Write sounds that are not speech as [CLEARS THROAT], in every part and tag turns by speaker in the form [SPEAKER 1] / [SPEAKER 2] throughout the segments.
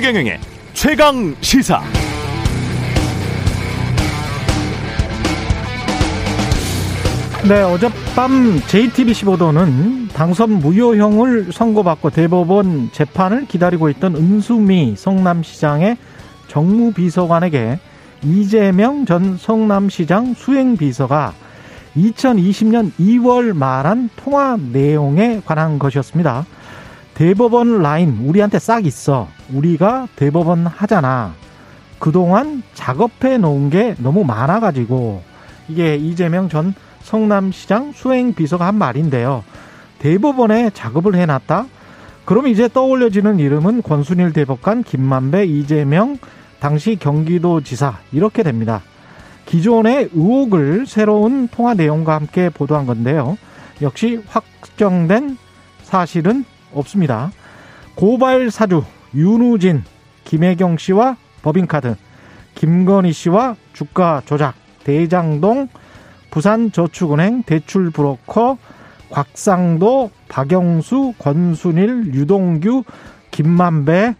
[SPEAKER 1] 최경영의 최강 시사.
[SPEAKER 2] 네, 어젯밤 JTBC 보도는 당선 무효형을 선고받고 대법원 재판을 기다리고 있던 은수미 성남시장의 정무비서관에게 이재명 전 성남시장 수행비서가 2020년 2월 말한 통화 내용에 관한 것이었습니다. 대법원 라인 우리한테 싹 있어. 우리가 대법원 하잖아. 그동안 작업해 놓은 게 너무 많아가지고 이게 이재명 전 성남시장 수행비서가 한 말인데요. 대법원에 작업을 해놨다? 그럼 이제 떠올려지는 이름은 권순일 대법관, 김만배, 이재명, 당시 경기도지사 이렇게 됩니다. 기존의 의혹을 새로운 통화 내용과 함께 보도한 건데요. 역시 확정된 사실은 없습니다. 고발 사주 윤우진, 김혜경 씨와 법인카드, 김건희 씨와 주가 조작, 대장동, 부산저축은행 대출 브로커, 곽상도, 박영수, 권순일, 유동규, 김만배,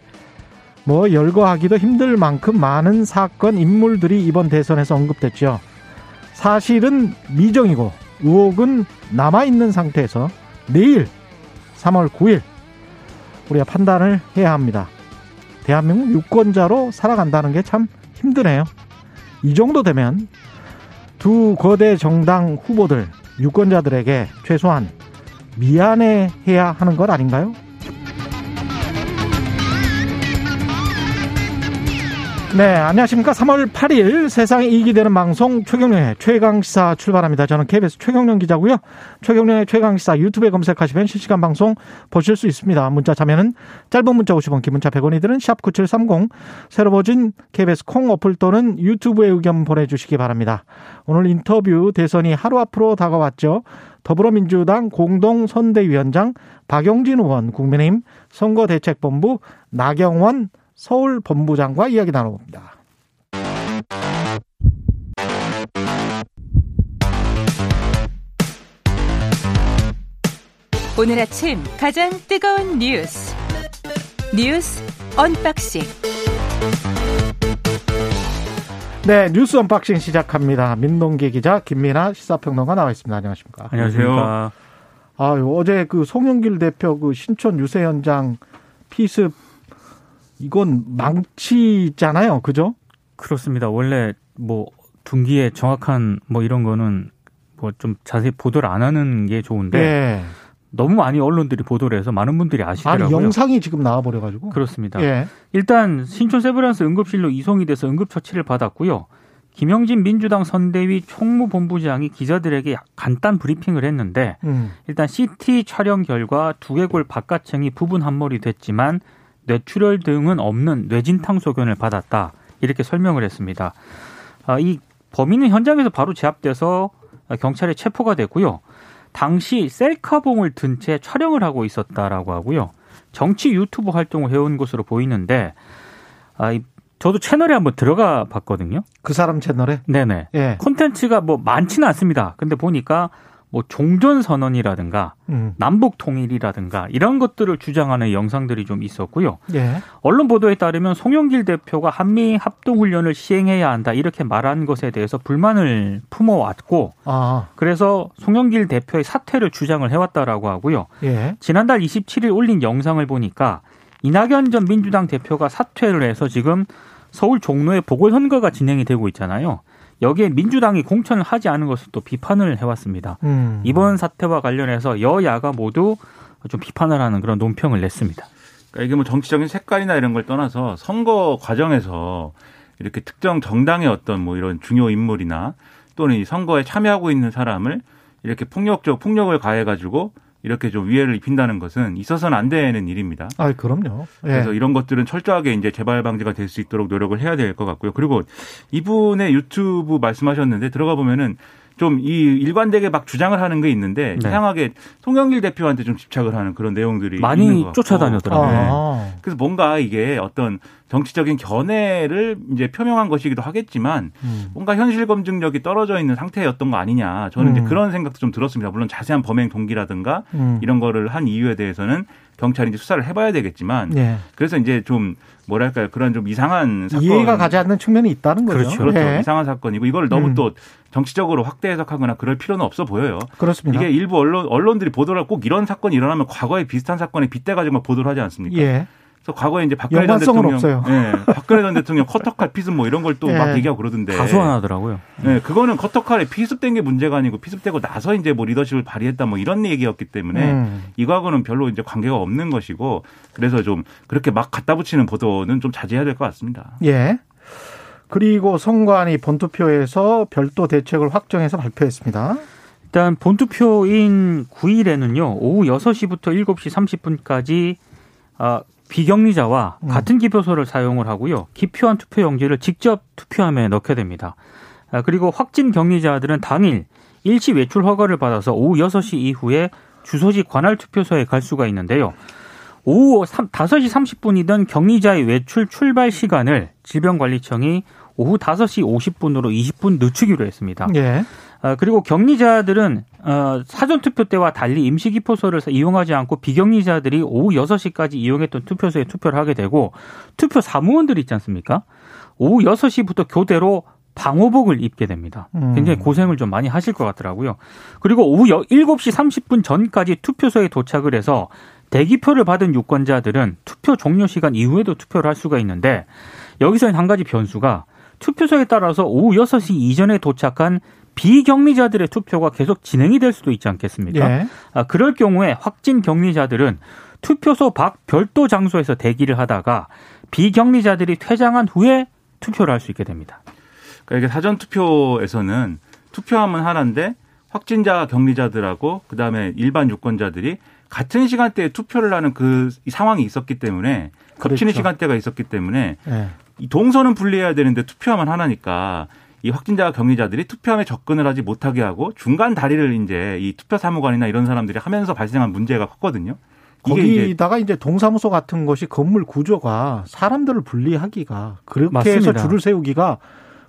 [SPEAKER 2] 뭐 열거하기도 힘들 만큼 많은 사건 인물들이 이번 대선에서 언급됐죠. 사실은 미정이고 의혹은 남아있는 상태에서 내일 3월 9일 우리가 판단을 해야 합니다. 대한민국 유권자로 살아간다는 게 참 힘드네요. 이 정도 되면 두 거대 정당 후보들 유권자들에게 최소한 미안해 해야 하는 것 아닌가요? 네, 안녕하십니까. 3월 8일 세상에 이익이 되는 방송 최경련의 최강시사 출발합니다. 저는 KBS 최경련 기자고요. 최경련의 최강시사 유튜브에 검색하시면 실시간 방송 보실 수 있습니다. 문자 참여는 짧은 문자 50원, 긴 문자 100원이 드는 샵9730 새로 버진 KBS 콩 어플 또는 유튜브에 의견 보내주시기 바랍니다. 오늘 인터뷰 대선이 하루 앞으로 다가왔죠. 더불어민주당 공동선대위원장 박용진 의원, 국민의힘 선거대책본부 나경원 서울 본부장과 이야기 나눠봅니다.
[SPEAKER 3] 오늘 아침 가장 뜨거운 뉴스 뉴스 언박싱
[SPEAKER 2] 네 뉴스 언박싱 시작합니다. 민동기 기자 김민아 시사평론가 나와 있습니다. 안녕하십니까?
[SPEAKER 4] 안녕하세요.
[SPEAKER 2] 아 어제 그 송영길 대표 그 신촌 유세 현장 피습 이건 망치잖아요. 그죠?
[SPEAKER 4] 그렇습니다. 원래 뭐 둔기에 정확한 뭐 이런 거는 뭐 좀 자세히 보도를 안 하는 게 좋은데
[SPEAKER 2] 네.
[SPEAKER 4] 너무 많이 언론들이 보도를 해서 많은 분들이 아시더라고요.
[SPEAKER 2] 아니 영상이 지금 나와 버려 가지고.
[SPEAKER 4] 그렇습니다.
[SPEAKER 2] 예.
[SPEAKER 4] 일단 신촌 세브란스 응급실로 이송이 돼서 응급처치를 받았고요. 김영진 민주당 선대위 총무본부장이 기자들에게 간단 브리핑을 했는데
[SPEAKER 2] 음.
[SPEAKER 4] 일단 CT 촬영 결과 두개골 바깥층이 부분 함몰이 됐지만 뇌출혈 등은 없는 뇌진탕 소견을 받았다. 이렇게 설명을 했습니다. 아, 이 범인은 현장에서 바로 제압돼서 경찰에 체포가 됐고요. 당시 셀카봉을 든 채 촬영을 하고 있었다라고 하고요. 정치 유튜브 활동을 해온 것으로 보이는데, 아, 저도 채널에 한번 들어가 봤거든요.
[SPEAKER 2] 그 사람 채널에?
[SPEAKER 4] 네네.
[SPEAKER 2] 예.
[SPEAKER 4] 콘텐츠가 뭐 많지는 않습니다. 근데 보니까 뭐 종전 선언이라든가
[SPEAKER 2] 음.
[SPEAKER 4] 남북 통일이라든가 이런 것들을 주장하는 영상들이 좀 있었고요.
[SPEAKER 2] 예.
[SPEAKER 4] 언론 보도에 따르면 송영길 대표가 한미 합동 훈련을 시행해야 한다 이렇게 말한 것에 대해서 불만을 품어왔고
[SPEAKER 2] 아.
[SPEAKER 4] 그래서 송영길 대표의 사퇴를 주장을 해왔다라고 하고요.
[SPEAKER 2] 예.
[SPEAKER 4] 지난달 27일 올린 영상을 보니까 이낙연 전 민주당 대표가 사퇴를 해서 지금 서울 종로에 보궐선거가 진행이 되고 있잖아요. 여기에 민주당이 공천을 하지 않은 것을 또 비판을 해왔습니다.
[SPEAKER 2] 음.
[SPEAKER 4] 이번 사태와 관련해서 여야가 모두 좀 비판을 하는 그런 논평을 냈습니다.
[SPEAKER 5] 그러니까 이게 뭐 정치적인 색깔이나 이런 걸 떠나서 선거 과정에서 이렇게 특정 정당의 어떤 뭐 이런 중요 인물이나 또는 이 선거에 참여하고 있는 사람을 이렇게 폭력적 폭력을 가해가지고 이렇게 좀 위해를 입힌다는 것은 있어서는 안 되는 일입니다.
[SPEAKER 2] 아, 그럼요. 예.
[SPEAKER 5] 그래서 이런 것들은 철저하게 이제 재발 방지가 될 수 있도록 노력을 해야 될 것 같고요. 그리고 이분의 유튜브 말씀하셨는데 들어가 보면은 좀 이 일관되게 막 주장을 하는 게 있는데
[SPEAKER 4] 네.
[SPEAKER 5] 이상하게 송영길 대표한테 좀 집착을 하는 그런 내용들이
[SPEAKER 4] 많이. 쫓아다녔더라고요.
[SPEAKER 5] 네.
[SPEAKER 2] 아.
[SPEAKER 5] 그래서 뭔가 이게 어떤 정치적인 견해를 이제 표명한 것이기도 하겠지만
[SPEAKER 2] 음.
[SPEAKER 5] 뭔가 현실 검증력이 떨어져 있는 상태였던 거 아니냐. 저는
[SPEAKER 2] 음.
[SPEAKER 5] 이제 그런 생각도 좀 들었습니다. 물론 자세한 범행 동기라든가
[SPEAKER 2] 음.
[SPEAKER 5] 이런 거를 한 이유에 대해서는 경찰이 이제 수사를 해봐야 되겠지만
[SPEAKER 2] 예.
[SPEAKER 5] 그래서 이제 좀 뭐랄까요 그런 좀 이상한 사건
[SPEAKER 2] 이해가 가지 않는 측면이 있다는 거죠.
[SPEAKER 4] 그렇죠.
[SPEAKER 5] 그렇죠
[SPEAKER 2] 예.
[SPEAKER 5] 이상한 사건이고 이걸 너무
[SPEAKER 2] 음.
[SPEAKER 5] 또 정치적으로 확대 해석하거나 그럴 필요는 없어 보여요.
[SPEAKER 2] 그렇습니다.
[SPEAKER 5] 이게 일부 언론 언론들이 보도를 꼭 이런 사건이 일어나면 과거에 비슷한 사건에 빗대 가지고 막 보도를 하지 않습니까?
[SPEAKER 2] 예.
[SPEAKER 5] 그래서 과거에 이제 박근혜 전 대통령,
[SPEAKER 2] 없어요.
[SPEAKER 5] 예, 박근혜 전 대통령 커터칼 피습 뭐 이런 걸 또막
[SPEAKER 2] 예.
[SPEAKER 5] 얘기하고 그러던데.
[SPEAKER 4] 다 소환하더라고요.
[SPEAKER 5] 네, 그거는 커터칼에 피습된 게 문제가 아니고 피습되고 나서 이제 뭐 리더십을 발휘했다 뭐 이런 얘기였기 때문에
[SPEAKER 2] 음.
[SPEAKER 5] 이거하고는 별로 이제 관계가 없는 것이고 그래서 좀 그렇게 막 갖다 붙이는 보도는 좀 자제해야 될 것 같습니다.
[SPEAKER 2] 예. 그리고 선관위 본투표에서 별도 대책을 확정해서 발표했습니다.
[SPEAKER 4] 일단 본투표인 9일에는요 오후 6시부터 7시 30분까지 아, 비격리자와
[SPEAKER 2] 음.
[SPEAKER 4] 같은 기표소를 사용을 하고요 기표한 투표용지를 직접 투표함에 넣게 됩니다. 아, 그리고 확진 격리자들은 당일 일시 외출 허가를 받아서 오후 6시 이후에 주소지 관할 투표소에 갈 수가 있는데요. 오후 3, 5시 30분이던 격리자의 외출 출발 시간을 질병관리청이 오후 5시 50분으로 20분 늦추기로 했습니다.
[SPEAKER 2] 예.
[SPEAKER 4] 아, 그리고 격리자들은 어, 사전 투표 때와 달리 임시 기표소를 이용하지 않고 비격리자들이 오후 6시까지 이용했던 투표소에 투표를 하게 되고 투표 사무원들 있지 않습니까? 오후 6시부터 교대로 방호복을 입게 됩니다.
[SPEAKER 2] 음.
[SPEAKER 4] 굉장히 고생을 좀 많이 하실 것 같더라고요. 그리고 오후 7시 30분 전까지 투표소에 도착을 해서 대기표를 받은 유권자들은 투표 종료 시간 이후에도 투표를 할 수가 있는데 여기서 한 가지 변수가 투표소에 따라서 오후 6시 이전에 도착한 비격리자들의 투표가 계속 진행이 될 수도 있지 않겠습니까?
[SPEAKER 2] 예.
[SPEAKER 4] 아, 그럴 경우에 확진 격리자들은 투표소 밖 별도 장소에서 대기를 하다가 비격리자들이 퇴장한 후에 투표를 할 수 있게 됩니다.
[SPEAKER 5] 그러니까 이게 사전 투표에서는 투표하면 하나인데 확진자 격리자들하고 그다음에 일반 유권자들이 같은 시간대에 투표를 하는 그 상황이 있었기 때문에 겹치는
[SPEAKER 2] 그렇죠.
[SPEAKER 5] 시간대가 있었기 때문에
[SPEAKER 2] 예.
[SPEAKER 5] 이 동선은 분리해야 되는데 투표하면 하나니까 이 확진자 격리자들이 투표함에 접근을 하지 못하게 하고 중간 다리를 이제 이 투표 사무관이나 이런 사람들이 하면서 발생한 문제가 컸거든요. 이게 이제
[SPEAKER 2] 거기다가 이제 동사무소 같은 것이 건물 구조가 사람들을 분리하기가 그렇게
[SPEAKER 4] 맞습니다.
[SPEAKER 2] 해서 줄을 세우기가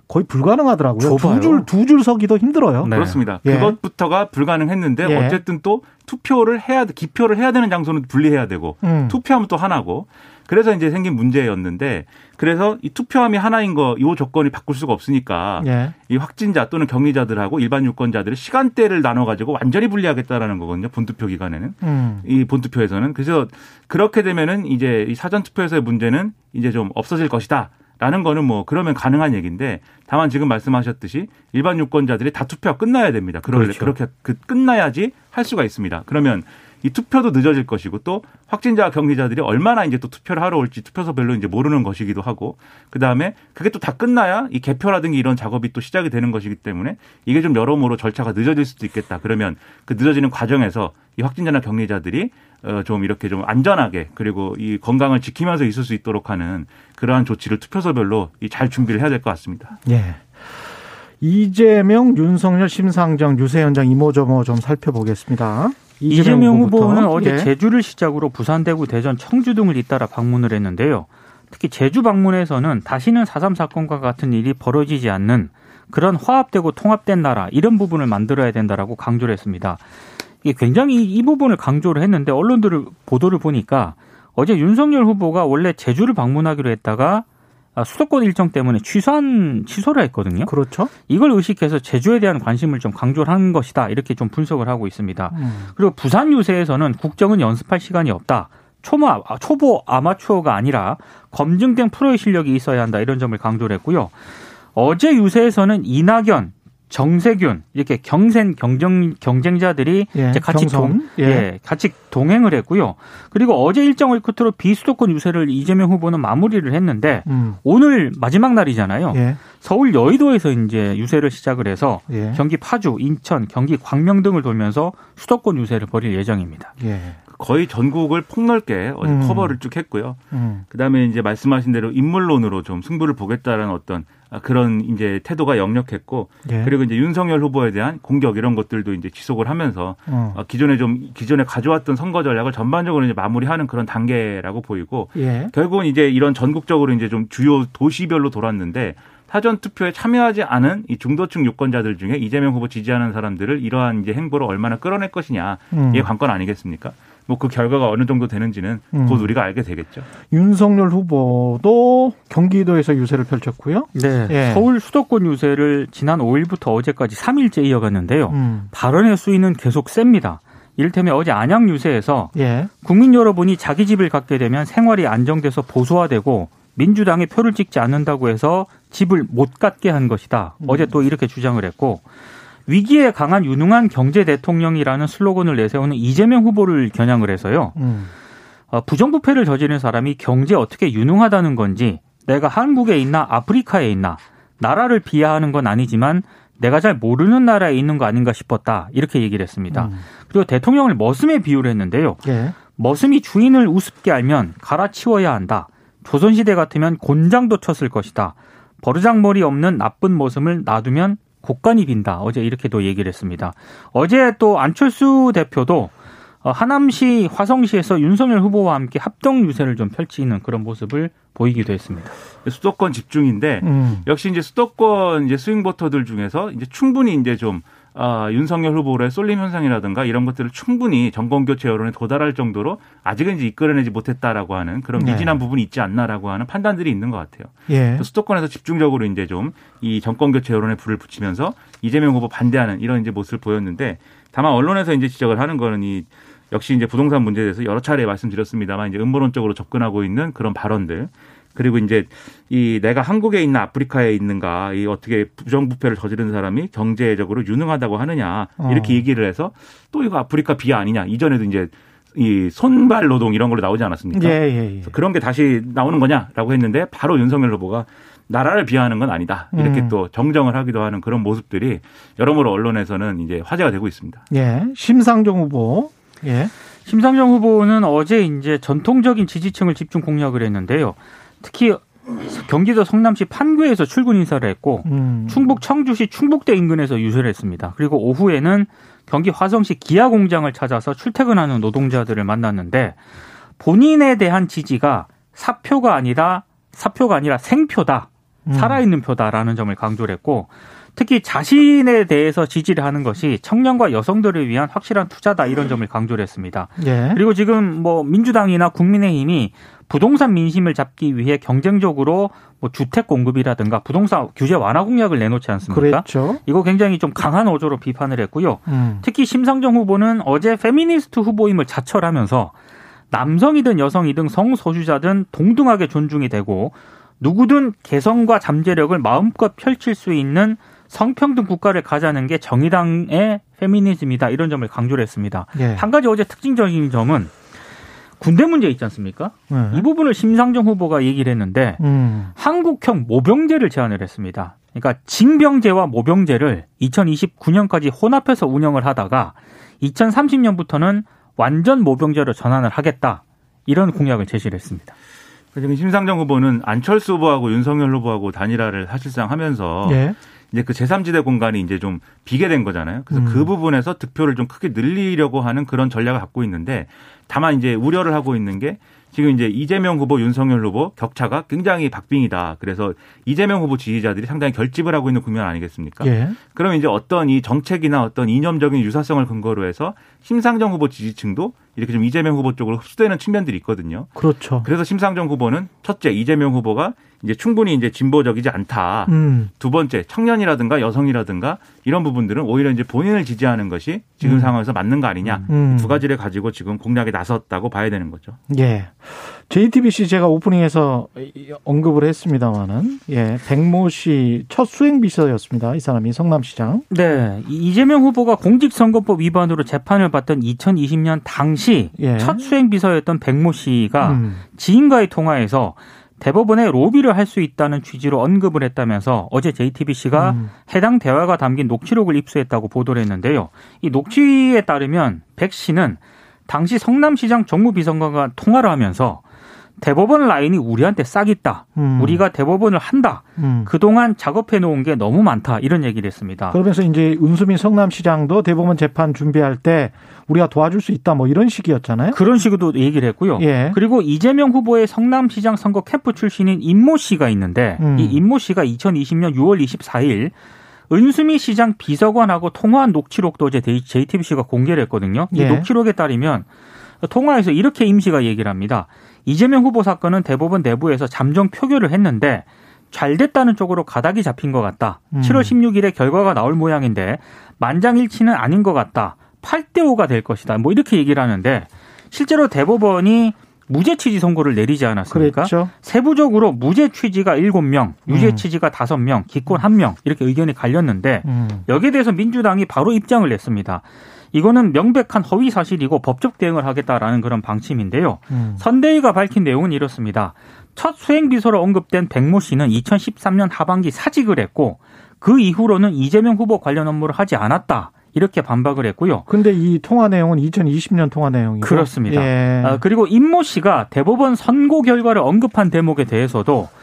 [SPEAKER 2] 거의 불가능하더라고요. 두 줄 두 줄 서기도 힘들어요.
[SPEAKER 4] 네.
[SPEAKER 5] 그렇습니다.
[SPEAKER 2] 예.
[SPEAKER 5] 그것부터가 불가능했는데
[SPEAKER 2] 예.
[SPEAKER 5] 어쨌든 또 투표를 해야 돼- 기표를 해야 되는 장소는 분리해야 되고
[SPEAKER 2] 음.
[SPEAKER 5] 투표하면 또 하나고 그래서 이제 생긴 문제였는데 그래서 이 투표함이 하나인 거 이 조건이 바꿀 수가 없으니까
[SPEAKER 2] 예.
[SPEAKER 5] 이 확진자 또는 격리자들하고 일반 유권자들의 시간대를 나눠 가지고 완전히 분리하겠다라는 거거든요. 본투표 기간에는
[SPEAKER 2] 음.
[SPEAKER 5] 이 본투표에서는 그래서 그렇게 되면은 이제 이 사전 투표에서의 문제는 이제 좀 없어질 것이다. 라는 거는 뭐 그러면 가능한 얘기인데 다만 지금 말씀하셨듯이 일반 유권자들이 다 투표가 끝나야 됩니다.
[SPEAKER 4] 그렇죠.
[SPEAKER 5] 그렇게 그 끝나야지 할 수가 있습니다. 그러면 이 투표도 늦어질 것이고 또 확진자 격리자들이 얼마나 이제 또 투표를 하러 올지 투표소 별로 이제 모르는 것이기도 하고 그 다음에 그게 또 다 끝나야 이 개표라든지 이런 작업이 또 시작이 되는 것이기 때문에 이게 좀 여러모로 절차가 늦어질 수도 있겠다. 그러면 그 늦어지는 과정에서 이 확진자나 격리자들이 어, 좀 이렇게 좀 안전하게 그리고 이 건강을 지키면서 있을 수 있도록 하는 그러한 조치를 투표소별로 이잘 준비를 해야 될 것 같습니다.
[SPEAKER 2] 예. 이재명, 윤석열, 심상정, 유세현장 이모저모 좀 살펴보겠습니다.
[SPEAKER 4] 이재명
[SPEAKER 2] 후보부터.
[SPEAKER 4] 후보는 어제
[SPEAKER 2] 예.
[SPEAKER 4] 제주를 시작으로 부산, 대구, 대전, 청주 등을 잇따라 방문을 했는데요. 특히 제주 방문에서는 다시는 4.3 사건과 같은 일이 벌어지지 않는 그런 화합되고 통합된 나라 이런 부분을 만들어야 된다라고 강조를 했습니다. 이게 굉장히 이 부분을 강조를 했는데 언론들을 보도를 보니까 어제 윤석열 후보가 원래 제주를 방문하기로 했다가 아, 수도권 일정 때문에 취소한 취소를 했거든요.
[SPEAKER 2] 그렇죠.
[SPEAKER 4] 이걸 의식해서 제주에 대한 관심을 좀 강조를 한 것이다 이렇게 좀 분석을 하고 있습니다.
[SPEAKER 2] 음.
[SPEAKER 4] 그리고 부산 유세에서는 국정은 연습할 시간이 없다. 초마, 초보 아마추어가 아니라 검증된 프로의 실력이 있어야 한다 이런 점을 강조를 했고요. 어제 유세에서는 이낙연, 정세균 이렇게 경센 경쟁 경쟁자들이
[SPEAKER 2] 예,
[SPEAKER 4] 이제 같이
[SPEAKER 2] 경선.
[SPEAKER 4] 동,
[SPEAKER 2] 예.
[SPEAKER 4] 예, 같이 동행을 했고요. 그리고 어제 일정을 끝으로 비수도권 유세를 이재명 후보는 마무리를 했는데
[SPEAKER 2] 음.
[SPEAKER 4] 오늘 마지막 날이잖아요.
[SPEAKER 2] 예.
[SPEAKER 4] 서울 여의도에서 이제 유세를 시작을 해서
[SPEAKER 2] 예.
[SPEAKER 4] 경기 파주, 인천, 경기 광명 등을 돌면서 수도권 유세를 벌일 예정입니다.
[SPEAKER 2] 예.
[SPEAKER 5] 거의 전국을 폭넓게
[SPEAKER 2] 음.
[SPEAKER 5] 커버를 쭉 했고요.
[SPEAKER 2] 음.
[SPEAKER 5] 그다음에 이제 말씀하신 대로 인물론으로 좀 승부를 보겠다라는 어떤 아, 그런 이제 태도가 역력했고
[SPEAKER 2] 예.
[SPEAKER 5] 그리고 이제 윤석열 후보에 대한 공격 이런 것들도 이제 지속을 하면서
[SPEAKER 2] 어.
[SPEAKER 5] 어, 기존에 좀 기존에 가져왔던 선거 전략을 전반적으로 이제 마무리하는 그런 단계라고 보이고
[SPEAKER 2] 예.
[SPEAKER 5] 결국은 이제 이런 전국적으로 이제 좀 주요 도시별로 돌았는데 사전 투표에 참여하지 않은 이 중도층 유권자들 중에 이재명 후보 지지하는 사람들을 이러한 이제 행보로 얼마나 끌어낼 것이냐
[SPEAKER 2] 음.
[SPEAKER 5] 이게 관건 아니겠습니까? 뭐 그 결과가 어느 정도 되는지는
[SPEAKER 2] 음.
[SPEAKER 5] 곧 우리가 알게 되겠죠.
[SPEAKER 2] 윤석열 후보도 경기도에서 유세를 펼쳤고요.
[SPEAKER 4] 네.
[SPEAKER 2] 예.
[SPEAKER 4] 서울 수도권 유세를 지난 5일부터 어제까지 3일째 이어갔는데요.
[SPEAKER 2] 음.
[SPEAKER 4] 발언의 수위는 계속 셉니다. 이를테면 어제 안양 유세에서
[SPEAKER 2] 예.
[SPEAKER 4] 국민 여러분이 자기 집을 갖게 되면 생활이 안정돼서 보수화되고 민주당에 표를 찍지 않는다고 해서 집을 못 갖게 한 것이다.
[SPEAKER 2] 음.
[SPEAKER 4] 어제 또 이렇게 주장을 했고 위기에 강한 유능한 경제 대통령이라는 슬로건을 내세우는 이재명 후보를 겨냥을 해서요.
[SPEAKER 2] 음.
[SPEAKER 4] 어, 부정부패를 저지른 사람이 경제 어떻게 유능하다는 건지 내가 한국에 있나 아프리카에 있나 나라를 비하하는 건 아니지만 내가 잘 모르는 나라에 있는 거 아닌가 싶었다 이렇게 얘기를 했습니다.
[SPEAKER 2] 음.
[SPEAKER 4] 그리고 대통령을 머슴에 비유를 했는데요.
[SPEAKER 2] 예.
[SPEAKER 4] 머슴이 주인을 우습게 알면 갈아치워야 한다. 조선시대 같으면 곤장도 쳤을 것이다. 버르장머리 없는 나쁜 머슴을 놔두면 곡간이 빈다. 어제 이렇게도 얘기를 했습니다. 어제 또 안철수 대표도 어, 하남시 화성시에서 윤석열 후보와 함께 합동 유세를 좀 펼치는 그런 모습을 보이기도 했습니다.
[SPEAKER 5] 수도권 집중인데
[SPEAKER 2] 음.
[SPEAKER 5] 역시 이제 수도권 이제 스윙 보터들 중에서 이제 충분히 이제 좀 아, 윤석열 후보의 쏠림 현상이라든가 이런 것들을 충분히 정권 교체 여론에 도달할 정도로 아직은 이제 이끌어내지 못했다라고 하는 그런
[SPEAKER 2] 네.
[SPEAKER 5] 미진한 부분이 있지 않나라고 하는 판단들이 있는 것 같아요.
[SPEAKER 2] 예.
[SPEAKER 5] 수도권에서 집중적으로 이제 좀 이 정권 교체 여론에 불을 붙이면서 이재명 후보 반대하는 이런 이제 모습을 보였는데 다만 언론에서 이제 지적을 하는 거는 이 역시 이제 부동산 문제에 대해서 여러 차례 말씀드렸습니다만 이제 음모론적으로 접근하고 있는 그런 발언들 그리고 이제 이 내가 한국에 있나 아프리카에 있는가 이 어떻게 부정부패를 저지른 사람이 경제적으로 유능하다고 하느냐 이렇게
[SPEAKER 2] 어.
[SPEAKER 5] 얘기를 해서 또 이거 아프리카 비하 아니냐 이전에도 이제 이 손발 노동 이런 걸로 나오지 않았습니까?
[SPEAKER 2] 예, 예, 예.
[SPEAKER 5] 그런 게 다시 나오는 거냐라고 했는데 바로 윤석열 후보가 나라를 비하하는 건 아니다 이렇게
[SPEAKER 2] 음.
[SPEAKER 5] 또 정정을 하기도 하는 그런 모습들이 여러모로 언론에서는 이제 화제가 되고 있습니다.
[SPEAKER 2] 예. 심상정 후보. 예.
[SPEAKER 4] 심상정 후보는 어제 이제 전통적인 지지층을 집중 공략을 했는데요. 특히 경기도 성남시 판교에서 출근 인사를 했고
[SPEAKER 2] 음.
[SPEAKER 4] 충북 청주시 충북대 인근에서 유세를 했습니다. 그리고 오후에는 경기 화성시 기아 공장을 찾아서 출퇴근하는 노동자들을 만났는데 본인에 대한 지지가 사표가 아니라 사표가 아니라 생표다.
[SPEAKER 2] 음.
[SPEAKER 4] 살아있는 표다라는 점을 강조를 했고 특히 자신에 대해서 지지를 하는 것이 청년과 여성들을 위한 확실한 투자다 이런 점을 강조를 했습니다.
[SPEAKER 2] 예.
[SPEAKER 4] 그리고 지금 뭐 민주당이나 국민의힘이 부동산 민심을 잡기 위해 경쟁적으로 뭐 주택 공급이라든가 부동산 규제 완화 공약을 내놓지 않습니까?
[SPEAKER 2] 그랬죠.
[SPEAKER 4] 이거 굉장히 좀 강한 어조로 비판을 했고요.
[SPEAKER 2] 음.
[SPEAKER 4] 특히 심상정 후보는 어제 페미니스트 후보임을 자철하면서 남성이든 여성이든 성소수자든 동등하게 존중이 되고 누구든 개성과 잠재력을 마음껏 펼칠 수 있는 성평등 국가를 가자는 게 정의당의 페미니즘이다 이런 점을 강조를 했습니다.
[SPEAKER 2] 예.
[SPEAKER 4] 한 가지 어제 특징적인 점은 군대 문제 있지 않습니까?
[SPEAKER 2] 예.
[SPEAKER 4] 이 부분을 심상정 후보가 얘기를 했는데
[SPEAKER 2] 음.
[SPEAKER 4] 한국형 모병제를 제안을 했습니다. 그러니까 징병제와 모병제를 2029년까지 혼합해서 운영을 하다가 2030년부터는 완전 모병제로 전환을 하겠다. 이런 공약을 제시를 했습니다.
[SPEAKER 5] 지금 심상정 후보는 안철수 후보하고 윤석열 후보하고 단일화를 사실상 하면서
[SPEAKER 2] 예.
[SPEAKER 5] 이제 그 제3지대 공간이 이제 좀 비게 된 거잖아요. 그래서
[SPEAKER 2] 음.
[SPEAKER 5] 그 부분에서 득표를 좀 크게 늘리려고 하는 그런 전략을 갖고 있는데 다만 이제 우려를 하고 있는 게 지금 이제 이재명 후보, 윤석열 후보 격차가 굉장히 박빙이다. 그래서 이재명 후보 지지자들이 상당히 결집을 하고 있는 국면 아니겠습니까?
[SPEAKER 2] 예.
[SPEAKER 5] 그럼 이제 어떤 이 정책이나 어떤 이념적인 유사성을 근거로 해서 심상정 후보 지지층도 이렇게 좀 이재명 후보 쪽으로 흡수되는 측면들이 있거든요.
[SPEAKER 2] 그렇죠.
[SPEAKER 5] 그래서 심상정 후보는 첫째 이재명 후보가 이제 충분히 이제 진보적이지 않다.
[SPEAKER 2] 음.
[SPEAKER 5] 두 번째 청년이라든가 여성이라든가 이런 부분들은 오히려 이제 본인을 지지하는 것이 지금
[SPEAKER 2] 음.
[SPEAKER 5] 상황에서 맞는 거 아니냐
[SPEAKER 2] 음.
[SPEAKER 5] 두 가지를 가지고 지금 공략에 나섰다고 봐야 되는 거죠.
[SPEAKER 2] 예. JTBC 제가 오프닝에서 언급을 했습니다마는 예, 백모 씨 첫 수행 비서였습니다. 이 사람이 성남시장.
[SPEAKER 4] 네. 이- 이재명 후보가 공직선거법 위반으로 재판을 받던 2020년 당시
[SPEAKER 2] 예.
[SPEAKER 4] 첫 수행 비서였던 백모 씨가
[SPEAKER 2] 음.
[SPEAKER 4] 지인과의 통화에서 대법원에 로비를 할 수 있다는 취지로 언급을 했다면서 어제 JTBC가
[SPEAKER 2] 음.
[SPEAKER 4] 해당 대화가 담긴 녹취록을 입수했다고 보도를 했는데요. 이 녹취에 따르면 백 씨는 당시 성남시장 정무비서관과 통화를 하면서 대법원 라인이 우리한테 싹 있다.
[SPEAKER 2] 음.
[SPEAKER 4] 우리가 대법원을 한다.
[SPEAKER 2] 음.
[SPEAKER 4] 그동안 작업해 놓은 게 너무 많다. 이런 얘기를 했습니다.
[SPEAKER 2] 그러면서 이제 은수민 성남시장도 대법원 재판 준비할 때 우리가 도와줄 수 있다 뭐 이런 식이었잖아요.
[SPEAKER 4] 그런 식으로 얘기를 했고요.
[SPEAKER 2] 예.
[SPEAKER 4] 그리고 이재명 후보의 성남시장 선거 캠프 출신인 임모 씨가 있는데
[SPEAKER 2] 음.
[SPEAKER 4] 이 임모 씨가 2020년 6월 24일 은수미 시장 비서관하고 통화한 녹취록도 어제 JTBC가 공개를 했거든요. 이
[SPEAKER 2] 예.
[SPEAKER 4] 녹취록에 따르면 통화에서 이렇게 임 씨가 얘기를 합니다. 이재명 후보 사건은 대법원 내부에서 잠정 표결을 했는데 잘 됐다는 쪽으로 가닥이 잡힌 것 같다.
[SPEAKER 2] 음.
[SPEAKER 4] 7월 16일에 결과가 나올 모양인데 만장일치는 아닌 것 같다. 8대 5가 될 것이다. 뭐 이렇게 얘기를 하는데 실제로 대법원이 무죄 취지 선고를 내리지 않았습니까?
[SPEAKER 2] 그랬죠.
[SPEAKER 4] 세부적으로 무죄 취지가 7명, 유죄
[SPEAKER 2] 음.
[SPEAKER 4] 취지가 5명, 기권 1명 이렇게 의견이 갈렸는데
[SPEAKER 2] 음.
[SPEAKER 4] 여기에 대해서 민주당이 바로 입장을 냈습니다. 이거는 명백한 허위 사실이고 법적 대응을 하겠다라는 그런 방침인데요.
[SPEAKER 2] 음.
[SPEAKER 4] 선대위가 밝힌 내용은 이렇습니다. 첫 수행 비서로 언급된 백모 씨는 2013년 하반기 사직을 했고 그 이후로는 이재명 후보 관련 업무를 하지 않았다. 이렇게 반박을 했고요.
[SPEAKER 2] 근데 이 통화 내용은 2020년 통화 내용이고
[SPEAKER 4] 그렇습니다.
[SPEAKER 2] 예.
[SPEAKER 4] 아, 그리고 임모 씨가 대법원 선고 결과를 언급한 대목에 대해서도 아,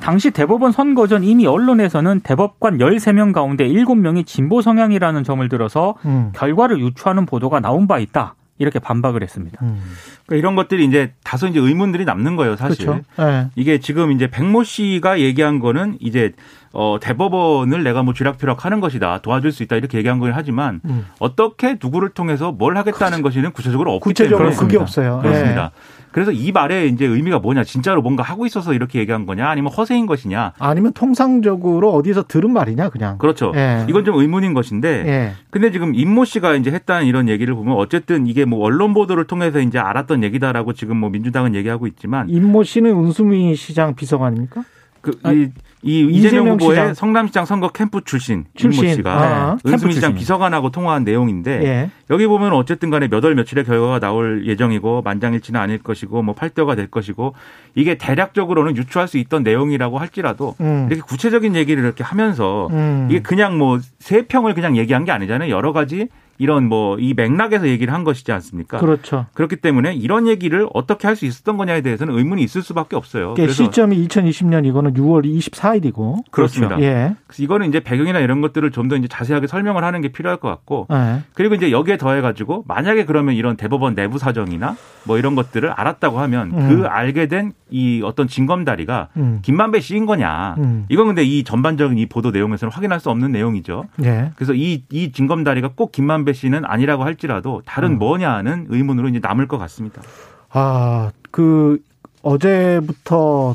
[SPEAKER 4] 당시 대법원 선거 전 이미 언론에서는 대법관 13명 가운데 7명이 진보 성향이라는 점을 들어서
[SPEAKER 2] 음.
[SPEAKER 4] 결과를 유추하는 보도가 나온 바 있다. 이렇게 반박을 했습니다.
[SPEAKER 2] 음.
[SPEAKER 5] 그러니까 이런 것들이 이제 다소 이제 의문들이 남는 거예요, 사실.
[SPEAKER 2] 그렇죠. 예.
[SPEAKER 5] 이게 지금 이제 백모 씨가 얘기한 거는 이제 어 대법원을 내가 뭐 쥐락펴락 하는 것이다 도와줄 수 있다 이렇게 얘기한 거긴 하지만
[SPEAKER 2] 음.
[SPEAKER 5] 어떻게 누구를 통해서 뭘 하겠다는 것이는 구체적으로 없기
[SPEAKER 2] 구체적으로
[SPEAKER 5] 때문에
[SPEAKER 2] 그게 없어요.
[SPEAKER 5] 그렇습니다. 그래서 이 말에 이제 의미가 뭐냐 진짜로 뭔가 하고 있어서 이렇게 얘기한 거냐 아니면 허세인 것이냐
[SPEAKER 2] 아니면 통상적으로 어디서 들은 말이냐 그냥.
[SPEAKER 5] 그렇죠.
[SPEAKER 2] 예.
[SPEAKER 5] 이건 좀 의문인 것인데
[SPEAKER 2] 예.
[SPEAKER 5] 근데 지금 임모 씨가 이제 했다는 이런 얘기를 보면 어쨌든 이게 뭐 언론 보도를 통해서 이제 알았던 얘기다라고 지금 뭐 민주당은 얘기하고 있지만
[SPEAKER 2] 임모 씨는 운수미 시장 비서관 아닙니까?
[SPEAKER 5] 그
[SPEAKER 2] 아,
[SPEAKER 5] 이, 이
[SPEAKER 2] 이재명
[SPEAKER 5] 이재명 후보의
[SPEAKER 2] 시장.
[SPEAKER 5] 성남시장 선거 캠프 출신,
[SPEAKER 2] 출신.
[SPEAKER 5] 임모 씨가
[SPEAKER 2] 아,
[SPEAKER 4] 캠프
[SPEAKER 5] 은수미 시장. 비서관하고 통화한 내용인데
[SPEAKER 2] 예.
[SPEAKER 5] 여기 보면 어쨌든 간에 몇 월 며칠에 결과가 나올 예정이고 만장일치는 아닐 것이고 뭐 8대가 될 것이고 이게 대략적으로는 유추할 수 있던 내용이라고 할지라도
[SPEAKER 2] 음.
[SPEAKER 5] 이렇게 구체적인 얘기를 이렇게 하면서
[SPEAKER 2] 음.
[SPEAKER 5] 이게 그냥 뭐 세 평을 그냥 얘기한 게 아니잖아요. 여러 가지 이런 뭐 이 맥락에서 얘기를 한 것이지 않습니까?
[SPEAKER 2] 그렇죠.
[SPEAKER 5] 그렇기 때문에 이런 얘기를 어떻게 할 수 있었던 거냐에 대해서는 의문이 있을 수밖에 없어요.
[SPEAKER 2] 그게 시점이 2020년 이거는 6월 24일이고.
[SPEAKER 5] 그렇습니다.
[SPEAKER 2] 예.
[SPEAKER 5] 그래서 이거는 이제 배경이나 이런 것들을 좀 더 이제 자세하게 설명을 하는 게 필요할 것 같고
[SPEAKER 2] 예.
[SPEAKER 5] 그리고 이제 여기에 더해가지고 만약에 그러면 이런 대법원 내부 사정이나 뭐 이런 것들을 알았다고 하면
[SPEAKER 2] 음.
[SPEAKER 5] 그 알게 된 이 어떤 징검다리가
[SPEAKER 2] 음.
[SPEAKER 5] 김만배 씨인 거냐
[SPEAKER 2] 음.
[SPEAKER 5] 이건 근데 이 전반적인 이 보도 내용에서는 확인할 수 없는 내용이죠.
[SPEAKER 2] 예.
[SPEAKER 5] 그래서 이, 이 징검다리가 꼭 김만배 씨는 아니라고 할지라도 다른
[SPEAKER 2] 음.
[SPEAKER 5] 뭐냐는 의문으로 이제 남을 것 같습니다.
[SPEAKER 2] 아, 그 어제부터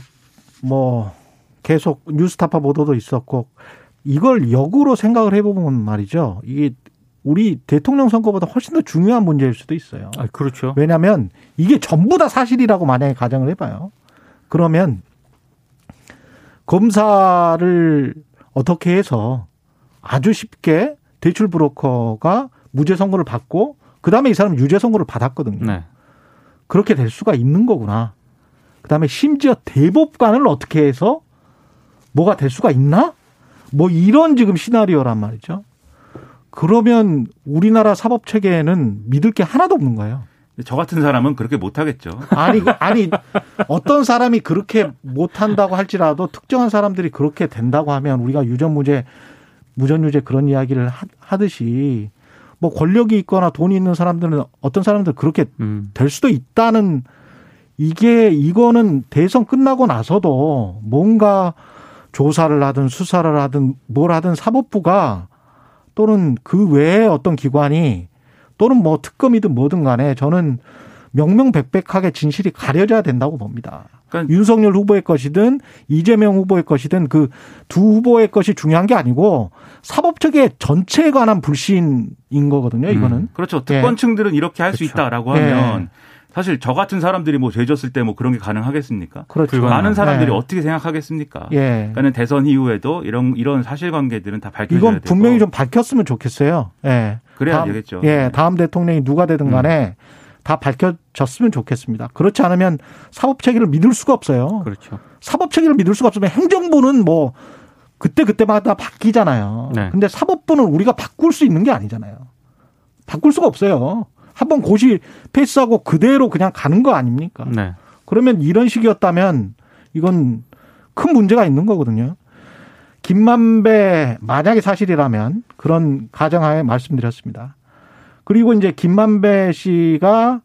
[SPEAKER 2] 뭐 계속 뉴스타파 보도도 있었고 이걸 역으로 생각을 해보면 말이죠. 이게 우리 대통령 선거보다 훨씬 더 중요한 문제일 수도 있어요.
[SPEAKER 4] 아, 그렇죠.
[SPEAKER 2] 왜냐하면 이게 전부 다 사실이라고 만약에 가정을 해봐요. 그러면 검사를 어떻게 해서 아주 쉽게 대출 브로커가 무죄 선고를 받고 그 다음에 이 사람 유죄 선고를 받았거든요.
[SPEAKER 4] 네.
[SPEAKER 2] 그렇게 될 수가 있는 거구나. 그 다음에 심지어 대법관을 어떻게 해서 뭐가 될 수가 있나? 뭐 이런 지금 시나리오란 말이죠. 그러면 우리나라 사법 체계에는 믿을 게 하나도 없는 거예요.
[SPEAKER 5] 저 같은 사람은 그렇게 못하겠죠.
[SPEAKER 2] 아니, [LAUGHS] 아니, 어떤 사람이 그렇게 못한다고 할지라도 특정한 사람들이 그렇게 된다고 하면 우리가 유전 무죄, 무전유죄 그런 이야기를 하- 하듯이 뭐 권력이 있거나 돈이 있는 사람들은 어떤 사람들 그렇게
[SPEAKER 4] 음.
[SPEAKER 2] 될 수도 있다는 이게 이거는 대선 끝나고 나서도 뭔가 조사를 하든 수사를 하든 뭘 하든 사법부가 또는 그 외에 어떤 기관이 또는 뭐 특검이든 뭐든 간에 저는 명명백백하게 진실이 가려져야 된다고 봅니다.
[SPEAKER 5] 그러니까
[SPEAKER 2] 윤석열 후보의 것이든 이재명 후보의 것이든 그 두 후보의 것이 중요한 게 아니고 사법체계 전체에 관한 불신인 거거든요. 이거는.
[SPEAKER 5] 그렇죠. 특권층들은 이렇게 할수
[SPEAKER 4] 그렇죠.
[SPEAKER 5] 있다라고
[SPEAKER 2] 예.
[SPEAKER 5] 하면 사실 저 같은 사람들이 뭐 죄졌을 때 뭐 그런 게 가능하겠습니까?
[SPEAKER 2] 그렇죠.
[SPEAKER 4] 불가능하죠.
[SPEAKER 5] 많은 사람들이
[SPEAKER 2] 네.
[SPEAKER 5] 어떻게 생각하겠습니까?
[SPEAKER 2] 예.
[SPEAKER 5] 그러니까는 대선 이후에도 이런 이런 사실관계들은 다 밝혀져야
[SPEAKER 2] 이건
[SPEAKER 5] 되고
[SPEAKER 2] 분명히 좀 밝혔으면 좋겠어요. 예.
[SPEAKER 5] 그래야
[SPEAKER 2] 다음,
[SPEAKER 5] 되겠죠.
[SPEAKER 2] 예, 다음 대통령이 누가 되든
[SPEAKER 5] 음.
[SPEAKER 2] 간에 다 밝혀졌으면 좋겠습니다. 그렇지 않으면 사법 체계를 믿을 수가 없어요.
[SPEAKER 4] 그렇죠.
[SPEAKER 2] 사법 체계를 믿을 수가 없으면 행정부는 뭐 그때 그때마다 바뀌잖아요.
[SPEAKER 4] 네.
[SPEAKER 2] 근데 사법부는 우리가 바꿀 수 있는 게 아니잖아요. 바꿀 수가 없어요. 한번 고시 패스하고 그대로 그냥 가는 거 아닙니까?
[SPEAKER 4] 네.
[SPEAKER 2] 그러면 이런 식이었다면 이건 큰 문제가 있는 거거든요. 김만배 만약에 사실이라면 그런 가정하에 말씀드렸습니다. 그리고 이제 김만배 씨가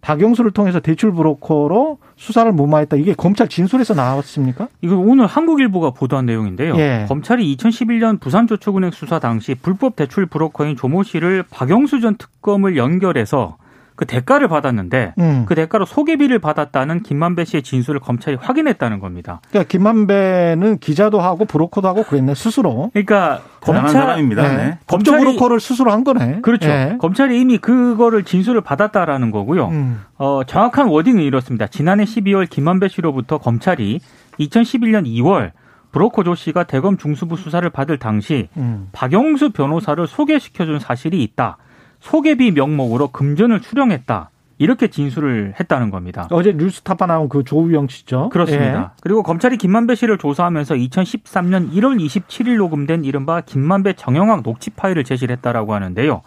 [SPEAKER 2] 박영수를 통해서 대출 브로커로 수사를 무마했다. 이게 검찰 진술에서 나왔습니까?
[SPEAKER 4] 이거 오늘 한국일보가 보도한 내용인데요.
[SPEAKER 2] 예.
[SPEAKER 4] 검찰이 2011년 부산저축은행 수사 당시 불법 대출 브로커인 조모 씨를 박영수 전 특검을 연결해서 그 대가를 받았는데
[SPEAKER 2] 음.
[SPEAKER 4] 그 대가로 소개비를 받았다는 김만배 씨의 진술을 검찰이 확인했다는 겁니다.
[SPEAKER 2] 그러니까 김만배는 기자도 하고 브로커도 하고 그랬네 스스로.
[SPEAKER 4] 그러니까 검찰
[SPEAKER 5] 사람입니다.
[SPEAKER 2] 네.
[SPEAKER 5] 네.
[SPEAKER 4] 검찰이-
[SPEAKER 2] 브로커를 스스로 한 거네.
[SPEAKER 4] 그렇죠.
[SPEAKER 2] 예.
[SPEAKER 4] 검찰이 이미 그거를 진술을 받았다라는 거고요.
[SPEAKER 2] 음.
[SPEAKER 4] 어, 정확한 워딩은 이렇습니다. 지난해 12월 김만배 씨로부터 검찰이 2011년 2월 브로커 조 씨가 대검 중수부 수사를 받을 당시
[SPEAKER 2] 음.
[SPEAKER 4] 박영수 변호사를 소개시켜준 사실이 있다. 소개비 명목으로 금전을 수령했다. 이렇게 진술을 했다는 겁니다.
[SPEAKER 2] 어제 뉴스타파 나온 그 조우영 씨죠.
[SPEAKER 4] 그렇습니다. 그리고 검찰이 김만배 씨를 조사하면서 2013년 1월 27일 녹음된 이른바 김만배 정영학 녹취 파일을 제시를 했다라고 하는데요.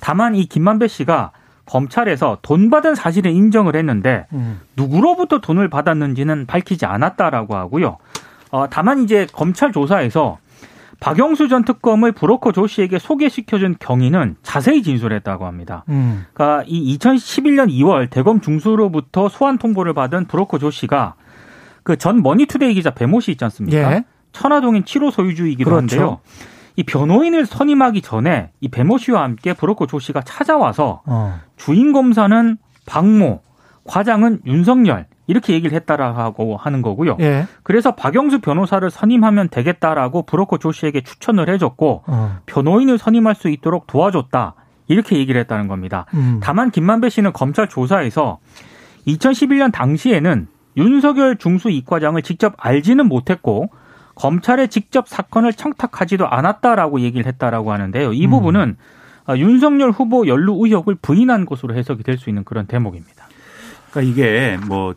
[SPEAKER 4] 다만 이 김만배 씨가 검찰에서 돈 받은 사실은 인정을 했는데
[SPEAKER 2] 예. 음.
[SPEAKER 4] 누구로부터 돈을 받았는지는 밝히지 않았다라고 하고요. 어, 다만 이제 검찰 조사에서 박영수 전 특검을 브로커 조 씨에게 소개시켜준 경위는 자세히 진술했다고 합니다.
[SPEAKER 2] 음.
[SPEAKER 4] 그러니까 이 2011년 2월 대검 중수로부터 소환 통보를 받은 브로커 조 씨가 그 전 머니투데이 기자 배모 씨 있지 않습니까?
[SPEAKER 2] 예.
[SPEAKER 4] 천화동인 7호 소유주이기도
[SPEAKER 2] 그렇죠.
[SPEAKER 4] 한데요. 이 변호인을 선임하기 전에 이 배모 씨와 함께 브로커 조 씨가 찾아와서
[SPEAKER 2] 어.
[SPEAKER 4] 주인 검사는 박모, 과장은 윤석열 이렇게 얘기를 했다라고 하는 거고요.
[SPEAKER 2] 예.
[SPEAKER 4] 그래서 박영수 변호사를 선임하면 되겠다라고 브로커 조 씨에게 추천을 해줬고
[SPEAKER 2] 어.
[SPEAKER 4] 변호인을 선임할 수 있도록 도와줬다 이렇게 얘기를 했다는 겁니다.
[SPEAKER 2] 음.
[SPEAKER 4] 다만 김만배 씨는 검찰 조사에서 2011년 당시에는 윤석열 중수 이과장을 직접 알지는 못했고 검찰에 직접 사건을 청탁하지도 않았다라고 얘기를 했다라고 하는데요. 이
[SPEAKER 2] 음.
[SPEAKER 4] 부분은 아, 윤석열 후보 연루 의혹을 부인한 것으로 해석이 될 수 있는 그런 대목입니다.
[SPEAKER 5] 그러니까 이게 뭐이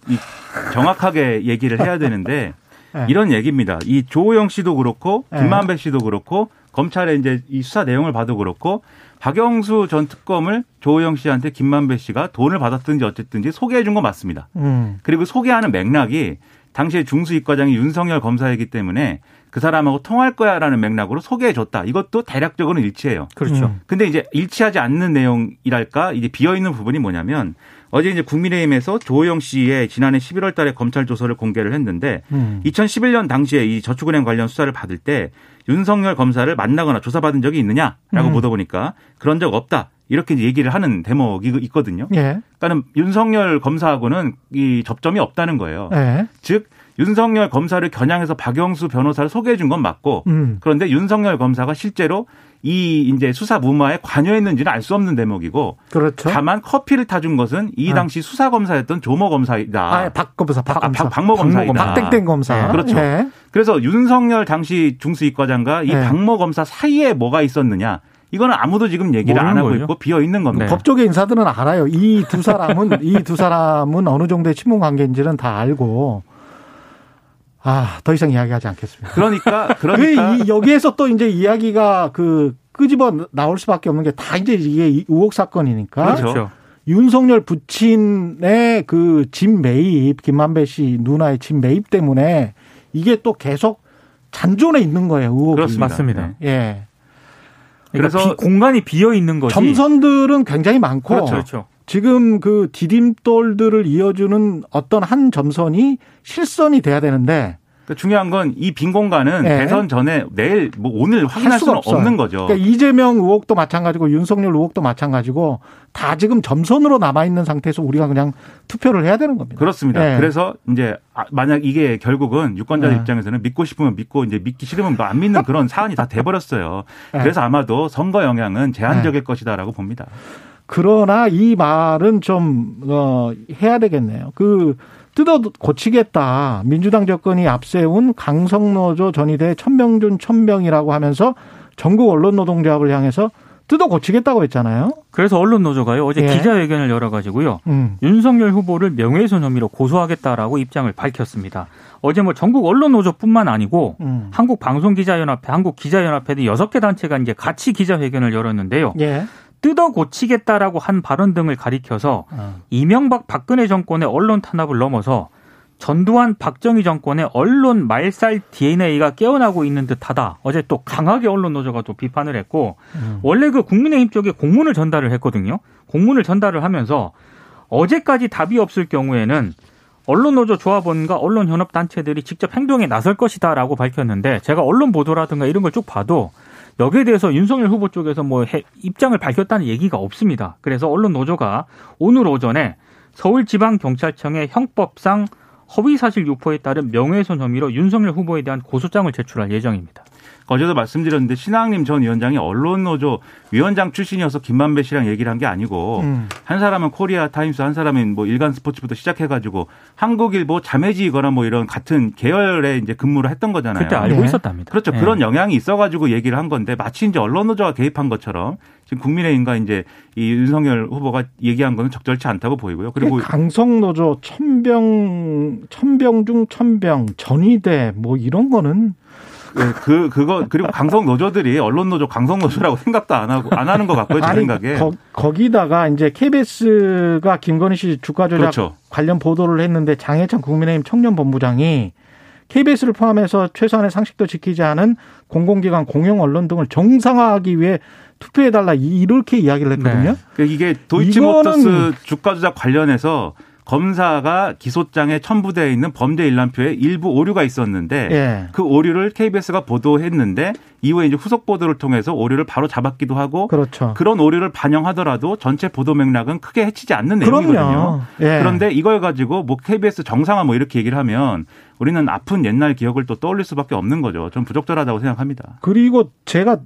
[SPEAKER 5] 정확하게 얘기를 해야 되는데
[SPEAKER 2] 예.
[SPEAKER 5] 이런 얘기입니다. 이 조호영 씨도 그렇고
[SPEAKER 2] 네.
[SPEAKER 5] 김만배 씨도 그렇고 검찰에 이제 이 수사 내용을 봐도 그렇고 박영수 전 특검을 조호영 씨한테 김만배 씨가 돈을 받았든지 어쨌든지 소개해 준 건 맞습니다.
[SPEAKER 2] 음.
[SPEAKER 5] 그리고 소개하는 맥락이 당시에 중수이과장이 윤석열 검사이기 때문에 그 사람하고 통할 거야라는 맥락으로 소개해 줬다. 이것도 대략적으로는 일치해요.
[SPEAKER 4] 그렇죠.
[SPEAKER 2] 음.
[SPEAKER 5] 근데 이제 일치하지 않는 내용이랄까 이제 비어 있는 부분이 뭐냐면 어제 이제 국민의힘에서 조호영 씨의 지난해 11월 달에 검찰 조서를 공개를 했는데
[SPEAKER 2] 음.
[SPEAKER 5] 2011년 당시에 이 저축은행 관련 수사를 받을 때 윤석열 검사를 만나거나 조사받은 적이 있느냐라고
[SPEAKER 2] 음.
[SPEAKER 5] 물어보니까 그런 적 없다. 이렇게 얘기를 하는 대목이 있거든요.
[SPEAKER 2] 예.
[SPEAKER 5] 그러니까는 윤석열 검사하고는 이 접점이 없다는 거예요.
[SPEAKER 2] 예.
[SPEAKER 5] 즉 윤석열 검사를 겨냥해서 박영수 변호사를 소개해 준 건 맞고
[SPEAKER 2] 음.
[SPEAKER 5] 그런데 윤석열 검사가 실제로 이 이제 수사 무마에 관여했는지는 알 수 없는 대목이고
[SPEAKER 2] 그렇죠.
[SPEAKER 5] 다만 커피를 타준 것은 이
[SPEAKER 2] 아.
[SPEAKER 5] 당시 수사 검사였던 조모 검사이다.
[SPEAKER 2] 아, 박 검사, 박
[SPEAKER 5] 박-
[SPEAKER 2] 검사.
[SPEAKER 5] 박- 박모 검사이다.
[SPEAKER 2] 박땡땡 검사.
[SPEAKER 5] 네, 그렇죠.
[SPEAKER 2] 예.
[SPEAKER 5] 그래서 윤석열 당시 중수이과장과 이
[SPEAKER 2] 네.
[SPEAKER 5] 박모 검사 사이에 뭐가 있었느냐 이거는 아무도 지금 얘기를 안 하고
[SPEAKER 4] 거죠.
[SPEAKER 5] 있고 비어 있는 겁니다.
[SPEAKER 4] 네.
[SPEAKER 2] 법조계 인사들은 알아요. 이 두 사람은 [LAUGHS] 이 두 사람은 어느 정도의 친분 관계인지는 다 알고 아, 더 이상 이야기하지 않겠습니다.
[SPEAKER 5] 그러니까 [LAUGHS]
[SPEAKER 2] 그
[SPEAKER 5] 그러니까
[SPEAKER 2] 이- 여기에서 또 이제 이야기가 그 끄집어 나올 수밖에 없는 게 다 이제 이게 이 의혹 사건이니까
[SPEAKER 5] 그렇죠.
[SPEAKER 4] 그렇죠.
[SPEAKER 2] 윤석열 부친의 그 집 매입 김만배 씨 누나의 집 매입 때문에 이게 또 계속 잔존해 있는 거예요 의혹이.
[SPEAKER 5] 그렇습니다.
[SPEAKER 4] 맞습니다.
[SPEAKER 5] 네.
[SPEAKER 2] 예.
[SPEAKER 4] 그래서
[SPEAKER 5] 그래서-
[SPEAKER 4] 공간이 비어 있는 거지.
[SPEAKER 2] 점선들은 굉장히 많고
[SPEAKER 5] 그렇죠.
[SPEAKER 4] 그렇죠.
[SPEAKER 2] 지금 그 디딤돌들을 이어주는 어떤 한 점선이 실선이 돼야 되는데
[SPEAKER 5] 그러니까 중요한 건 이 빈 공간은
[SPEAKER 2] 네.
[SPEAKER 5] 대선 전에 내일 뭐 오늘 확인할 수는
[SPEAKER 2] 없어요.
[SPEAKER 5] 없는 거죠.
[SPEAKER 2] 그러니까 이재명 의혹도 마찬가지고 윤석열 의혹도 마찬가지고 다 지금 점선으로 남아 있는 상태에서 우리가 그냥 투표를 해야 되는 겁니다.
[SPEAKER 5] 그렇습니다.
[SPEAKER 2] 네.
[SPEAKER 5] 그래서 이제 아, 만약 이게 결국은 유권자
[SPEAKER 2] 네.
[SPEAKER 5] 입장에서는 믿고 싶으면 믿고 이제 믿기 싫으면 안 믿는 그런 사안이 다 돼버렸어요.
[SPEAKER 2] 네.
[SPEAKER 5] 그래서 아마도 선거 영향은 제한적일 것이다라고 봅니다.
[SPEAKER 2] 그러나 이 말은 좀 어, 해야 되겠네요. 그 뜯어 고치겠다. 민주당 정권이 앞세운 강성노조 전의대 천명준 천명이라고 하면서 전국 언론 노동조합을 향해서 뜯어 고치겠다고 했잖아요.
[SPEAKER 4] 그래서 언론 노조가요 어제
[SPEAKER 2] 예.
[SPEAKER 4] 기자회견을 열어가지고요
[SPEAKER 2] 음.
[SPEAKER 4] 윤석열 후보를 명예훼손 혐의로 고소하겠다라고 입장을 밝혔습니다. 어제 뭐 전국 언론 노조뿐만 아니고
[SPEAKER 2] 음.
[SPEAKER 4] 한국 방송기자연합회, 한국 기자연합회 등 여섯 개 단체가 이제 같이 기자회견을 열었는데요.
[SPEAKER 2] 예.
[SPEAKER 4] 뜯어 고치겠다라고 한 발언 등을 가리켜서
[SPEAKER 2] 어.
[SPEAKER 4] 이명박 박근혜 정권의 언론 탄압을 넘어서 전두환 박정희 정권의 언론 말살 DNA가 깨어나고 있는 듯하다. 어제 또 강하게 언론 노조가 또 비판을 했고
[SPEAKER 2] 음.
[SPEAKER 4] 원래 그 국민의힘 쪽에 공문을 전달을 했거든요. 공문을 전달을 하면서 어제까지 답이 없을 경우에는 언론 노조 조합원과 언론 현업 단체들이 직접 행동에 나설 것이다라고 밝혔는데 제가 언론 보도라든가 이런 걸 쭉 봐도 여기에 대해서 윤석열 후보 쪽에서 뭐 입장을 밝혔다는 얘기가 없습니다. 그래서 언론 노조가 오늘 오전에 서울지방경찰청에 형법상 허위사실 유포에 따른 명예훼손 혐의로 윤석열 후보에 대한 고소장을 제출할 예정입니다.
[SPEAKER 5] 어제도 말씀드렸는데 신학림 전 위원장이 언론노조 위원장 출신이어서 김만배 씨랑 얘기를 한 게 아니고 음. 한 사람은 코리아 타임스 한 사람은 뭐 일간 스포츠부터 시작해가지고 한국일보 자매지거나 뭐 이런 같은 계열에 이제 근무를 했던 거잖아요.
[SPEAKER 4] 그때 알고 네. 있었답니다.
[SPEAKER 5] 그렇죠. 네. 그런 영향이 있어가지고 얘기를 한 건데 마치 이제 언론노조가 개입한 것처럼 지금 국민의힘과 이제 이 윤석열 후보가 얘기한 거는 적절치 않다고 보이고요.
[SPEAKER 2] 그리고 강성노조 첨병 첨병 중 첨병 전위대 뭐 이런 거는
[SPEAKER 5] 네, 그 그거 그리고 강성 노조들이 언론 노조 강성 노조라고 생각도 안 하고 안 하는 것 같고요 제 아니, 생각에
[SPEAKER 2] 거, 기다가 이제 KBS가 김건희 씨 주가 조작 그렇죠. 관련 보도를 했는데 장해찬 국민의힘 청년본부장이 KBS를 포함해서 최소한의 상식도 지키지 않은 공공기관 공영 언론 등을 정상화하기 위해 투표해달라 이렇게 이야기를 했거든요.
[SPEAKER 5] 네. 이게 도이치모터스 주가 조작 관련해서 검사가 기소장에 첨부되어 있는 범죄 일람표에 일부 오류가 있었는데 예. 그 오류를 KBS가 보도했는데 이후에 이제 후속 보도를 통해서 오류를 바로 잡았기도 하고 그렇죠. 그런 오류를 반영하더라도 전체 보도 맥락은 크게 해치지 않는 내용이거든요. 예. 그런데 이걸 가지고 뭐 KBS 정상화 뭐 이렇게 얘기를 하면 우리는 아픈 옛날 기억을 또 떠올릴 수밖에 없는 거죠. 좀 부적절하다고 생각합니다.
[SPEAKER 2] 그리고 제가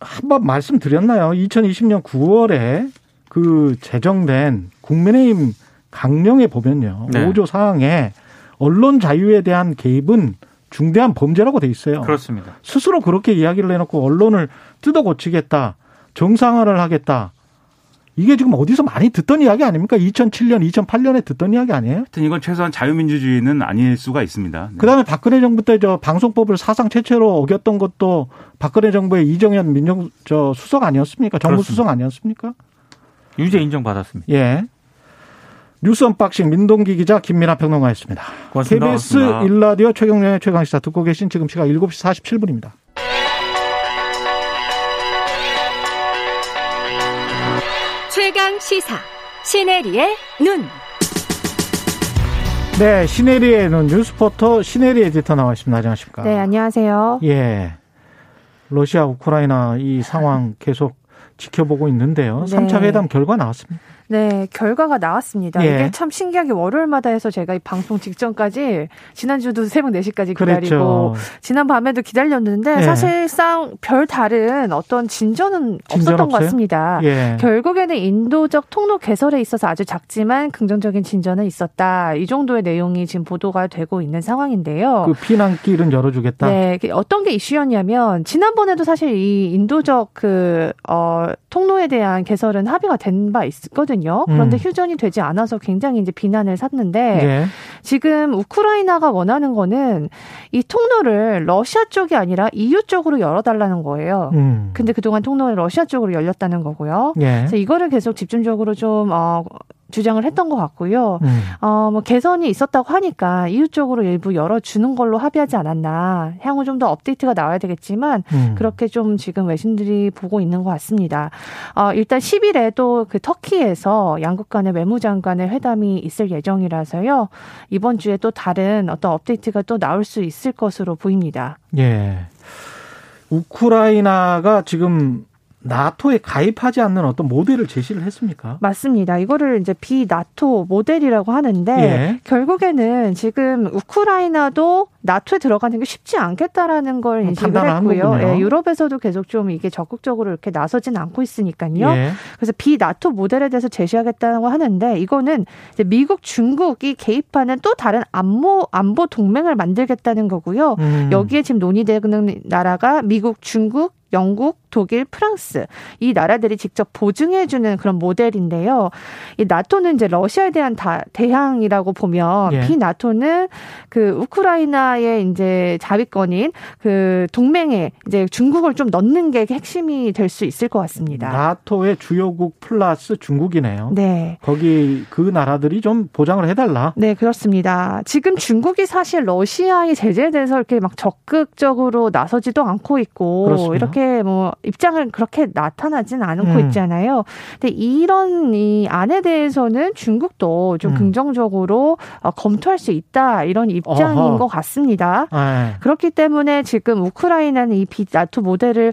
[SPEAKER 2] 한 번 말씀드렸나요? 2020년 9월에 그 제정된 국민의힘 강령에 보면요. 네. 5조 사항에 언론 자유에 대한 개입은 중대한 범죄라고 돼 있어요.
[SPEAKER 4] 그렇습니다.
[SPEAKER 2] 스스로 그렇게 이야기를 해놓고 언론을 뜯어 고치겠다, 정상화를 하겠다. 이게 지금 어디서 많이 듣던 이야기 아닙니까? 2007년, 2008년에 듣던 이야기 아니에요?
[SPEAKER 5] 하여튼 이건 최소한 자유민주주의는 아닐 수가 있습니다.
[SPEAKER 2] 네. 그다음에 박근혜 정부 때 저 방송법을 사상 최초로 어겼던 것도 박근혜 정부의 이정현 민정 저 수석 아니었습니까? 정부 그렇습니다. 수석 아니었습니까?
[SPEAKER 4] 유죄 인정받았습니다.
[SPEAKER 2] 예. 뉴스 언박싱 민동기 기자 김민아 평론가였습니다. 고맙습니다. KBS 1라디오 최경영의 최강시사 듣고 계신 지금 시각 7시 47분입니다.
[SPEAKER 3] 최강 시사 시네리의 눈.
[SPEAKER 2] 네, 신혜리의 눈 뉴스포터 신혜리 에디터 나와 있습니다. 안녕하십니까?
[SPEAKER 6] 네, 안녕하세요.
[SPEAKER 2] 예. 러시아 우크라이나 이 상황 계속 지켜보고 있는데요. 네. 3차 회담 결과 나왔습니다.
[SPEAKER 6] 네, 결과가 나왔습니다. 예. 이게 참 신기하게 월요일마다 해서 제가 이 방송 직전까지 지난주도 새벽 4시까지 기다리고 그랬죠. 지난 밤에도 기다렸는데 예. 사실상 별 다른 어떤 진전은 진전 없었던 없어요? 것 같습니다. 예. 결국에는 인도적 통로 개설에 있어서 아주 작지만 긍정적인 진전은 있었다. 이 정도의 내용이 지금 보도가 되고 있는 상황인데요.
[SPEAKER 2] 그 피난길은 열어주겠다.
[SPEAKER 6] 네, 어떤 게 이슈였냐면 지난번에도 사실 이 인도적 그 어, 통로에 대한 개설은 합의가 된 바 있거든요. 했거든요. 그런데 음. 휴전이 되지 않아서 굉장히 이제 비난을 샀는데 네. 지금 우크라이나가 원하는 거는 이 통로를 러시아 쪽이 아니라 EU 쪽으로 열어달라는 거예요. 음. 근데 그동안 통로를 러시아 쪽으로 열렸다는 거고요. 네. 그래서 이거를 계속 집중적으로 좀 어, 주장을 했던 것 같고요. 음. 어, 뭐 개선이 있었다고 하니까 이유 쪽으로 일부 열어주는 걸로 합의하지 않았나. 향후 좀 더 업데이트가 나와야 되겠지만 음. 그렇게 좀 지금 외신들이 보고 있는 것 같습니다. 어, 일단 10일에 또 그 터키에서 양국 간의 외무장관의 회담이 있을 예정이라서요. 이번 주에 또 다른 어떤 업데이트가 또 나올 수 있을 것으로 보입니다.
[SPEAKER 2] 예. 우크라이나가 지금 나토에 가입하지 않는 어떤 모델을 제시를 했습니까?
[SPEAKER 6] 맞습니다. 이거를 이제 비나토 모델이라고 하는데 예. 결국에는 지금 우크라이나도 나토에 들어가는 게 쉽지 않겠다라는 걸 음, 인식을 했고요. 예, 유럽에서도 계속 좀 이게 적극적으로 이렇게 나서지는 않고 있으니까요. 예. 그래서 비나토 모델에 대해서 제시하겠다고 하는데 이거는 미국, 중국이 개입하는 또 다른 안보 안보 동맹을 만들겠다는 거고요. 음. 여기에 지금 논의되는 나라가 미국, 중국, 영국, 독일, 프랑스 이 나라들이 직접 보증해주는 그런 모델인데요. 이 나토는 이제 러시아에 대한 다, 대항이라고 보면 예. 비나토는 그 우크라이나의 이제 자위권인 그 동맹에 이제 중국을 좀 넣는 게 핵심이 될 수 있을 것 같습니다.
[SPEAKER 2] 나토의 주요국 플러스 중국이네요.
[SPEAKER 6] 네.
[SPEAKER 2] 거기 그 나라들이 좀 보장을 해달라.
[SPEAKER 6] 네, 그렇습니다. 지금 중국이 사실 러시아의 제재에 대해서 이렇게 막 적극적으로 나서지도 않고 있고 그렇습니다. 이렇게 뭐 입장을 그렇게 나타나진 않고 음. 있잖아요. 근데 이런 이 안에 대해서는 중국도 좀 음. 긍정적으로 어, 검토할 수 있다 이런 입장인 어허. 것 같습니다. 에이. 네. 그렇기 때문에 지금 우크라이나는 이 비나토 모델을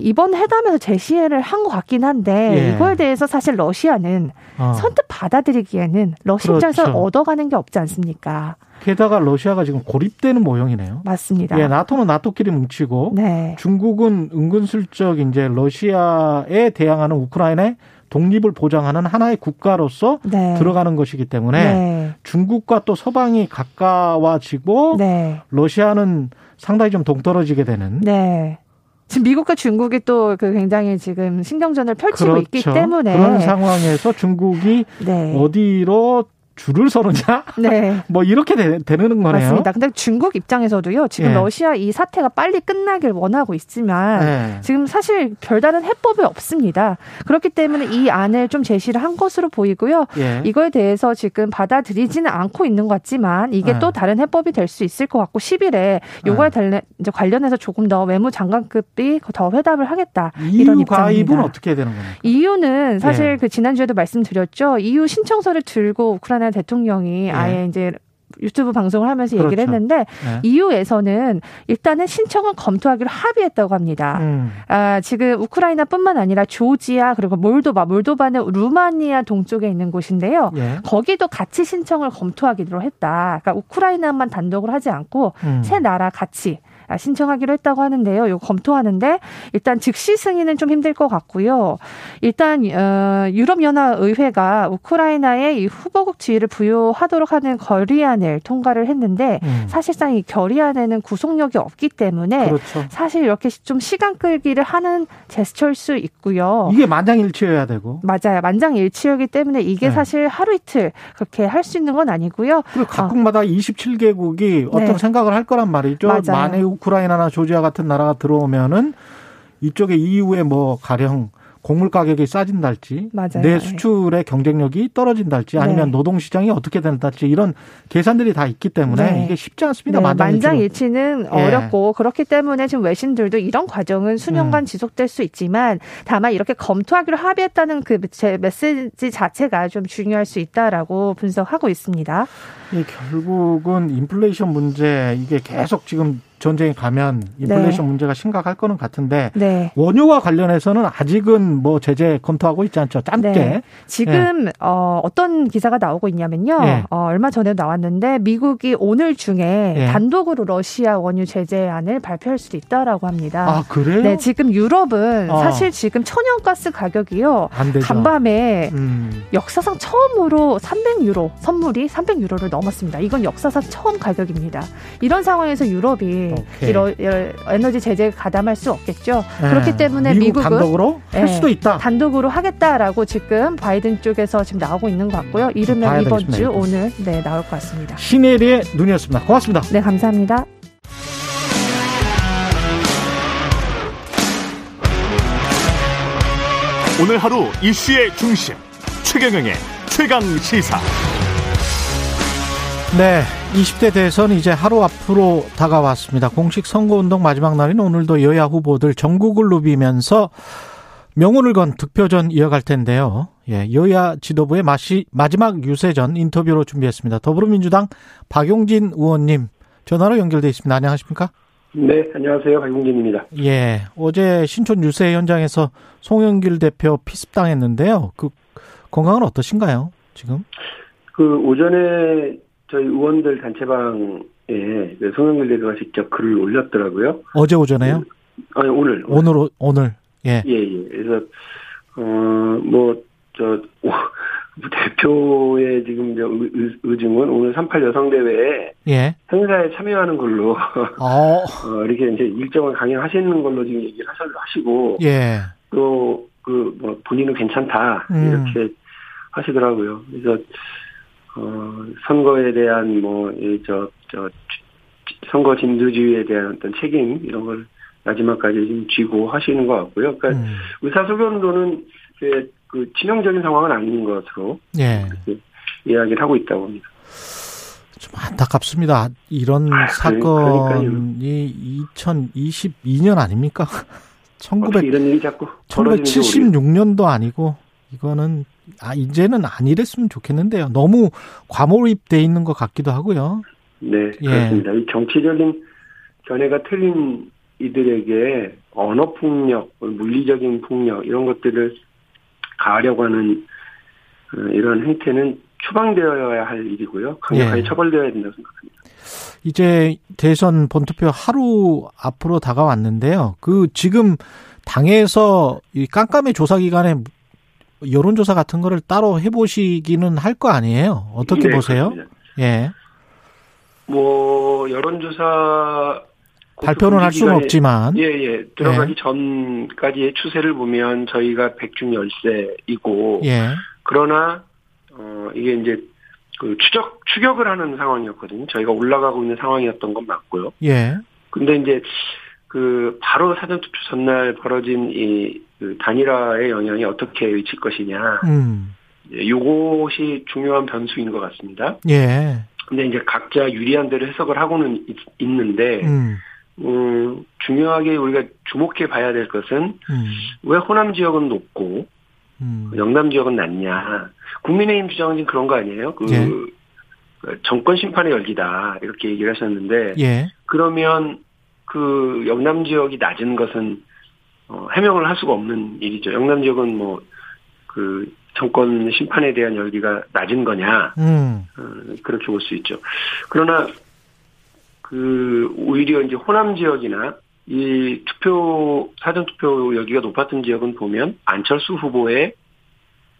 [SPEAKER 6] 이번 회담에서 제시를 한 것 같긴 한데 예. 이거에 대해서 사실 러시아는 어. 선뜻 받아들이기에는 러시아 입장에서 그렇죠. 얻어가는 게 없지 않습니까?
[SPEAKER 2] 게다가 러시아가 지금 고립되는 모형이네요.
[SPEAKER 6] 맞습니다.
[SPEAKER 2] 예, 나토는 나토끼리 뭉치고 네. 중국은 은근슬쩍 이제 러시아에 대항하는 우크라이나의 독립을 보장하는 하나의 국가로서 네. 들어가는 것이기 때문에 네. 중국과 또 서방이 가까워지고 네. 러시아는 상당히 좀 동떨어지게 되는.
[SPEAKER 6] 네. 지금 미국과 중국이 또 그 굉장히 지금 신경전을 펼치고 그렇죠. 있기 때문에
[SPEAKER 2] 그런 상황에서 중국이 네. 어디로 줄을 서느냐? 네. [LAUGHS] 뭐 이렇게 되, 는 거네요.
[SPEAKER 6] 맞습니다. 근데 중국 입장에서도요. 지금 네. 러시아 이 사태가 빨리 끝나길 원하고 있지만 네. 지금 사실 별다른 해법이 없습니다. 그렇기 때문에 이 안을 좀 제시를 한 것으로 보이고요. 예. 이거에 대해서 지금 받아들이지는 않고 있는 것 같지만 이게 네. 또 다른 해법이 될 수 있을 것 같고 10일에 요거에 네. 관련해서 조금 더 외무장관급이 더 회담을 하겠다. 이런 입장입니다.
[SPEAKER 2] 가입은 어떻게 되는 겁니까?
[SPEAKER 6] 이유는 사실 예. 그 지난주에도 말씀드렸죠. EU 신청서를 들고 우크라이나 대통령이 예. 아예 이제 유튜브 방송을 하면서 그렇죠. 얘기를 했는데 네. EU에서는 일단은 신청을 검토하기로 합의했다고 합니다. 음. 아, 지금 우크라이나뿐만 아니라 조지아 그리고 몰도바, 몰도바는 루마니아 동쪽에 있는 곳인데요. 예. 거기도 같이 신청을 검토하기로 했다. 그러니까 우크라이나만 단독으로 하지 않고 음. 세 나라 같이 아, 신청하기로 했다고 하는데요. 이거 검토하는데 일단 즉시 승인은 좀 힘들 것 같고요. 일단 어, 유럽연합 의회가 우크라이나에 이 후보국 지위를 부여하도록 하는 결의안을 통과를 했는데 음. 사실상 이 결의안에는 구속력이 없기 때문에 그렇죠. 사실 이렇게 좀 시간 끌기를 하는 제스처일 수 있고요.
[SPEAKER 2] 이게 만장일치여야 되고
[SPEAKER 6] 맞아요. 만장일치이기 때문에 이게 네. 사실 하루 이틀 그렇게 할 수 있는 건 아니고요.
[SPEAKER 2] 그리고 각국마다 어. 27개국이 어떤 네. 생각을 할 거란 말이죠. 맞아요. 만에 우크라이나나 조지아 같은 나라가 들어오면은 이쪽에 이후에 뭐 가령 곡물 가격이 싸진달지, 맞아요. 내 수출의 경쟁력이 떨어진달지, 아니면 네. 노동 시장이 어떻게 된달지 이런 계산들이 다 있기 때문에 네. 이게 쉽지 않습니다.
[SPEAKER 6] 네. 만장일치는 예. 어렵고 그렇기 때문에 지금 외신들도 이런 과정은 수년간 음. 지속될 수 있지만 다만 이렇게 검토하기로 합의했다는 그 메시지 자체가 좀 중요할 수 있다라고 분석하고 있습니다.
[SPEAKER 2] 예, 결국은 인플레이션 문제 이게 계속 지금 전쟁에 가면 인플레이션 네. 문제가 심각할 거는 같은데 네. 원유와 관련해서는 아직은 뭐 제재 검토하고 있지 않죠. 짧게. 네.
[SPEAKER 6] 지금 예. 어, 어떤 기사가 나오고 있냐면요. 예. 어, 얼마 전에 나왔는데 미국이 오늘 중에 예. 단독으로 러시아 원유 제재안을 발표할 수도 있다라고 합니다.
[SPEAKER 2] 아 그래요?
[SPEAKER 6] 네, 지금 유럽은 어. 사실 지금 천연가스 가격이요. 간밤에 음. 역사상 처음으로 300유로 선물이 300유로를 넘었습니다. 이건 역사상 처음 가격입니다. 이런 상황에서 유럽이 이런 에너지 제재 가담할 수 없겠죠. 네. 그렇기 때문에
[SPEAKER 2] 미국
[SPEAKER 6] 미국은
[SPEAKER 2] 단독으로 할 수도 있다.
[SPEAKER 6] 단독으로 하겠다라고 지금 바이든 쪽에서 지금 나오고 있는 것 같고요. 이르면 이번 주 오늘 네 나올 것 같습니다.
[SPEAKER 2] 신혜리의 눈이었습니다. 고맙습니다.
[SPEAKER 6] 네, 감사합니다.
[SPEAKER 1] 오늘 하루 이슈의 중심 최경영의 최강 시사.
[SPEAKER 2] 네. 20대 대선 이제 하루 앞으로 다가왔습니다. 공식 선거운동 마지막 날인 오늘도 여야 후보들 전국을 누비면서 명운을 건 득표전 이어갈 텐데요. 예, 여야 지도부의 마시, 마지막 유세전 인터뷰로 준비했습니다. 더불어민주당 박용진 의원님 전화로 연결돼 있습니다. 안녕하십니까?
[SPEAKER 7] 네, 안녕하세요. 박용진입니다.
[SPEAKER 2] 예, 어제 신촌 유세 현장에서 송영길 대표 피습당했는데요. 그 건강은 어떠신가요? 지금?
[SPEAKER 7] 그 오전에 저희 의원들 단체방에 송영길 대표가 직접 글을 올렸더라고요.
[SPEAKER 2] 어제 오전에요?
[SPEAKER 7] 그, 아니 오늘
[SPEAKER 2] 오늘 오늘, 오늘. 예.
[SPEAKER 7] 예, 예. 그래서 어뭐 저 [LAUGHS] 대표의 지금 의, 의중은 오늘 38 여성대회에 예. 행사에 참여하는 걸로 어. [LAUGHS] 어, 이렇게 이제 일정을 강행하시는 걸로 지금 얘기를 하시고 예. 또그 뭐 본인은 괜찮다 음. 이렇게 하시더라고요. 그래서 어, 선거에 대한 뭐, 저, 저, 선거 진두주의에 대한 어떤 책임, 이런 걸 마지막까지 좀 쥐고 하시는 것 같고요. 그러니까 음. 의사소견도는 그, 그 치명적인 상황은 아닌 것으로 예. 이야기를 하고 있다고 합니다.
[SPEAKER 2] 좀 안타깝습니다. 이런 아, 사건이 2022년 아닙니까? 1900,
[SPEAKER 7] 이런 일이 자꾸
[SPEAKER 2] 1976년도 아니고 이거는 아 이제는 안 이랬으면 좋겠는데요. 너무 과몰입돼 있는 것 같기도 하고요.
[SPEAKER 7] 네, 예. 그렇습니다. 이 정치적인 견해가 틀린 이들에게 언어 폭력, 물리적인 폭력 이런 것들을 가하려고 하는 어, 이런 행태는 추방되어야 할 일이고요. 강력하게 예. 처벌되어야 된다고 생각합니다.
[SPEAKER 2] 이제 대선 본투표 하루 앞으로 다가왔는데요. 그 지금 당에서 이 깜깜이 조사 기간에 여론조사 같은 거를 따로 해보시기는 할 거 아니에요? 어떻게 네, 보세요? 그렇습니다. 예.
[SPEAKER 7] 뭐 여론조사
[SPEAKER 2] 발표는 할 수는 없지만
[SPEAKER 7] 예예 예. 들어가기 예. 전까지의 추세를 보면 저희가 백중 열세이고 예. 그러나 어 이게 이제 그 추적 추격을 하는 상황이었거든요. 저희가 올라가고 있는 상황이었던 건 맞고요. 예. 근데 이제 그 바로 사전 투표 전날 벌어진 이 그 단일화의 영향이 어떻게 미칠 것이냐. 음. 요것이 중요한 변수인 것 같습니다. 예. 근데 이제 각자 유리한 대로 해석을 하고는 있, 는데 음. 음, 중요하게 우리가 주목해 봐야 될 것은 음. 왜 호남 지역은 높고 음. 영남 지역은 낮냐. 국민의힘 주장은 지금 그런 거 아니에요? 그 예. 그 정권 심판의 열기다 이렇게 얘기를 하셨는데 예. 그러면 그 영남 지역이 낮은 것은 어, 해명을 할 수가 없는 일이죠. 영남 지역은 뭐 그 정권 심판에 대한 열기가 낮은 거냐 음. 어, 그렇게 볼 수 있죠. 그러나 그 오히려 이제 호남 지역이나 이 투표 사전 투표 여기가 높았던 지역은 보면 안철수 후보의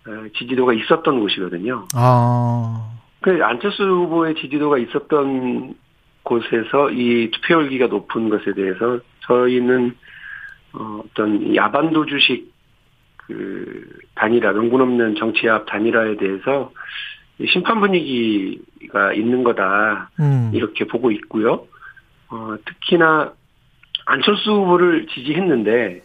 [SPEAKER 7] 어, 지지도가 있었던 곳이거든요. 아. 그 안철수 후보의 지지도가 있었던 곳에서 이 투표율기가 높은 것에 대해서 저희는 어, 어떤 야반도 주식 그 단일화, 명분 없는 정치합 단일화에 대해서 심판 분위기가 있는 거다 음. 이렇게 보고 있고요. 어, 특히나 안철수 후보를 지지했는데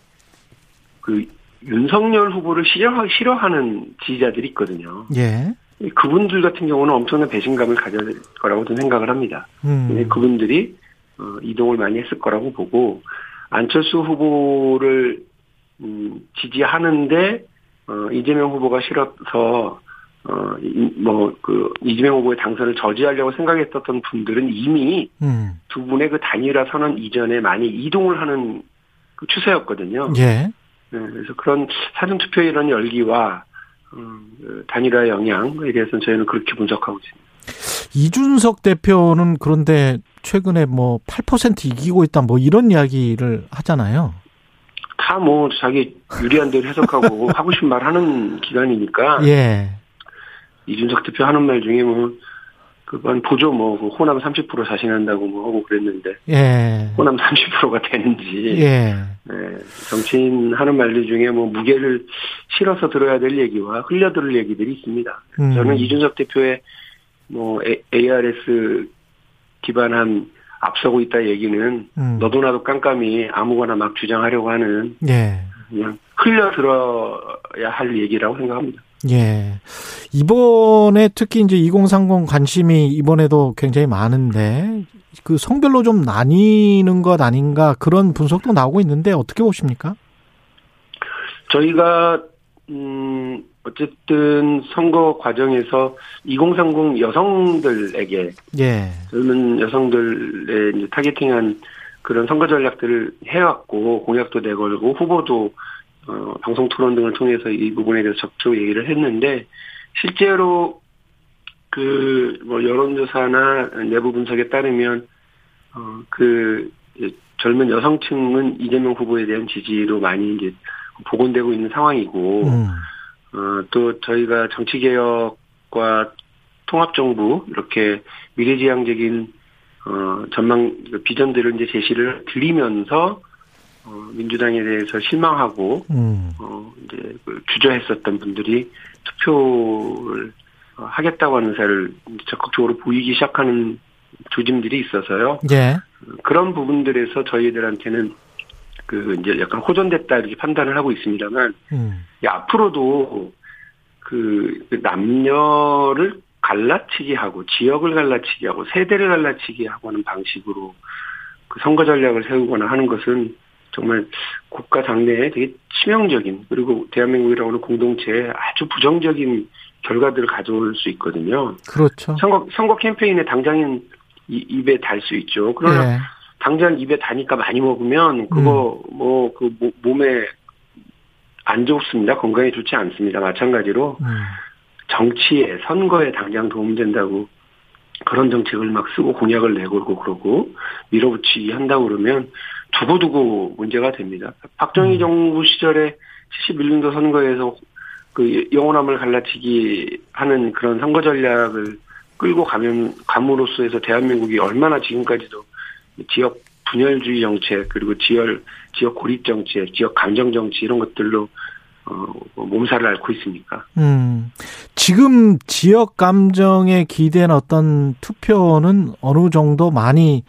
[SPEAKER 7] 그 윤석열 후보를 싫어, 싫어하는 지지자들이 있거든요. 예. 그분들 같은 경우는 엄청난 배신감을 가질 거라고 저는 생각을 합니다. 음. 그분들이 어, 이동을 많이 했을 거라고 보고 안철수 후보를 음, 지지하는데 어, 이재명 후보가 싫어서 어, 뭐, 그, 이재명 후보의 당선을 저지하려고 생각했었던 분들은 이미 음. 두 분의 그 단일화 선언 이전에 많이 이동을 하는 그 추세였거든요. 예. 네, 그래서 그런 사전투표의 이런 열기와, 음, 그 단일화의 영향에 대해서는 저희는 그렇게 분석하고 있습니다.
[SPEAKER 2] 이준석 대표는 그런데 최근에 뭐 8% 이기고 있다 뭐 이런 이야기를 하잖아요.
[SPEAKER 7] 다 뭐 자기 유리한 대로 해석하고 [LAUGHS] 하고 싶은 말 하는 기간이니까. 예. 이준석 대표 하는 말 중에 뭐 그건 보조 뭐그 호남 30% 자신한다고 뭐 하고 그랬는데 예. 호남 30%가 되는지 예. 네, 정치인 하는 말들 중에 뭐 무게를 실어서 들어야 될 얘기와 흘려 들을 얘기들이 있습니다. 음. 저는 이준석 대표의 뭐 ARS 기반한 앞서고 있다 얘기는 음. 너도 나도 깜깜이 아무거나 막 주장하려고 하는 예. 그냥 흘려 들어야 할 얘기라고 생각합니다.
[SPEAKER 2] 예. 이번에 특히 이제 2030 관심이 이번에도 굉장히 많은데 그 성별로 좀 나뉘는 것 아닌가 그런 분석도 나오고 있는데 어떻게 보십니까?
[SPEAKER 7] 저희가 음 어쨌든 선거 과정에서 2030 여성들에게 예. 젊은 여성들의 이제 타겟팅한 그런 선거 전략들을 해왔고 공약도 내걸고 후보도 어, 방송 토론 등을 통해서 이 부분에 대해서 적극 얘기를 했는데 실제로 그 뭐 여론조사나 내부 분석에 따르면 어, 그 젊은 여성층은 이재명 후보에 대한 지지로 많이 이제 복원되고 있는 상황이고 음. 어, 또 저희가 정치개혁과 통합정부 이렇게 미래지향적인 어, 전망 비전들을 이제 제시를 드리면서 어, 민주당에 대해서 실망하고 음. 어, 이제 그 주저했었던 분들이 투표를 어, 하겠다고 하는 사를 적극적으로 보이기 시작하는 조짐들이 있어서요. 예. 그런 부분들에서 저희들한테는 그 이제 약간 호전됐다 이렇게 판단을 하고 있습니다만 음. 앞으로도 그 남녀를 갈라치기 하고 지역을 갈라치기 하고 세대를 갈라치기 하고 하는 방식으로 그 선거 전략을 세우거나 하는 것은 정말 국가 장래에 되게 치명적인 그리고 대한민국이라고 하는 공동체에 아주 부정적인 결과들을 가져올 수 있거든요.
[SPEAKER 2] 그렇죠.
[SPEAKER 7] 선거 선거 캠페인에 당장인 입에 달 수 있죠. 그러나 네. 당장 입에 다니까 많이 먹으면 그거 음. 뭐그 몸에 안 좋습니다. 건강에 좋지 않습니다. 마찬가지로 음. 정치에 선거에 당장 도움된다고 그런 정책을 막 쓰고 공약을 내고 그러고 밀어붙이기 한다고 그러면 두고두고 문제가 됩니다. 박정희 음. 정부 시절에 71년도 선거에서 그 영원함을 갈라치기 하는 그런 선거 전략을 끌고 가면 감으로써 해서 대한민국이 얼마나 지금까지도 지역 분열주의 정책 그리고 지역 지역 고립 정책, 지역 감정 정치 이런 것들로 어, 몸살을 앓고 있습니까? 음,
[SPEAKER 2] 지금 지역 감정에 기댄 어떤 투표는 어느 정도 많이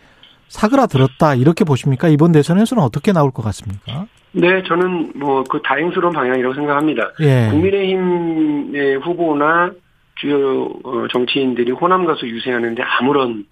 [SPEAKER 2] 사그라들었다 이렇게 보십니까? 이번 대선에서는 어떻게 나올 것 같습니까?
[SPEAKER 7] 네, 저는 뭐 그 다행스러운 방향이라고 생각합니다. 예. 국민의힘의 후보나 주요 어, 정치인들이 호남 가수 유세하는데 아무런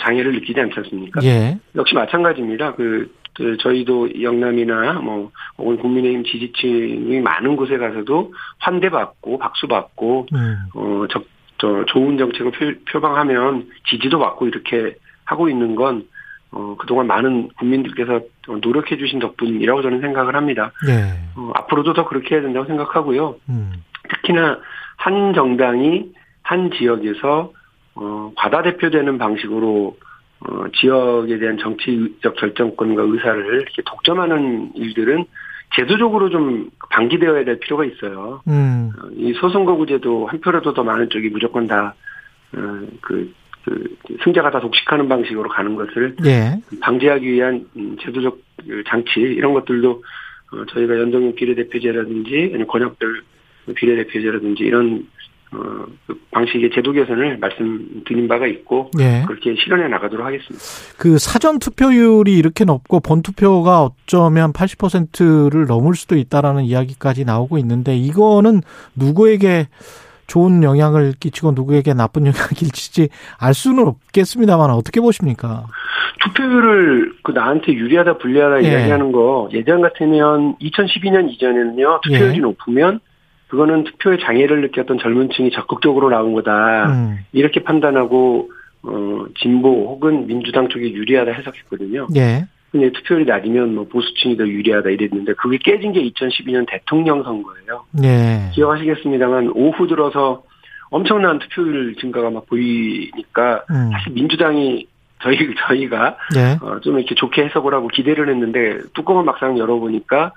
[SPEAKER 7] 장애를 느끼지 않지 않습니까? 예. 역시 마찬가지입니다. 그, 그 저희도 영남이나 뭐 혹은 국민의힘 지지층이 많은 곳에 가서도 환대받고 박수받고 음. 어, 저, 저 좋은 정책을 표, 방하면 지지도 받고 이렇게 하고 있는 건 어, 그동안 많은 국민들께서 노력해 주신 덕분이라고 저는 생각을 합니다. 네. 어, 앞으로도 더 그렇게 해야 된다고 생각하고요. 음. 특히나 한 정당이 한 지역에서 어, 과다 대표되는 방식으로 어, 지역에 대한 정치적 결정권과 의사를 이렇게 독점하는 일들은 제도적으로 좀 방기되어야 될 필요가 있어요. 음. 어, 이 소선거구제도 한 표라도 더 많은 쪽이 무조건 다, 어, 그, 그, 승자가 다 독식하는 방식으로 가는 것을 예. 방지하기 위한 음, 제도적 그 장치, 이런 것들도 어, 저희가 연동형 비례대표제라든지, 아니면 권역별 비례대표제라든지 이런 어, 그 방식의 제도 개선을 말씀드린 바가 있고 네. 그렇게 실현해 나가도록 하겠습니다.
[SPEAKER 2] 그 사전 투표율이 이렇게 높고 본 투표가 어쩌면 80%를 넘을 수도 있다라는 이야기까지 나오고 있는데 이거는 누구에게 좋은 영향을 끼치고 누구에게 나쁜 [LAUGHS] 영향을 끼치지 알 수는 없겠습니다만 어떻게 보십니까?
[SPEAKER 7] 투표율을 그 나한테 유리하다 불리하다 예. 이야기하는 거 예전 같으면 2012년 이전에는요 투표율이 예. 높으면 그거는 투표에 장애를 느꼈던 젊은 층이 적극적으로 나온 거다. 음. 이렇게 판단하고 어 진보 혹은 민주당 쪽이 유리하다 해석했거든요. 예. 근데 투표율이 낮으면 뭐 보수층이 더 유리하다 이랬는데 그게 깨진 게 2012년 대통령 선거예요. 예. 기억하시겠습니다만 오후 들어서 엄청난 투표율 증가가 막 보이니까 음. 사실 민주당이 저희 저희가 예. 어, 좀 이렇게 좋게 해석을 하고 기대를 했는데 뚜껑을 막상 열어보니까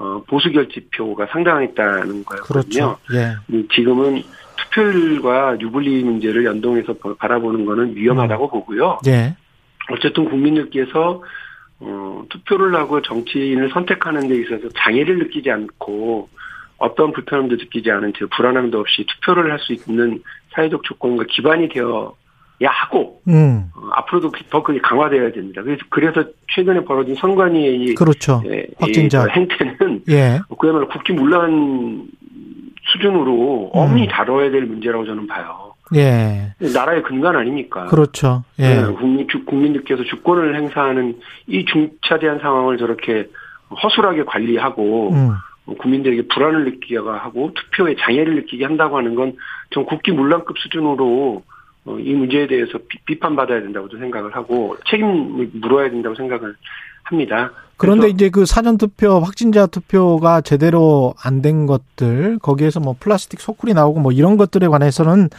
[SPEAKER 7] 어, 보수 결집표가 상당했다는 거였거든요. 그렇죠. 예. 음, 지금은 투표율과 유불리 문제를 연동해서 바라보는 거는 위험하다고 음. 보고요. 예. 어쨌든 국민들께서 어, 투표를 하고 정치인을 선택하는 데 있어서 장애를 느끼지 않고 어떤 불편함도 느끼지 않은 채 불안함도 없이 투표를 할 수 있는 사회적 조건과 기반이 되어 야 하고 음. 어, 앞으로도 더 그게 강화되어야 됩니다. 그래서 그래서 최근에 벌어진 선관위의
[SPEAKER 2] 그렇죠. 예, 확진자
[SPEAKER 7] 그 행태는 예. 그야말로 국기문란 수준으로 엄히 음. 다뤄야 될 문제라고 저는 봐요. 예. 나라의 근간 아닙니까?
[SPEAKER 2] 그렇죠. 예. 네,
[SPEAKER 7] 국민, 국민들께서 주권을 행사하는 이 중차대한 상황을 저렇게 허술하게 관리하고 음. 국민들에게 불안을 느끼게 하고 투표에 장애를 느끼게 한다고 하는 건 전 국기문란급 수준으로 어, 이 문제에 대해서 비, 판받아야 된다고도 생각을 하고 책임을 물어야 된다고 생각을 합니다.
[SPEAKER 2] 그런데 이제 그 사전 투표 확진자 투표가 제대로 안 된 것들 거기에서 뭐 플라스틱 소쿠리 나오고 뭐 이런 것들에 관해서는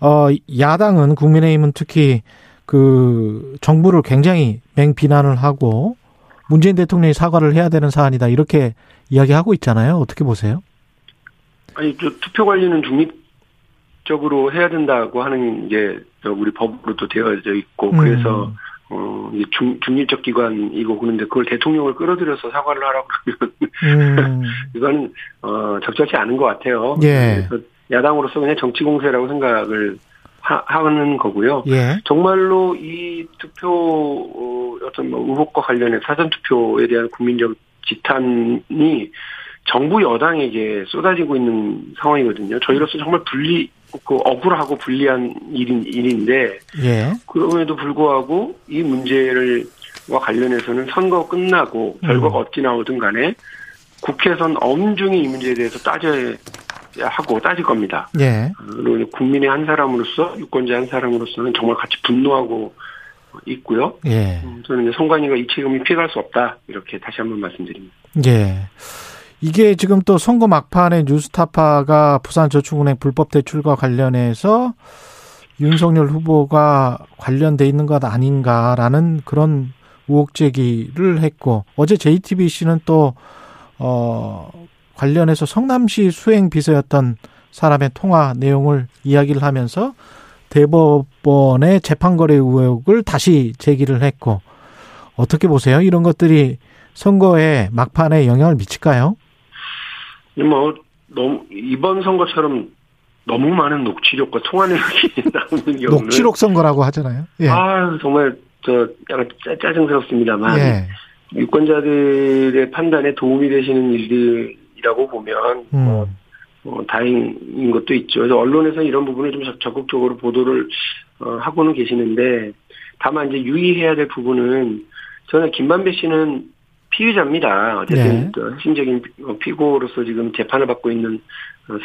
[SPEAKER 2] 어 야당은 국민의힘은 특히 그 정부를 굉장히 맹비난을 하고 문재인 대통령이 사과를 해야 되는 사안이다 이렇게 이야기하고 있잖아요. 어떻게 보세요?
[SPEAKER 7] 아니 저 투표 관리는 중립 적으로 해야 된다고 하는 게 우리 법으로도 되어져 있고 음. 그래서 어 중, 중립적 기관이고 그런데 그걸 대통령을 끌어들여서 사과를 하라고 그러면 음. [LAUGHS] 이건 어 적절치 않은 것 같아요. 예. 그래서 야당으로서 그냥 정치 공세라고 생각을 하, 하는 거고요. 예. 정말로 이 투표 어, 어떤 뭐 의혹과 관련해 사전 투표에 대한 국민적 지탄이 정부 여당에게 쏟아지고 있는 상황이거든요. 저희로서 정말 분리 그 억울하고 불리한 일인 일인데 예. 그럼에도 불구하고 이 문제를과 관련해서는 선거 끝나고 결과가 음. 어찌 나오든 간에 국회에선 엄중히 이 문제에 대해서 따져야 하고 따질 겁니다. 예. 그리고 국민의 한 사람으로서 유권자 한 사람으로서는 정말 같이 분노하고 있고요. 예. 음, 저는 선관위가 이 책임이 피해갈 수 없다 이렇게 다시 한번 말씀드립니다.
[SPEAKER 2] 예. 이게 지금 또 선거 막판에 뉴스타파가 부산저축은행 불법 대출과 관련해서 윤석열 후보가 관련돼 있는 것 아닌가라는 그런 의혹 제기를 했고 어제 JTBC는 또 어, 관련해서 성남시 수행 비서였던 사람의 통화 내용을 이야기를 하면서 대법원의 재판거래 의혹을 다시 제기를 했고 어떻게 보세요? 이런 것들이 선거에 막판에 영향을 미칠까요?
[SPEAKER 7] 뭐 너무 이번 선거처럼 너무 많은 녹취록과 통화 내용이 [LAUGHS] 나오는 경우는
[SPEAKER 2] 녹취록 선거라고 하잖아요.
[SPEAKER 7] 예. 아 정말 저 약간 짜증스럽습니다만 예. 유권자들의 판단에 도움이 되시는 일들이라고 보면 음. 뭐, 뭐 다행인 것도 있죠. 그래서 언론에서 이런 부분을 좀 적극적으로 보도를 어, 하고는 계시는데 다만 이제 유의해야 될 부분은 저는 김만배 씨는 피의자입니다. 어쨌든 네. 핵심적인 피고로서 지금 재판을 받고 있는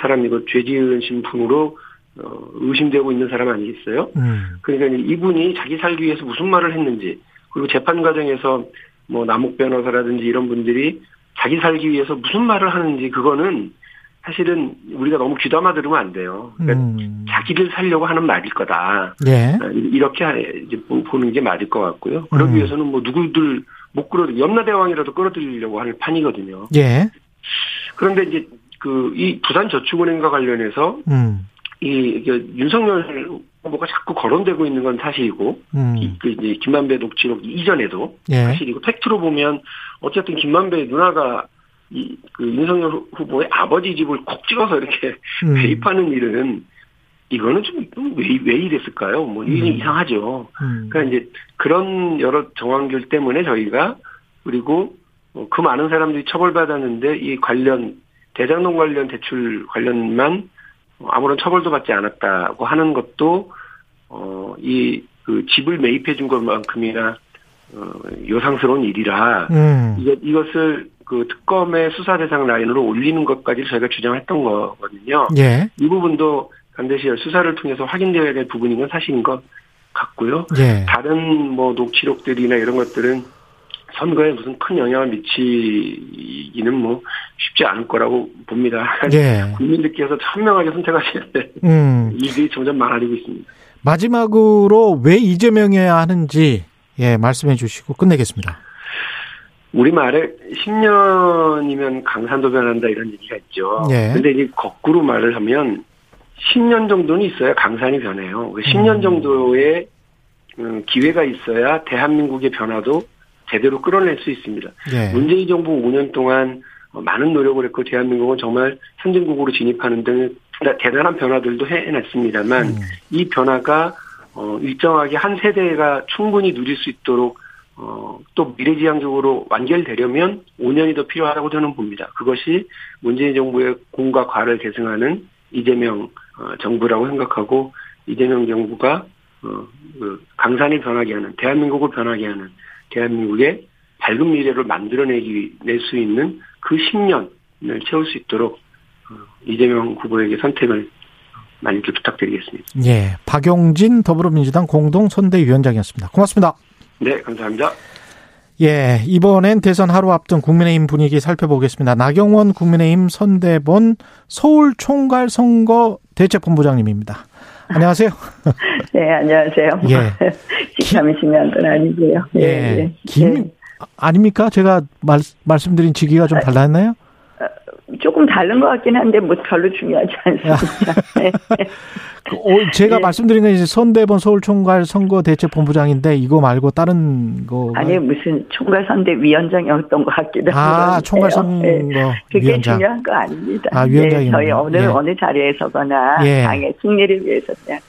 [SPEAKER 7] 사람이고 죄지은 신분으로 어, 의심되고 있는 사람 아니겠어요? 음. 그러니까 이분이 자기 살기 위해서 무슨 말을 했는지 그리고 재판 과정에서 뭐 남욱 변호사라든지 이런 분들이 자기 살기 위해서 무슨 말을 하는지 그거는 사실은 우리가 너무 귀담아 들으면 안 돼요. 그러니까 음. 자기를 살려고 하는 말일 거다. 예. 이렇게 이제 보는 게 맞을 것 같고요. 그러기 음. 위해서는 뭐 누구들 못 끌어 염라대왕이라도 끌어들이려고 하는 판이거든요. 예. 그런데 이제 그 이 부산저축은행과 관련해서 음. 이 윤석열 후보가 자꾸 거론되고 있는 건 사실이고 음. 이, 그 이제 김만배 녹취록 이전에도 예. 사실이고 팩트로 보면 어쨌든 김만배 누나가 이그 윤석열 후보의 아버지 집을 콕 찍어서 이렇게 음. [LAUGHS] 매입하는 일은 이거는 좀왜 왜 이랬을까요? 뭐 이게 음. 이상하죠. 음. 그러니까 이제 그런 여러 정황들 때문에 저희가 그리고 그 많은 사람들이 처벌받았는데 이 관련 대장동 관련 대출 관련만 아무런 처벌도 받지 않았다고 하는 것도 어이 그 집을 매입해 준 것만큼이나 어, 요상스러운 일이라 음. 이것 이것을 그 특검의 수사 대상 라인으로 올리는 것까지 저희가 주장했던 거거든요. 예. 이 부분도 반드시 수사를 통해서 확인되어야 될 부분인 건 사실인 것 같고요. 예. 다른 뭐 녹취록들이나 이런 것들은 선거에 무슨 큰 영향을 미치기는 뭐 쉽지 않을 거라고 봅니다. 예. [LAUGHS] 국민들께서 현명하게 선택하셔야 될 음. [LAUGHS] 일들이 점점 많아지고 있습니다.
[SPEAKER 2] 마지막으로 왜 이재명이어야 하는지 예 말씀해 주시고 끝내겠습니다.
[SPEAKER 7] 우리말에 10년이면 강산도 변한다 이런 얘기가 있죠. 예. 근데 이제 거꾸로 말을 하면 10년 정도는 있어야 강산이 변해요. 10년 그 정도의 음, 기회가 있어야 대한민국의 변화도 제대로 끌어낼 수 있습니다. 예. 문재인 정부 5년 동안 많은 노력을 했고 대한민국은 정말 선진국으로 진입하는 등 대단한 변화들도 해냈습니다만 음. 이 변화가 어 일정하게 한 세대가 충분히 누릴 수 있도록 어또 미래지향적으로 완결되려면 5년이 더 필요하다고 저는 봅니다. 그것이 문재인 정부의 공과 과를 계승하는 이재명 어, 정부라고 생각하고 이재명 정부가 어, 그 강산이 변하게 하는 대한민국을 변하게 하는 대한민국의 밝은 미래를 만들어내기 낼 수 있는 그 10년을 채울 수 있도록 어, 이재명 후보에게 선택을 많이 부탁드리겠습니다.
[SPEAKER 2] 예, 박용진 더불어민주당 공동 선대위원장이었습니다. 고맙습니다.
[SPEAKER 7] 네, 감사합니다.
[SPEAKER 2] 예, 이번엔 대선 하루 앞둔 국민의힘 분위기 살펴보겠습니다. 나경원 국민의힘 선대본 서울 총괄 선거 대책본부장님입니다. 안녕하세요. [LAUGHS]
[SPEAKER 8] 네, 안녕하세요. 예. 직함이 중요한 건 아니고요. 예. 예.
[SPEAKER 2] 김, 예. 아닙니까? 제가 말, 말씀드린 직위가 좀 달랐나요?
[SPEAKER 8] 조금 다른 것 같긴 한데 뭐 별로 중요하지 않습니다. [LAUGHS] 네.
[SPEAKER 2] 그, 어, 제가 네. 말씀드린 건 이제 선대본 서울총괄 선거대책본부장인데 이거 말고 다른 거
[SPEAKER 8] 아니 무슨 총괄 선대 위원장이었던 것 같기도
[SPEAKER 2] 하고 아 총괄 선거 네.
[SPEAKER 8] 그게 위원장. 중요한 거 아닙니다.
[SPEAKER 2] 아 위원장이 네,
[SPEAKER 8] 저희 어느 예. 어느 자리에 서거나 예. 당의 승리를 위해서 그냥